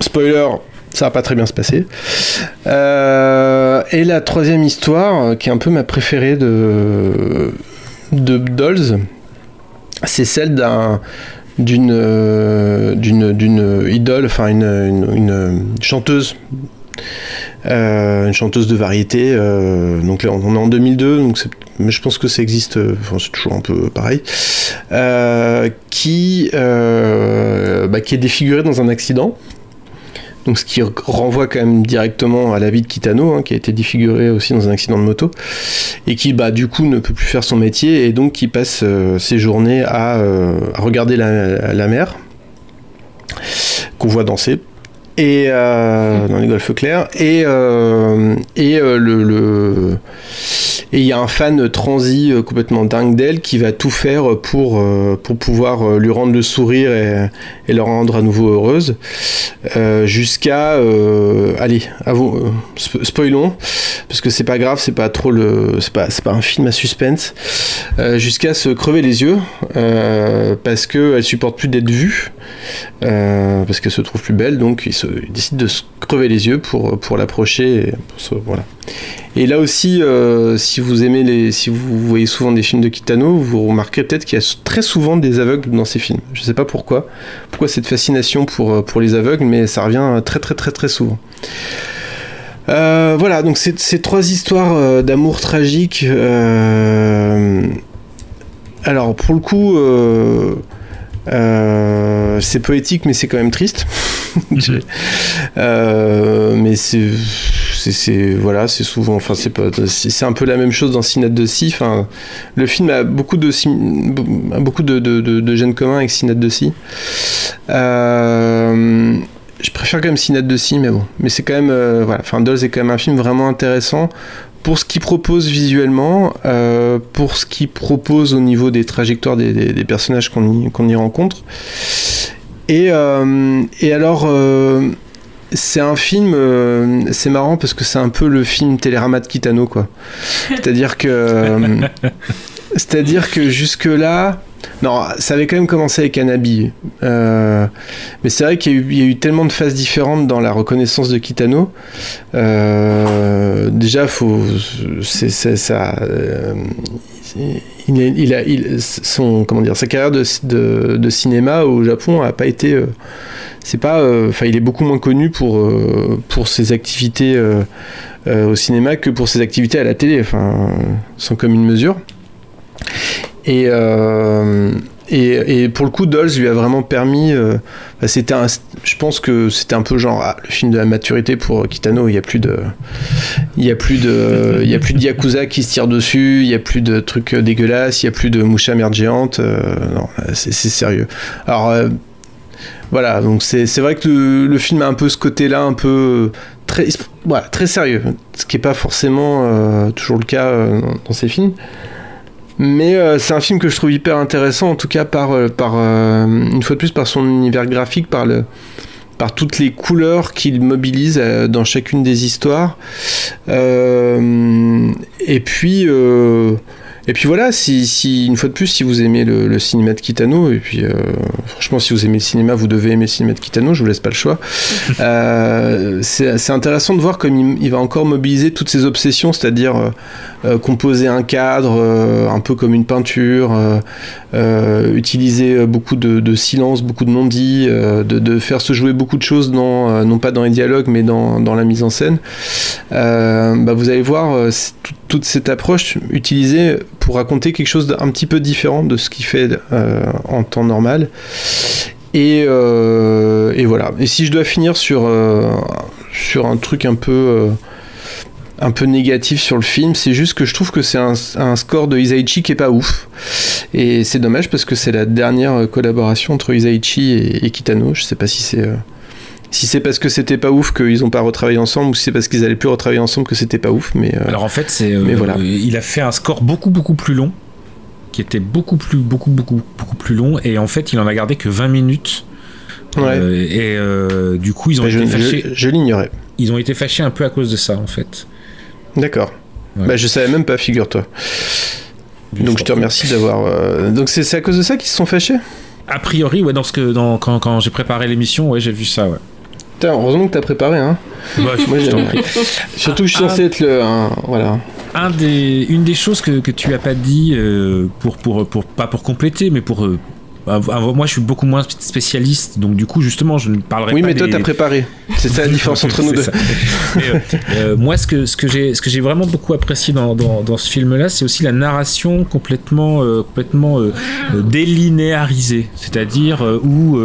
Spoiler, ça va pas très bien se passer. Et la troisième histoire, qui est un peu ma préférée de, de Dolls, c'est celle d'un d'une d'une d'une idole, enfin une, chanteuse. Une chanteuse de variété, donc là on est en 2002, donc c'est- mais je pense que ça existe, euh, enfin, c'est toujours un peu pareil, euh, qui, euh, bah, qui est défigurée dans un accident, donc ce qui renvoie quand même directement à la vie de Kitano, hein, qui a été défiguré aussi dans un accident de moto, et qui bah, du coup ne peut plus faire son métier, et donc qui passe ses journées à, regarder la, mer, qu'on voit danser et dans les golfes clairs et et le, le- et il y a un fan transi euh, complètement dingue d'elle qui va tout faire pour euh, pour pouvoir euh, lui rendre le sourire et, la rendre à nouveau heureuse. Jusqu'à euh, allez avou- spo- spoilons parce que c'est pas grave c'est pas trop le c'est pas pas un film à suspense. Jusqu'à se crever les yeux parce que elle supporte plus d'être vue parce qu'elle se trouve plus belle donc il, il décide de se crever les yeux pour pour l'approcher voilà et là aussi euh, si vous aimez les si vous voyez souvent des films de Kitano vous remarquerez peut-être qu'il y a très souvent des aveugles dans ces films je sais pas pourquoi pourquoi cette fascination pour euh, pour les aveugles mais ça revient très très très très souvent euh, voilà, donc ces trois histoires euh, d'amour tragique. euh, alors pour le coup, euh, euh, c'est poétique, mais c'est quand même triste. Euh, mais c'est, c'est, voilà, c'est souvent, enfin c'est pas, c'est un peu la même chose dans Synode de Si. Enfin, le film a beaucoup de a beaucoup de, de, de, de gènes communs avec Synode de Si. Euh, je préfère quand même Synode de Si, mais bon. Mais c'est quand même. euh, voilà. Enfin, Dolls est quand même un film vraiment intéressant pour ce qu'il propose visuellement, euh, pour ce qu'il propose au niveau des trajectoires des, des- personnages qu'on y, y rencontre. Et, et alors. C'est un film, euh, c'est marrant parce que c'est un peu le film Télérama de Kitano, quoi. C'est-à-dire que, euh, c'est-à-dire que jusque là, non, ça avait quand même commencé avec Anabi, Euh, mais c'est vrai qu'il y, a eu- tellement de phases différentes dans la reconnaissance de Kitano. Déjà, faut, c'est- ça. Son, comment dire, sa carrière de, cinéma au Japon a pas été. euh, c'est pas, euh, enfin, il est beaucoup moins connu pour euh, pour ses activités au cinéma que pour ses activités à la télé. Enfin, sans commune mesure. Et, et, pour le coup, Dolls lui a vraiment permis. euh, bah, je pense que c'était un peu genre ah, le film de la maturité pour Kitano. Il y a plus de, il y a plus de, il y a plus de yakuza qui se tirent dessus. Il y a plus de trucs dégueulasses. Il y a plus de mouches à merde géante. euh, non, c'est sérieux. Alors euh, voilà, donc c'est vrai que le, film a un peu ce côté-là, un peu très, voilà, très sérieux, ce qui n'est pas forcément euh, toujours le cas dans ces films. Mais euh, c'est un film que je trouve hyper intéressant, en tout cas par, euh, par euh, une fois de plus par son univers graphique, par le, par toutes les couleurs qu'il mobilise dans chacune des histoires. Et puis, et puis voilà, si, si une fois de plus, si vous aimez le, le cinéma de Kitano, et puis euh, franchement, si vous aimez le cinéma, vous devez aimer le cinéma de Kitano, je vous laisse pas le choix. Euh, c'est intéressant de voir comme il, il va encore mobiliser toutes ses obsessions, c'est-à-dire euh, composer un cadre un peu comme une peinture, euh, utiliser euh, beaucoup de, silence, beaucoup de non-dits, euh, de, faire se jouer beaucoup de choses, dans, non pas dans les dialogues, mais dans, dans la mise en scène. Bah, vous allez voir toute cette approche utilisée pour raconter quelque chose d'un petit peu différent de ce qu'il fait en temps normal. Et, et voilà. Et si je dois finir sur, sur un truc un peu, un peu négatif sur le film, c'est juste que je trouve que c'est un, un score de Isaichi qui est pas ouf. Et c'est dommage parce que c'est la dernière collaboration entre Isaichi et, et Kitano. Je sais pas si c'est. euh, si c'est parce que c'était pas ouf qu'ils ont pas retravaillé ensemble ou si c'est parce qu'ils allaient plus retravailler ensemble que c'était pas ouf, mais. euh, Alors en fait, c'est. euh, Mais voilà. Il a fait un score beaucoup beaucoup plus long, qui était beaucoup plus beaucoup beaucoup beaucoup plus long, et en fait, il en a gardé que 20 minutes. Ouais. Euh, et euh, du coup, ils ont je- été fâchés. je- je l'ignorais. Ils ont été fâchés un peu à cause de ça, en fait. D'accord. Bah, je savais même pas, figure-toi. Donc je te remercie d'avoir. euh, Donc c'est à cause de ça qu'ils se sont fâchés? A priori, ouais, dans ce que, dans, quand, quand j'ai préparé l'émission, ouais, j'ai vu ça, ouais. Putain, heureusement que t'as préparé, hein. Bah, je- Moi. Surtout que je suis censé être le. voilà. un des, une des choses que, que tu as pas dit euh, pour, pour, pour pas pour compléter, mais pour euh, moi je suis beaucoup moins spécialiste, donc du coup justement je ne parlerai Oui, pas. mais toi des- t'as préparé. C'est ça la différence entre nous deux. euh, euh, moi, ce que, ce que j'ai, vraiment beaucoup apprécié dans, dans, dans ce film-là, c'est aussi la narration complètement, euh, complètement délinéarisée. C'est-à-dire où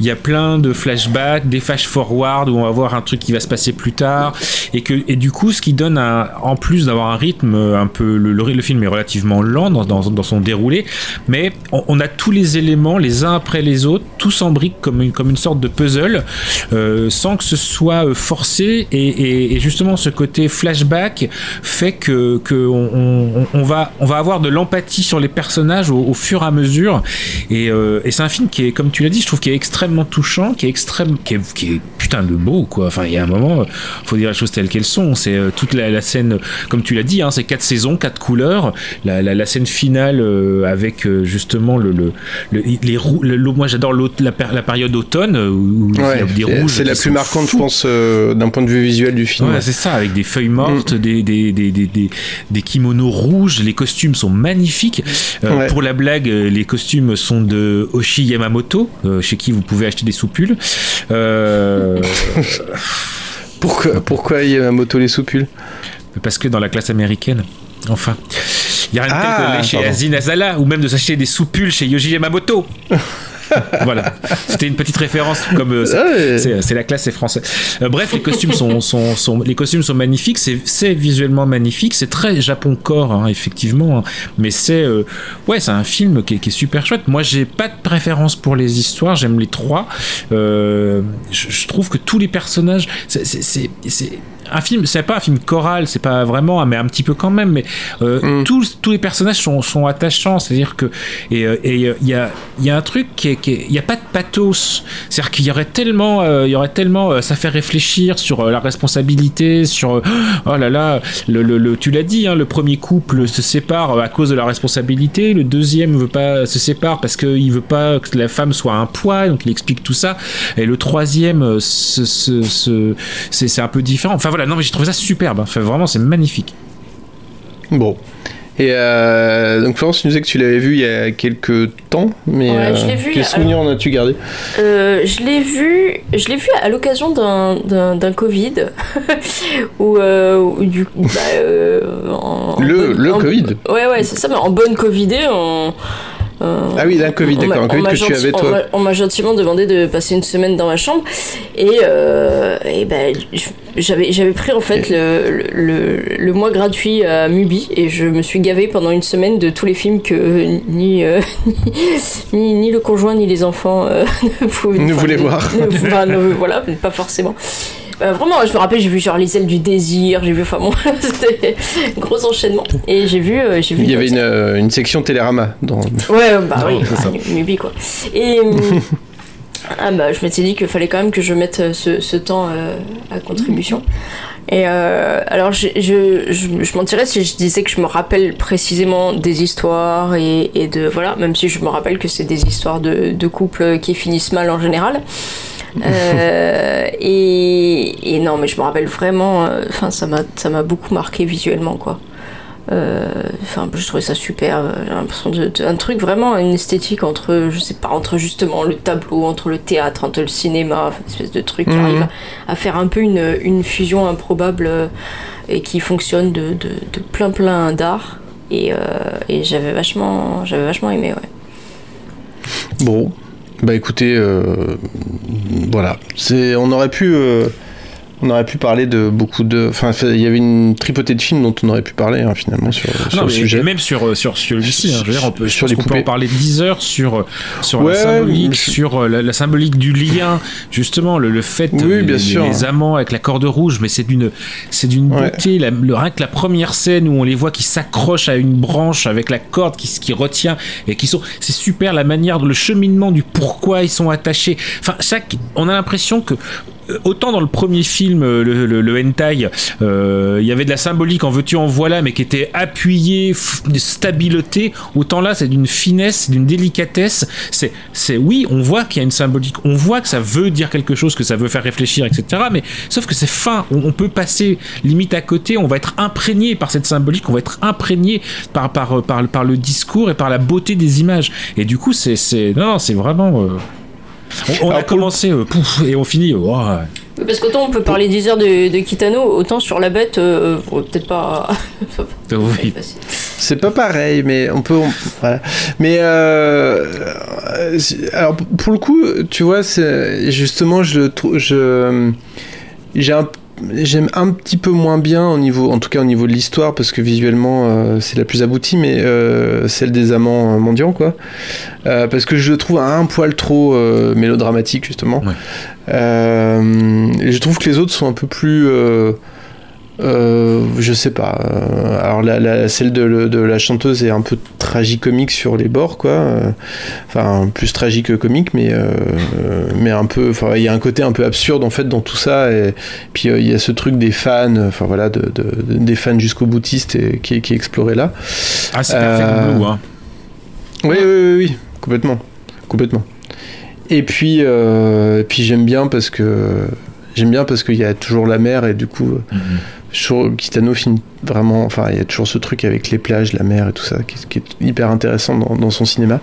il y a plein de flashbacks, des flash-forward, où on va voir un truc qui va se passer plus tard, et que, et du coup, ce qui donne un, en plus d'avoir un rythme un peu, le, le, le film est relativement lent dans, dans, dans son déroulé, mais on, on a tous les éléments les uns après les autres, tous en briques comme une, comme une sorte de puzzle, euh, sans que ce soit euh, forcé. Et, et- justement, ce côté flashback fait que, que on, va, on va avoir de l'empathie sur les personnages au, fur et à mesure. Et, euh, et c'est un film qui est, comme tu l'as dit, je trouve qui est extrêmement touchant, qui est extrême, qui est, putain de beau, quoi. Enfin, il y a un moment, faut dire les choses telles qu'elles sont. C'est toute la, scène, comme tu l'as dit, hein, c'est quatre saisons, quatre couleurs. La, scène finale avec justement le- les le- moi, j'adore la, période automne euh, où il y a Ouais, des c'est- rouges. c'est la plus marquante, je pense, euh, d'un point de vue visuel du film. Ouais, c'est ça, avec des feuilles mortes, des, des, des, des, des, des kimonos rouges, les costumes sont magnifiques. Euh, Ouais. Pour la blague, les costumes sont de Oshi Yamamoto, euh, chez qui vous pouvez acheter des soupules. Pourquoi, pourquoi il y a moto les soupules? Parce que dans la classe américaine, enfin. Il n'y a rien de tel Ah, que d'aller chez pardon. Azin Azala ou même de s'acheter des soupules chez Yoji Yamamoto. voilà, c'était une petite référence comme euh, c'est- Ouais. la classe, c'est français. Euh, bref, les costumes sont, sont, sont- les costumes sont magnifiques, c'est visuellement magnifique, c'est très Japon corps hein, effectivement, hein. mais c'est euh, ouais, c'est un film qui est, qui est super chouette. Moi, j'ai pas de préférence pour les histoires, j'aime les trois. Je, je trouve que tous les personnages, c'est- c'est c'est- c'est un film, c'est pas un film choral, c'est pas vraiment, mais un petit peu quand même, mais euh, tous, tous les personnages sont, sont attachants, c'est-à-dire que et euh, et, euh, il y a y a un truc qui est, il y a pas de pathos, c'est-à-dire qu'il y aurait tellement euh, il y aurait tellement euh, ça fait réfléchir sur la responsabilité, sur oh là là, le, le- le- tu l'as dit, hein, le premier couple se sépare à cause de la responsabilité, le deuxième veut pas se sépare parce qu'il veut pas que la femme soit un poids, donc il explique tout ça, et le troisième c'est un peu différent. Enfin voilà, non mais j'ai trouvé ça superbe, hein. Enfin, vraiment c'est magnifique. Bon. Et euh, donc Florence, tu nous disais que tu l'avais vu il y a quelques temps, mais Ouais, je euh, l'ai vu, quel alors- souvenir en as-tu gardé? Euh, je l'ai vu, je l'ai vu à l'occasion d'un, Covid, où, euh, où du coup, bah, euh, en- Le- le en- Covid. Ouais, ouais, c'est ça, mais en bonne Covidé, on. Euh, Ah oui, d'un Covid, d'accord, un Covid que tu avais toi. On m'a gentiment demandé de passer une semaine dans ma chambre et, euh, et ben j'avais j'avais pris en fait le, le, le mois gratuit à Mubi et je me suis gavé pendant une semaine de tous les films que ni euh, ni, ni le conjoint ni les enfants ne pouvaient Ne enfin, voulaient ne- voir. ne- enfin, voilà, pas forcément. Euh, vraiment, je me rappelle, j'ai vu genre les ailes du désir, j'ai vu, enfin bon, c'était gros enchaînement. Et j'ai vu, euh, j'ai vu. Il y avait une, euh, une section Télérama dans. Ouais, bah oui, c'est ça. ah, Mubi quoi. Et ah bah, je m'étais dit qu'il fallait quand même que je mette ce, ce temps à contribution. Et alors, je, je, je, je mentirais si je disais que je me rappelle précisément des histoires et, et de. Voilà, même si je me rappelle que c'est des histoires de, de couples qui finissent mal en général. Euh, et, et non, mais je me rappelle vraiment. euh, Enfin, ça m'a beaucoup marqué visuellement, quoi. Euh, Enfin, je trouvais ça super. euh, J'ai l'impression de, de- un truc vraiment une esthétique entre, je sais pas, entre justement le tableau, entre le théâtre, entre le cinéma, une espèce de truc qui Mhm. arrive à, à faire un peu une, une fusion improbable euh, et qui fonctionne de, de, de plein plein d'art. Et, et j'avais vachement, j'avais vachement aimé, ouais. Bon, bah écoutez, euh, voilà, c'est, on aurait pu, euh, on aurait pu parler de beaucoup de, enfin, il y avait une tripotée de films dont on aurait pu parler hein, finalement sur, le sujet. Même sur, euh, sur, celui-ci, hein, je veux dire, on peut, je Sur pense les qu'on peut en parler 10 heures sur, sur Ouais, la symbolique, sur euh, la, la symbolique du lien, justement, le, le fait Oui, bien les, sûr. les amants avec la corde rouge, mais c'est d'une, c'est d'une Ouais. beauté, la- le, rien que la première scène où on les voit qui s'accrochent à une branche avec la corde qui, qui retient et qui sont, c'est super la manière, le cheminement du pourquoi ils sont attachés. Enfin, chaque, on a l'impression que autant dans le premier film, euh, le, hentai, euh, il y avait de la symbolique en veux-tu en voilà, mais qui était appuyée, stabiloté. Autant là, c'est d'une finesse, d'une délicatesse. C'est, c'est oui, on voit qu'il y a une symbolique, on voit que ça veut dire quelque chose, que ça veut faire réfléchir, etc. Mais sauf que c'est fin. On, peut passer limite à côté. On va être imprégné par cette symbolique. On va être imprégné par par par, le discours et par la beauté des images. Et du coup, c'est c'est non, c'est vraiment. euh, on, on a commencé euh, pouf, et on finit. oh, ouais. Oui, Parce qu'autant on peut parler 10 heures de, de Kitano, autant sur la bête, euh, euh, peut-être pas. Oui. C'est pas pareil, mais on peut. on- voilà. Mais euh, euh, alors pour le coup, tu vois, c'est justement, je trou- je j'ai un j'aime un petit peu moins bien au niveau, en tout cas au niveau de l'histoire, parce que visuellement euh, c'est la plus aboutie, mais euh, celle des amants euh, mendiants, quoi. Euh, parce que je le trouve un poil trop mélodramatique justement. Et je trouve que les autres sont un peu plus. Euh, je sais pas. euh, alors la, la- celle de, de la chanteuse est un peu tragicomique sur les bords, quoi. euh, Enfin, plus tragique que comique, mais euh, mais un peu. Enfin, il y a un côté un peu absurde en fait dans tout ça. Et puis euh, il y a ce truc des fans, enfin voilà, de, de- des fans jusqu'au boutiste et, qui, est- qui est exploré là. Ah, c'est Blue, hein. oui, oui, oui, oui, complètement, complètement. Et puis, et puis j'aime bien parce que j'aime bien parce qu'il y a toujours la mer et du coup, euh, toujours, Kitano finit vraiment, enfin, il y a toujours ce truc avec les plages, la mer et tout ça qui, qui est hyper intéressant dans, dans son cinéma.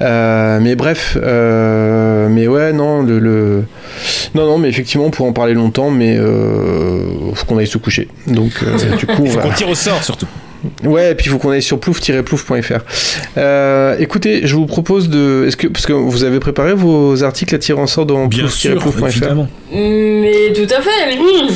Euh, mais bref, euh, mais ouais, non, le, le- non, non, mais effectivement, on pourrait en parler longtemps, mais euh, faut qu'on aille se coucher. Donc, euh, du coup, Il faut qu'on tire au sort surtout. Ouais, et puis il faut qu'on aille sur plouf-plouf.fr. Euh, écoutez, je vous propose de. Est-ce que parce que vous avez préparé vos articles à tirer en sort dans Bien sûr, plouf-plouf.fr évidemment. Mais tout à fait. mmh.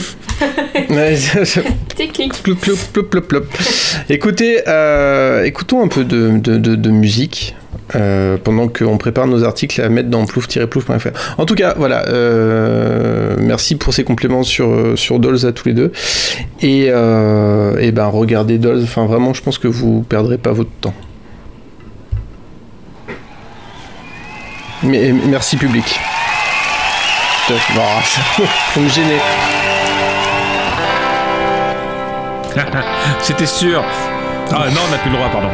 Écoutez, euh, écoutons un peu de, de, de- de musique euh, pendant qu'on prépare nos articles à mettre dans plouf-plouf.fr. En tout cas, voilà. euh, merci pour ces compléments sur, sur Dolls à tous les deux. Et, euh, et ben, regardez Dolls. Enfin, vraiment, je pense que vous perdrez pas votre temps. Mais, merci public. Non, Faut me gêner. C'était sûr. Ah non, on n'a plus le droit, pardon.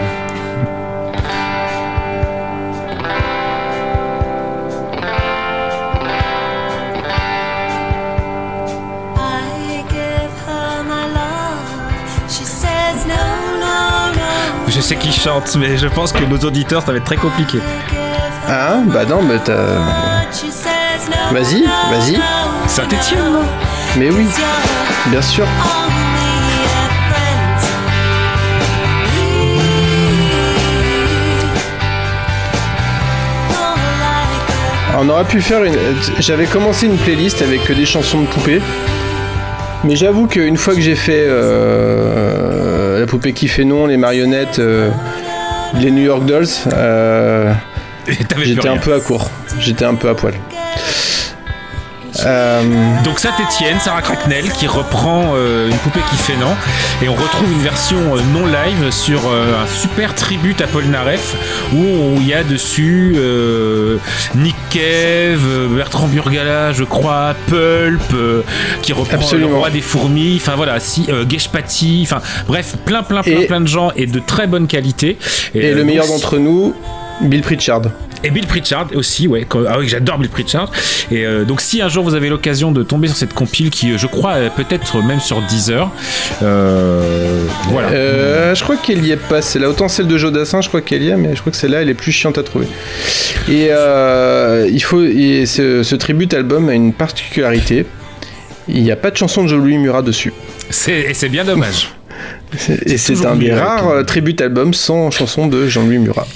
Je sais qui chante, mais je pense que nos auditeurs, ça va être très compliqué. Ah, bah non, mais t'as. Vas-y, vas-y. Saint-Etienne, non? Mais oui, bien sûr. On aurait pu faire une. J'avais commencé une playlist avec que des chansons de poupées. Mais j'avoue qu'une fois que j'ai fait euh, la poupée qui fait non, les marionnettes, euh, les New York Dolls, euh, j'étais un peu à court. J'étais un peu à poil. Euh, Donc Saint-Etienne, Sarah Cracknell qui reprend euh, une poupée qui fait non et on retrouve une version euh, non live sur un super tribute à Paul Naref où il y a dessus Nick Cave, Bertrand Burgala, je crois, Pulp qui reprend Absolument. le roi des fourmis, enfin voilà, si Gesh Patty, enfin bref, plein plein plein Et- plein de gens et de très bonne qualité. et le meilleur d'entre nous, Bill Pritchard. et Bill Pritchard aussi, ouais. Ah oui, j'adore Bill Pritchard. Et euh, donc, si un jour vous avez l'occasion de tomber sur cette compile qui, euh, je crois, peut-être même sur Deezer, euh, voilà. Euh, je crois qu'elle y est pas. C'est là autant celle de Jodassin, je crois qu'elle y est, mais je crois que celle-là, elle est plus chiante à trouver. Et il faut. Et ce, ce tribute album a une particularité. Il n'y a pas de chanson de Jean-Louis Murat dessus. C'est, et c'est bien dommage. Et c'est un des rares tribute albums sans chanson de Jean-Louis Murat.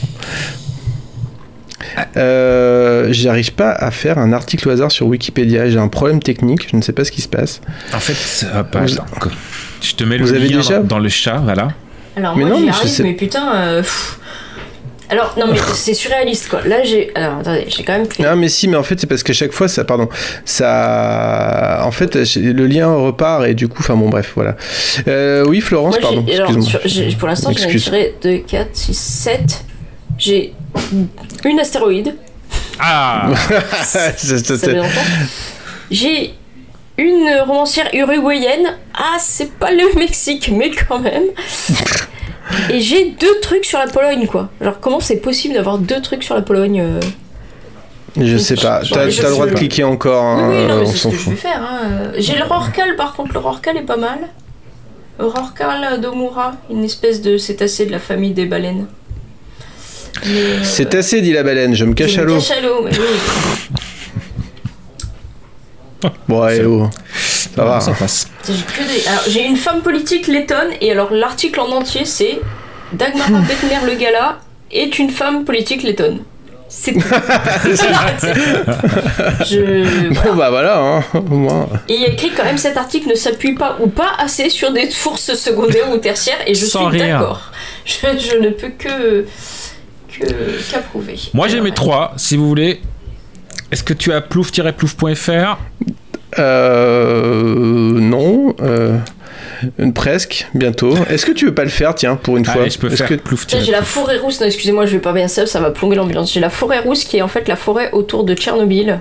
Euh, J'arrive pas à faire un article au hasard sur Wikipédia. J'ai un problème technique. Je ne sais pas ce qui se passe. En fait, hop, Vous- attends. je te mets le Vous avez lien déjà dans, dans le chat, voilà. Alors Mais moi non, j'y mais arrive, sais- mais putain. euh. Alors non mais c'est surréaliste quoi. Là j'ai. Alors attendez, j'ai quand même fait. Ah mais si, mais en fait c'est parce qu'à chaque fois ça, pardon, ça, en fait le lien repart et du coup, enfin bon bref, voilà. Euh, oui Florence, Moi, pardon, j'ai- alors, sur- j'ai- pour l'instant j'en ai Excuse. tiré 2, 4, 6, 7. J'ai une astéroïde. Ah Ça- ça- Ça. J'ai une romancière uruguayenne. Ah, c'est pas le Mexique, mais quand même. Et j'ai deux trucs sur la Pologne, quoi. Alors, comment c'est possible d'avoir deux trucs sur la Pologne euh Je sais pas, t'as le droit de cliquer encore, Oui, hein, oui, non, mais on c'est ce s'en que je fout. vais faire. Hein. Euh, J'ai le Rorcal, par contre, le Rorcal est pas mal. Le Rorcal d'Omura, une espèce de cétacé de la famille des baleines. Mais, euh, C'est assez, dit la baleine, je me cache je à me l'eau. cache à l'eau, mais oui. Bon, allez, oh. ça va. Ça passe. J'ai une femme politique lettonne et alors l'article en entier c'est Dagmara Bettner le gala est une femme politique lettonne. C'est tout. Je- Bon bah voilà, hein, au moins. Et il y a écrit quand même cet article ne s'appuie pas ou pas assez sur des sources secondaires ou tertiaires et je Sans suis d'accord. Je, je ne peux que que- qu'approuver. Moi j'ai mes trois, si vous voulez. Est-ce que tu as plouf-plouf.fr Euh. Non. Euh, presque, bientôt. Est-ce que tu veux pas le faire, tiens, pour une fois Allez, je peux faire que- plouf Tiens, j'ai la forêt rousse, non excusez-moi je vais pas bien ça, ça va plomber l'ambiance. J'ai la forêt rousse qui est en fait la forêt autour de Tchernobyl.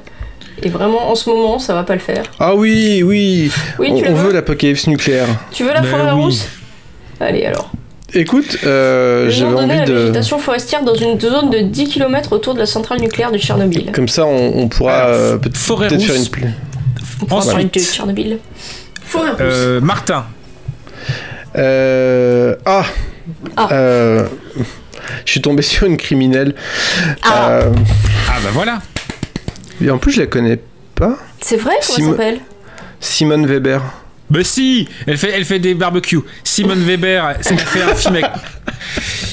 Et vraiment en ce moment ça va pas le faire. Ah oui, oui. Oui, on on veut l'apocalypse nucléaire. Tu veux la Ben forêt oui. rousse? Allez alors. Écoute, euh, j'avais envie la de. végétation forestière dans une zone de 10 km autour de la centrale nucléaire de Tchernobyl. Comme ça, on, on pourra euh, peut-être faire une. On pourra Ensuite. parler de Tchernobyl. Forêt rousse. Euh, Martin. Euh, ah. Euh, je suis tombé sur une criminelle. Euh, Ah bah voilà. et en plus, je la connais pas. C'est vrai Comment Sim- ça s'appelle? Simone Weber. Bah si, elle fait, elle fait des barbecues. Simone Weber, c'est- elle fait un film avec...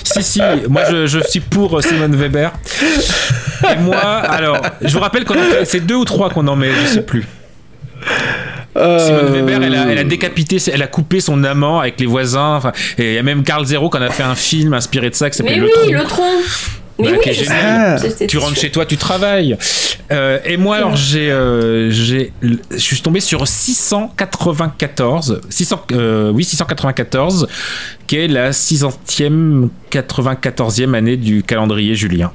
Si, si, moi je, je suis pour Simone Weber. Et moi, alors, je vous rappelle qu'on c'est deux ou trois qu'on en met, je sais plus. Simone Weber, elle a, elle a décapité, elle a coupé son amant avec les voisins. enfin, Et il y a même Carl Zero qui en a fait un film inspiré de ça qui s'appelle Mais Le oui, Tronc. le tronc Mais Bah, oui, Tu rentres chez toi, tu travailles. Euh, et moi, alors, j'ai, euh, j'ai, je suis tombé sur 694, 600, euh, oui, 694, qui est la 600e, 94e année du calendrier julien.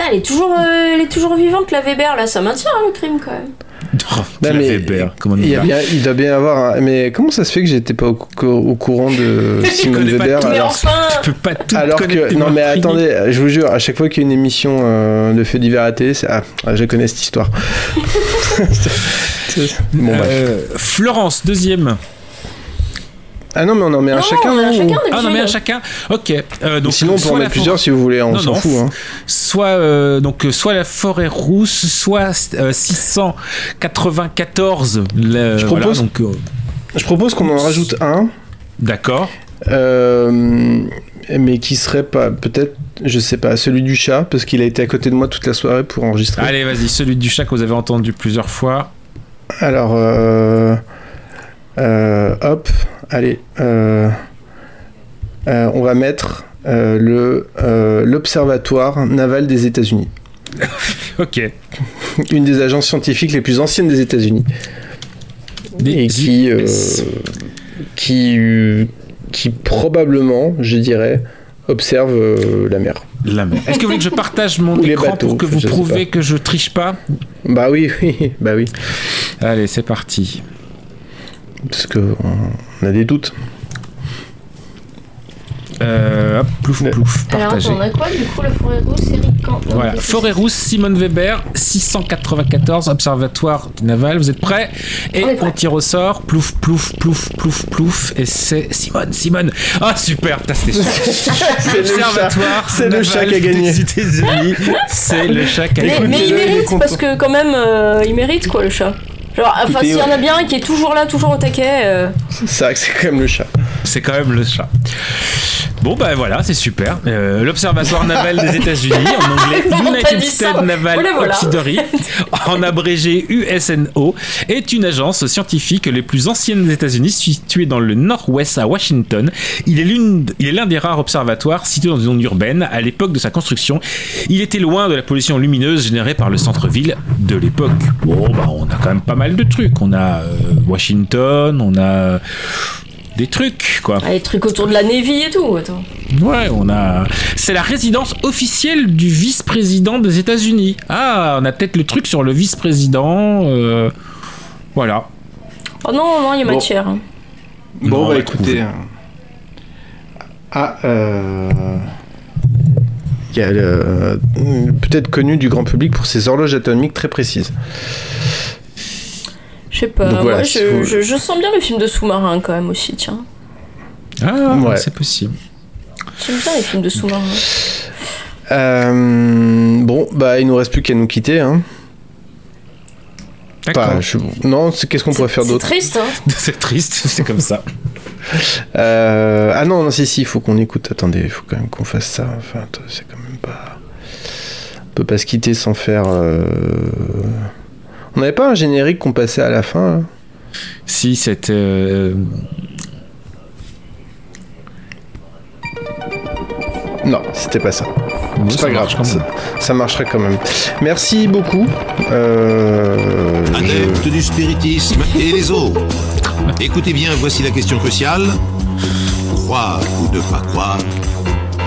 Putain, elle est toujours, euh, elle est toujours vivante la Weber là, ça maintient hein, le crime quand même. Non, mais Weber, comment on il, y a dit bien, il doit bien avoir. un- Mais comment ça se fait que j'étais pas au, cou- au courant de Simone Weber tout. Alors, enfin Tu peux pas tout alors connaître, que non mais attendez, je vous jure, à chaque fois qu'il y a une émission euh, de faits divers à télé, c'est ah, ah, je connais cette histoire. Bon. Euh, Florence, deuxième. Ah non mais on en met un Non, chacun. on en a non, chacun. Ah non, mais à chacun. Ok. Euh, donc, Sinon on peut en mettre plusieurs si vous voulez, on s'en fout. Hein. soit euh, donc euh, soit la forêt rousse, soit euh, 694. le- Je voilà, propose- donc, euh, Je propose qu'on en rajoute un. D'accord. Euh, mais qui serait pas peut-être je sais pas celui du chat parce qu'il a été à côté de moi toute la soirée pour enregistrer Allez, vas-y, celui du chat que vous avez entendu plusieurs fois. alors euh, euh, hop allez euh, euh, on va mettre euh, le euh, l'observatoire naval des États-Unis. Ok. une des agences scientifiques les plus anciennes des États-Unis. Et qui euh, qui qui probablement je dirais observe euh, la mer. La mer. Est-ce que vous voulez que je partage mon Ou écran bateaux, pour que vous prouvez que je triche pas? Bah oui oui bah oui. Allez, c'est parti. parce que on- on a des doutes Euh, hop, plouf plouf, Alors partagé. attends, on a quoi du coup la forêt rousse, Eric Camp non, Voilà, Forêt Rousse, Simone Weber, 694, Observatoire du Naval. Vous êtes prêts? Et On tire au sort. Plouf, plouf, plouf, plouf, plouf. Et c'est Simone, Simone. Ah, super, c'était. C'est le chat. Observatoire C'est le chat qui a gagné. C'est le chat qui a gagné. mais il mérite parce que quand même, euh, il mérite quoi le chat. Genre, enfin, s'il y en a bien un qui est toujours là, toujours au taquet. euh, c'est vrai que c'est quand même le chat C'est quand même le chat. Bon, bah voilà, c'est super. Euh, L'Observatoire naval des États-Unis, en anglais Non, United dit ça. States Naval Voilà, en abrégé USNO, est une agence scientifique les plus anciennes des États-Unis, située dans le nord-ouest à Washington. Il est l'une, il est l'un des rares observatoires situés dans une zone urbaine. À l'époque de sa construction, il était loin de la pollution lumineuse générée par le centre-ville de l'époque. Bon, bah on a quand même pas mal de trucs. On a euh, Washington, on a des trucs, quoi. ah, les trucs autour de la Navy et tout. Attends. Ouais, on a. C'est la résidence officielle du vice-président des États-Unis. Ah, on a peut-être le truc sur le vice-président. euh, Voilà. Oh non, non, il y a Bon. matière. hein. Bon, Non, bah va écoutez. trouver. euh, Ah, euh. Il y a le- euh, peut-être connu du grand public pour ses horloges atomiques très précises. Je sais pas, Donc voilà, moi si je, vous- je- je sens bien le film de sous-marin quand même aussi, tiens. Ah, Ouais. c'est possible. J'aime bien les films de sous-marin. Euh, bon, bah il nous reste plus qu'à nous quitter. Hein. D'accord. Je- Non, c'est- qu'est-ce qu'on pourrait faire C'est d'autre triste, hein. c'est triste, c'est comme ça. Euh, Ah non, non, si, si, il faut qu'on écoute. Attendez, il faut quand même qu'on fasse ça. Enfin, c'est quand même pas. On peut pas se quitter sans faire. euh, On n'avait pas un générique qu'on passait à la fin hein? Là Si, c'était. euh, Non, c'était pas ça. bon, C'est ça pas grave, marche quand ça, même. ça marcherait quand même. Merci beaucoup. Euh, je- Adepte du spiritisme et les autres. Écoutez bien, voici la question cruciale. Croire ou ne pas croire,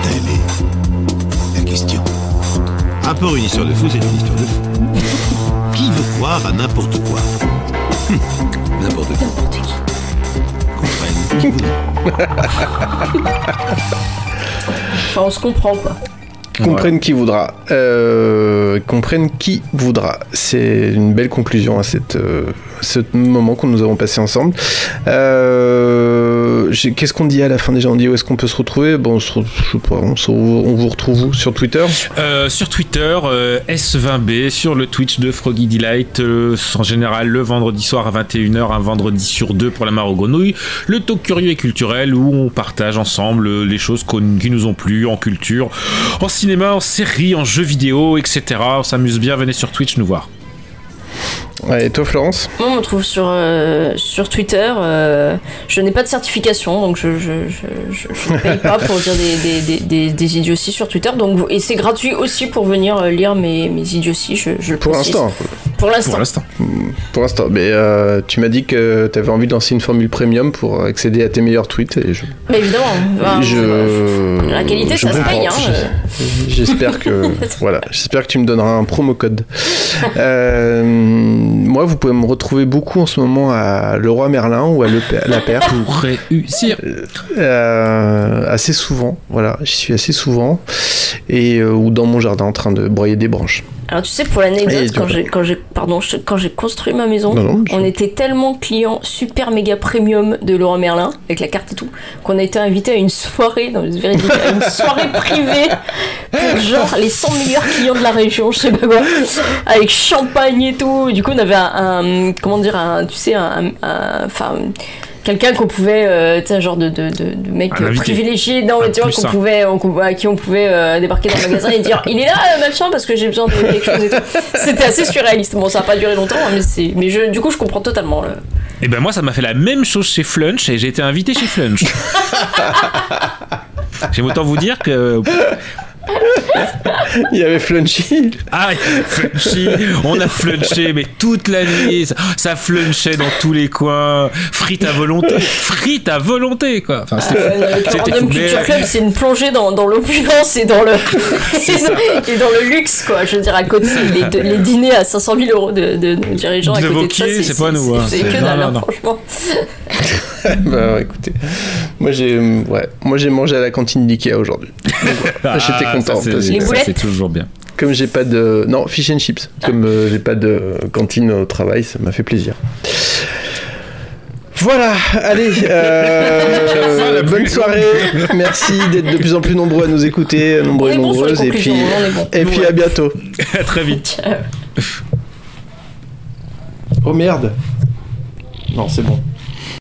telle est la question. Un peu une histoire de fou, c'est une histoire de fou. Qui veut croire à n'importe quoi Hum, N'importe qui. Comprenne. Enfin, on se comprend quoi. Comprenne qui voudra. Euh, comprenne qui voudra. C'est une belle conclusion à cette, euh, ce moment que nous avons passé ensemble. Euh, Qu'est-ce qu'on dit à la fin déjà? On dit où est-ce qu'on peut se retrouver? Bon, on, se, je sais pas, on, se- on vous retrouve où? Sur Twitter? Euh, sur Twitter, euh, S20B, sur le Twitch de Froggy Delight, en général le vendredi soir à 21h, un vendredi sur deux pour la mare aux grenouilles, le talk curieux et culturel où on partage ensemble les choses qu'on- qui nous ont plu en culture, en cinéma, en série, en jeux vidéo, etc. On s'amuse bien, venez sur Twitch nous voir. Ouais, Et toi, Florence Moi, on me trouve sur, euh, sur Twitter. euh, je n'ai pas de certification, donc je je, je, je- je ne paye pas pour dire des, des, des, des, des idioties sur Twitter. Donc, et c'est gratuit aussi pour venir euh, lire mes, mes idioties. Je, je le Pour l'instant. Pour l'instant. Pour l'instant. Pour l'instant. Mais euh, tu m'as dit que tu avais envie de lancer une formule premium pour accéder à tes meilleurs tweets. Et je, Mais évidemment. je- la qualité, je ça se paye, hein, J'espère que voilà, j'espère que tu me donneras un promo code. Euh, moi, vous pouvez me retrouver beaucoup en ce moment à Leroy Merlin ou à Le La Paire. Pour réussir. Euh, assez souvent, voilà, j'y suis assez souvent et euh, ou dans mon jardin en train de broyer des branches. Alors tu sais pour l'anecdote quand j'ai quand j'ai pardon je- quand j'ai construit ma maison Non, non, je- on était tellement clients super méga premium de Laurent Merlin avec la carte et tout qu'on a été invité à une soirée dans véridique, à une soirée privée pour genre les 100 meilleurs clients de la région je sais pas quoi avec champagne et tout. Du coup on avait un, un- comment dire un tu sais un un- enfin quelqu'un qu'on pouvait euh, tu sais un genre de, de, de, de mec privilégié non mais tu vois qu'on pouvait on, à qui on pouvait euh, débarquer dans le magasin et dire il est là euh, machin parce que j'ai besoin de quelque chose et tout. C'était assez surréaliste. Bon ça a pas duré longtemps hein, mais c'est mais je du coup je comprends totalement le... Et ben moi ça m'a fait la même chose chez Flunch et j'ai été invité chez Flunch. J'aime autant vous dire que Il y avait Flunchy. Ah, Flunchy, on a flunché, mais toute la nuit, ça, ça flunchait dans tous les coins, frites à volonté, frites à volonté, quoi. Enfin, c'était Euh, Random Culture Club, c'est une plongée dans, dans l'opulence et dans le et dans le luxe, quoi. Je veux dire, à côté, les, les dîners à 500 000 euros de, de, de dirigeants à De côté de ça, Vauquier, c'est pas nous, hein. C'est C'est- que dalle, non, hein, non. franchement. bah écoutez, moi j'ai ouais, moi j'ai mangé à la cantine d'Ikea aujourd'hui. Ah, J'étais content. ça, c'est- que- ça, toujours bien. Comme j'ai pas de non fish and chips, comme euh, j'ai pas de cantine au travail, ça m'a fait plaisir. Voilà, allez, euh, bonne soirée. Merci d'être de plus en plus nombreux à nous écouter, nombreux et nombreuses, et puis et puis à bientôt. À très vite. Oh merde. Non, c'est bon.